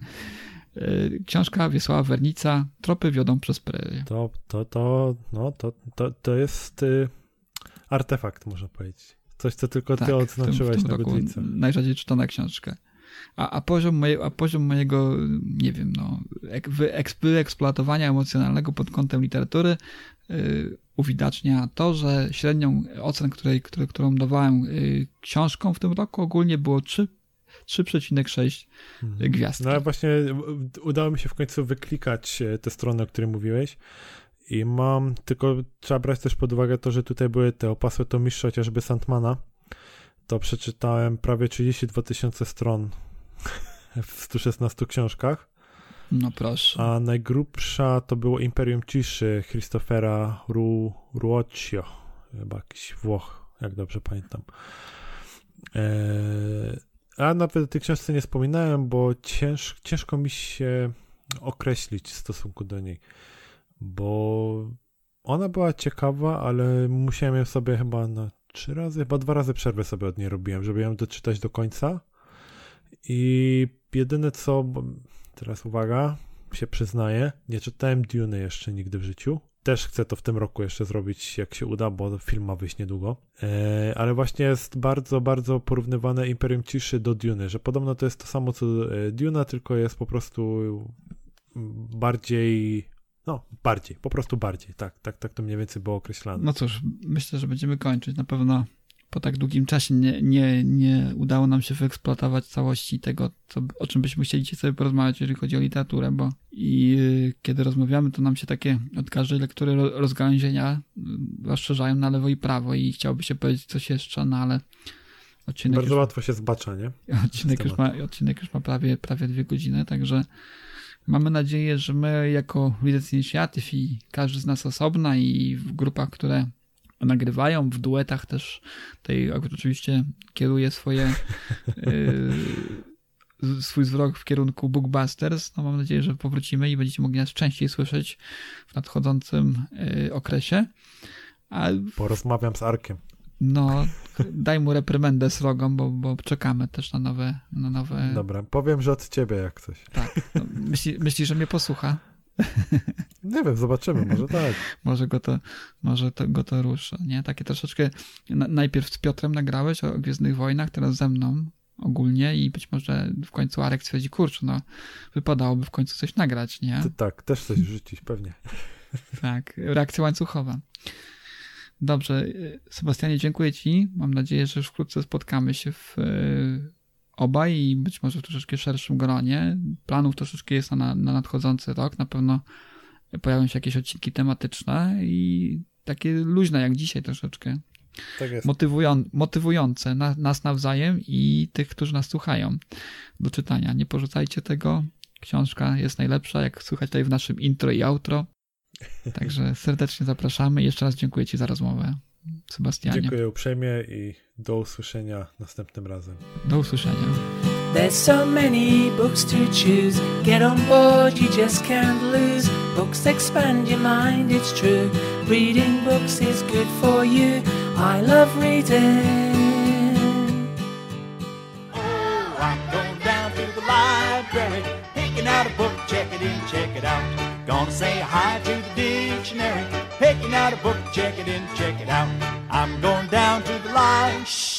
Y, Książka Wiesława Wernica, Tropy wiodą przez prerię. To, to, to, no, to, to, to jest y, artefakt, można powiedzieć. Coś, co tylko ty Tak, w tym- odznaczyłeś w tym na Goodreadsa. najrzadziej czytana książka. A, a, poziom moje, a poziom mojego, nie wiem, no, ek, wyeks- wyeksploatowania emocjonalnego pod kątem literatury y, uwidacznia to, że średnią ocen, której, które, którą dawałem y, książkom w tym roku ogólnie było 3 3,6 Mhm. gwiazdki. No ale właśnie y, udało mi się w końcu wyklikać e, tę stronę, o której mówiłeś. I mam, tylko trzeba brać też pod uwagę to, że tutaj były te opasłe tomisze, chociażby Sandmana. To przeczytałem prawie 32 tysiące stron [LAUGHS] w 116 książkach. No proszę. A najgrubsza to było Imperium Ciszy Christofera Ru, Ruoccio. Chyba jakiś Włoch, jak dobrze pamiętam. Eee, a nawet o tej książce nie wspominałem, bo cięż, ciężko mi się określić w stosunku do niej. Bo ona była ciekawa, ale musiałem ją sobie chyba na trzy razy, chyba dwa razy przerwę sobie od niej robiłem, żeby ją doczytać do końca. I jedyne co, teraz uwaga, się przyznaję, nie czytałem Dune jeszcze nigdy w życiu. Też chcę to w tym roku jeszcze zrobić, jak się uda, bo film ma wyjść niedługo. E, ale właśnie jest bardzo, bardzo porównywane Imperium Ciszy do Dune, że podobno to jest to samo co e, Duna, tylko jest po prostu bardziej, no bardziej, po prostu bardziej, tak, tak, tak to mniej więcej było określane. No cóż, myślę, że będziemy kończyć. Na pewno po tak długim czasie nie, nie, nie udało nam się wyeksploatować całości tego, co, o czym byśmy chcieli dzisiaj sobie porozmawiać, jeżeli chodzi o literaturę, bo i y, kiedy rozmawiamy, to nam się takie od każdej lektury ro- rozgałęzienia y, rozszerzają na lewo i prawo i chciałoby się powiedzieć coś jeszcze, no ale odcinek Bardzo już, łatwo się zbacza, nie? [LAUGHS] odcinek, już ma, odcinek już ma prawie, prawie dwie godziny, także mamy nadzieję, że my jako Readers Initiative i każdy z nas osobna i w grupach, które nagrywają, w duetach też tej oczywiście kieruje swoje [LAUGHS] yy, swój wzrok w kierunku Bookbusters. No mam nadzieję, że powrócimy i będziecie mogli nas częściej słyszeć w nadchodzącym yy, okresie. A Porozmawiam z Arkiem. No, daj mu reprymendę srogą, bo, bo czekamy też na nowe, na nowe. Dobra, powiem, że od ciebie jak coś. Tak. No, myśli, myśli, że mnie posłucha? [LAUGHS] Nie wiem, zobaczymy, może tak. Może go to, może to, go to ruszy, nie? Takie troszeczkę, na, najpierw z Piotrem nagrałeś o Gwiezdnych Wojnach, teraz ze mną ogólnie i być może w końcu Arek stwierdzi, kurczę, no wypadałoby w końcu coś nagrać, nie? Ty, tak, też coś rzucić, pewnie. Tak, reakcja łańcuchowa. Dobrze, Sebastianie, dziękuję Ci. Mam nadzieję, że już wkrótce spotkamy się w y, obaj i być może w troszeczkę szerszym gronie. Planów troszeczkę jest na, na nadchodzący rok. Na pewno pojawią się jakieś odcinki tematyczne i takie luźne jak dzisiaj troszeczkę. Tak jest. Motywują, motywujące na, nas nawzajem i tych, którzy nas słuchają do czytania. Nie porzucajcie tego. Książka jest najlepsza, jak słychać tutaj w naszym intro i outro. Także serdecznie zapraszamy. Jeszcze raz dziękuję Ci za rozmowę, Sebastianie. Dziękuję uprzejmie i do usłyszenia następnym razem. Do usłyszenia. There's so many books to choose. Get on board, you just can't lose. Books expand your mind, it's true. Reading books is good for you. I love reading. Oh, I'm going down to the library, picking out a book, check it in, check it out. Gonna say hi to the dictionary, picking out a book, check it in, check it out. I'm going down to the library.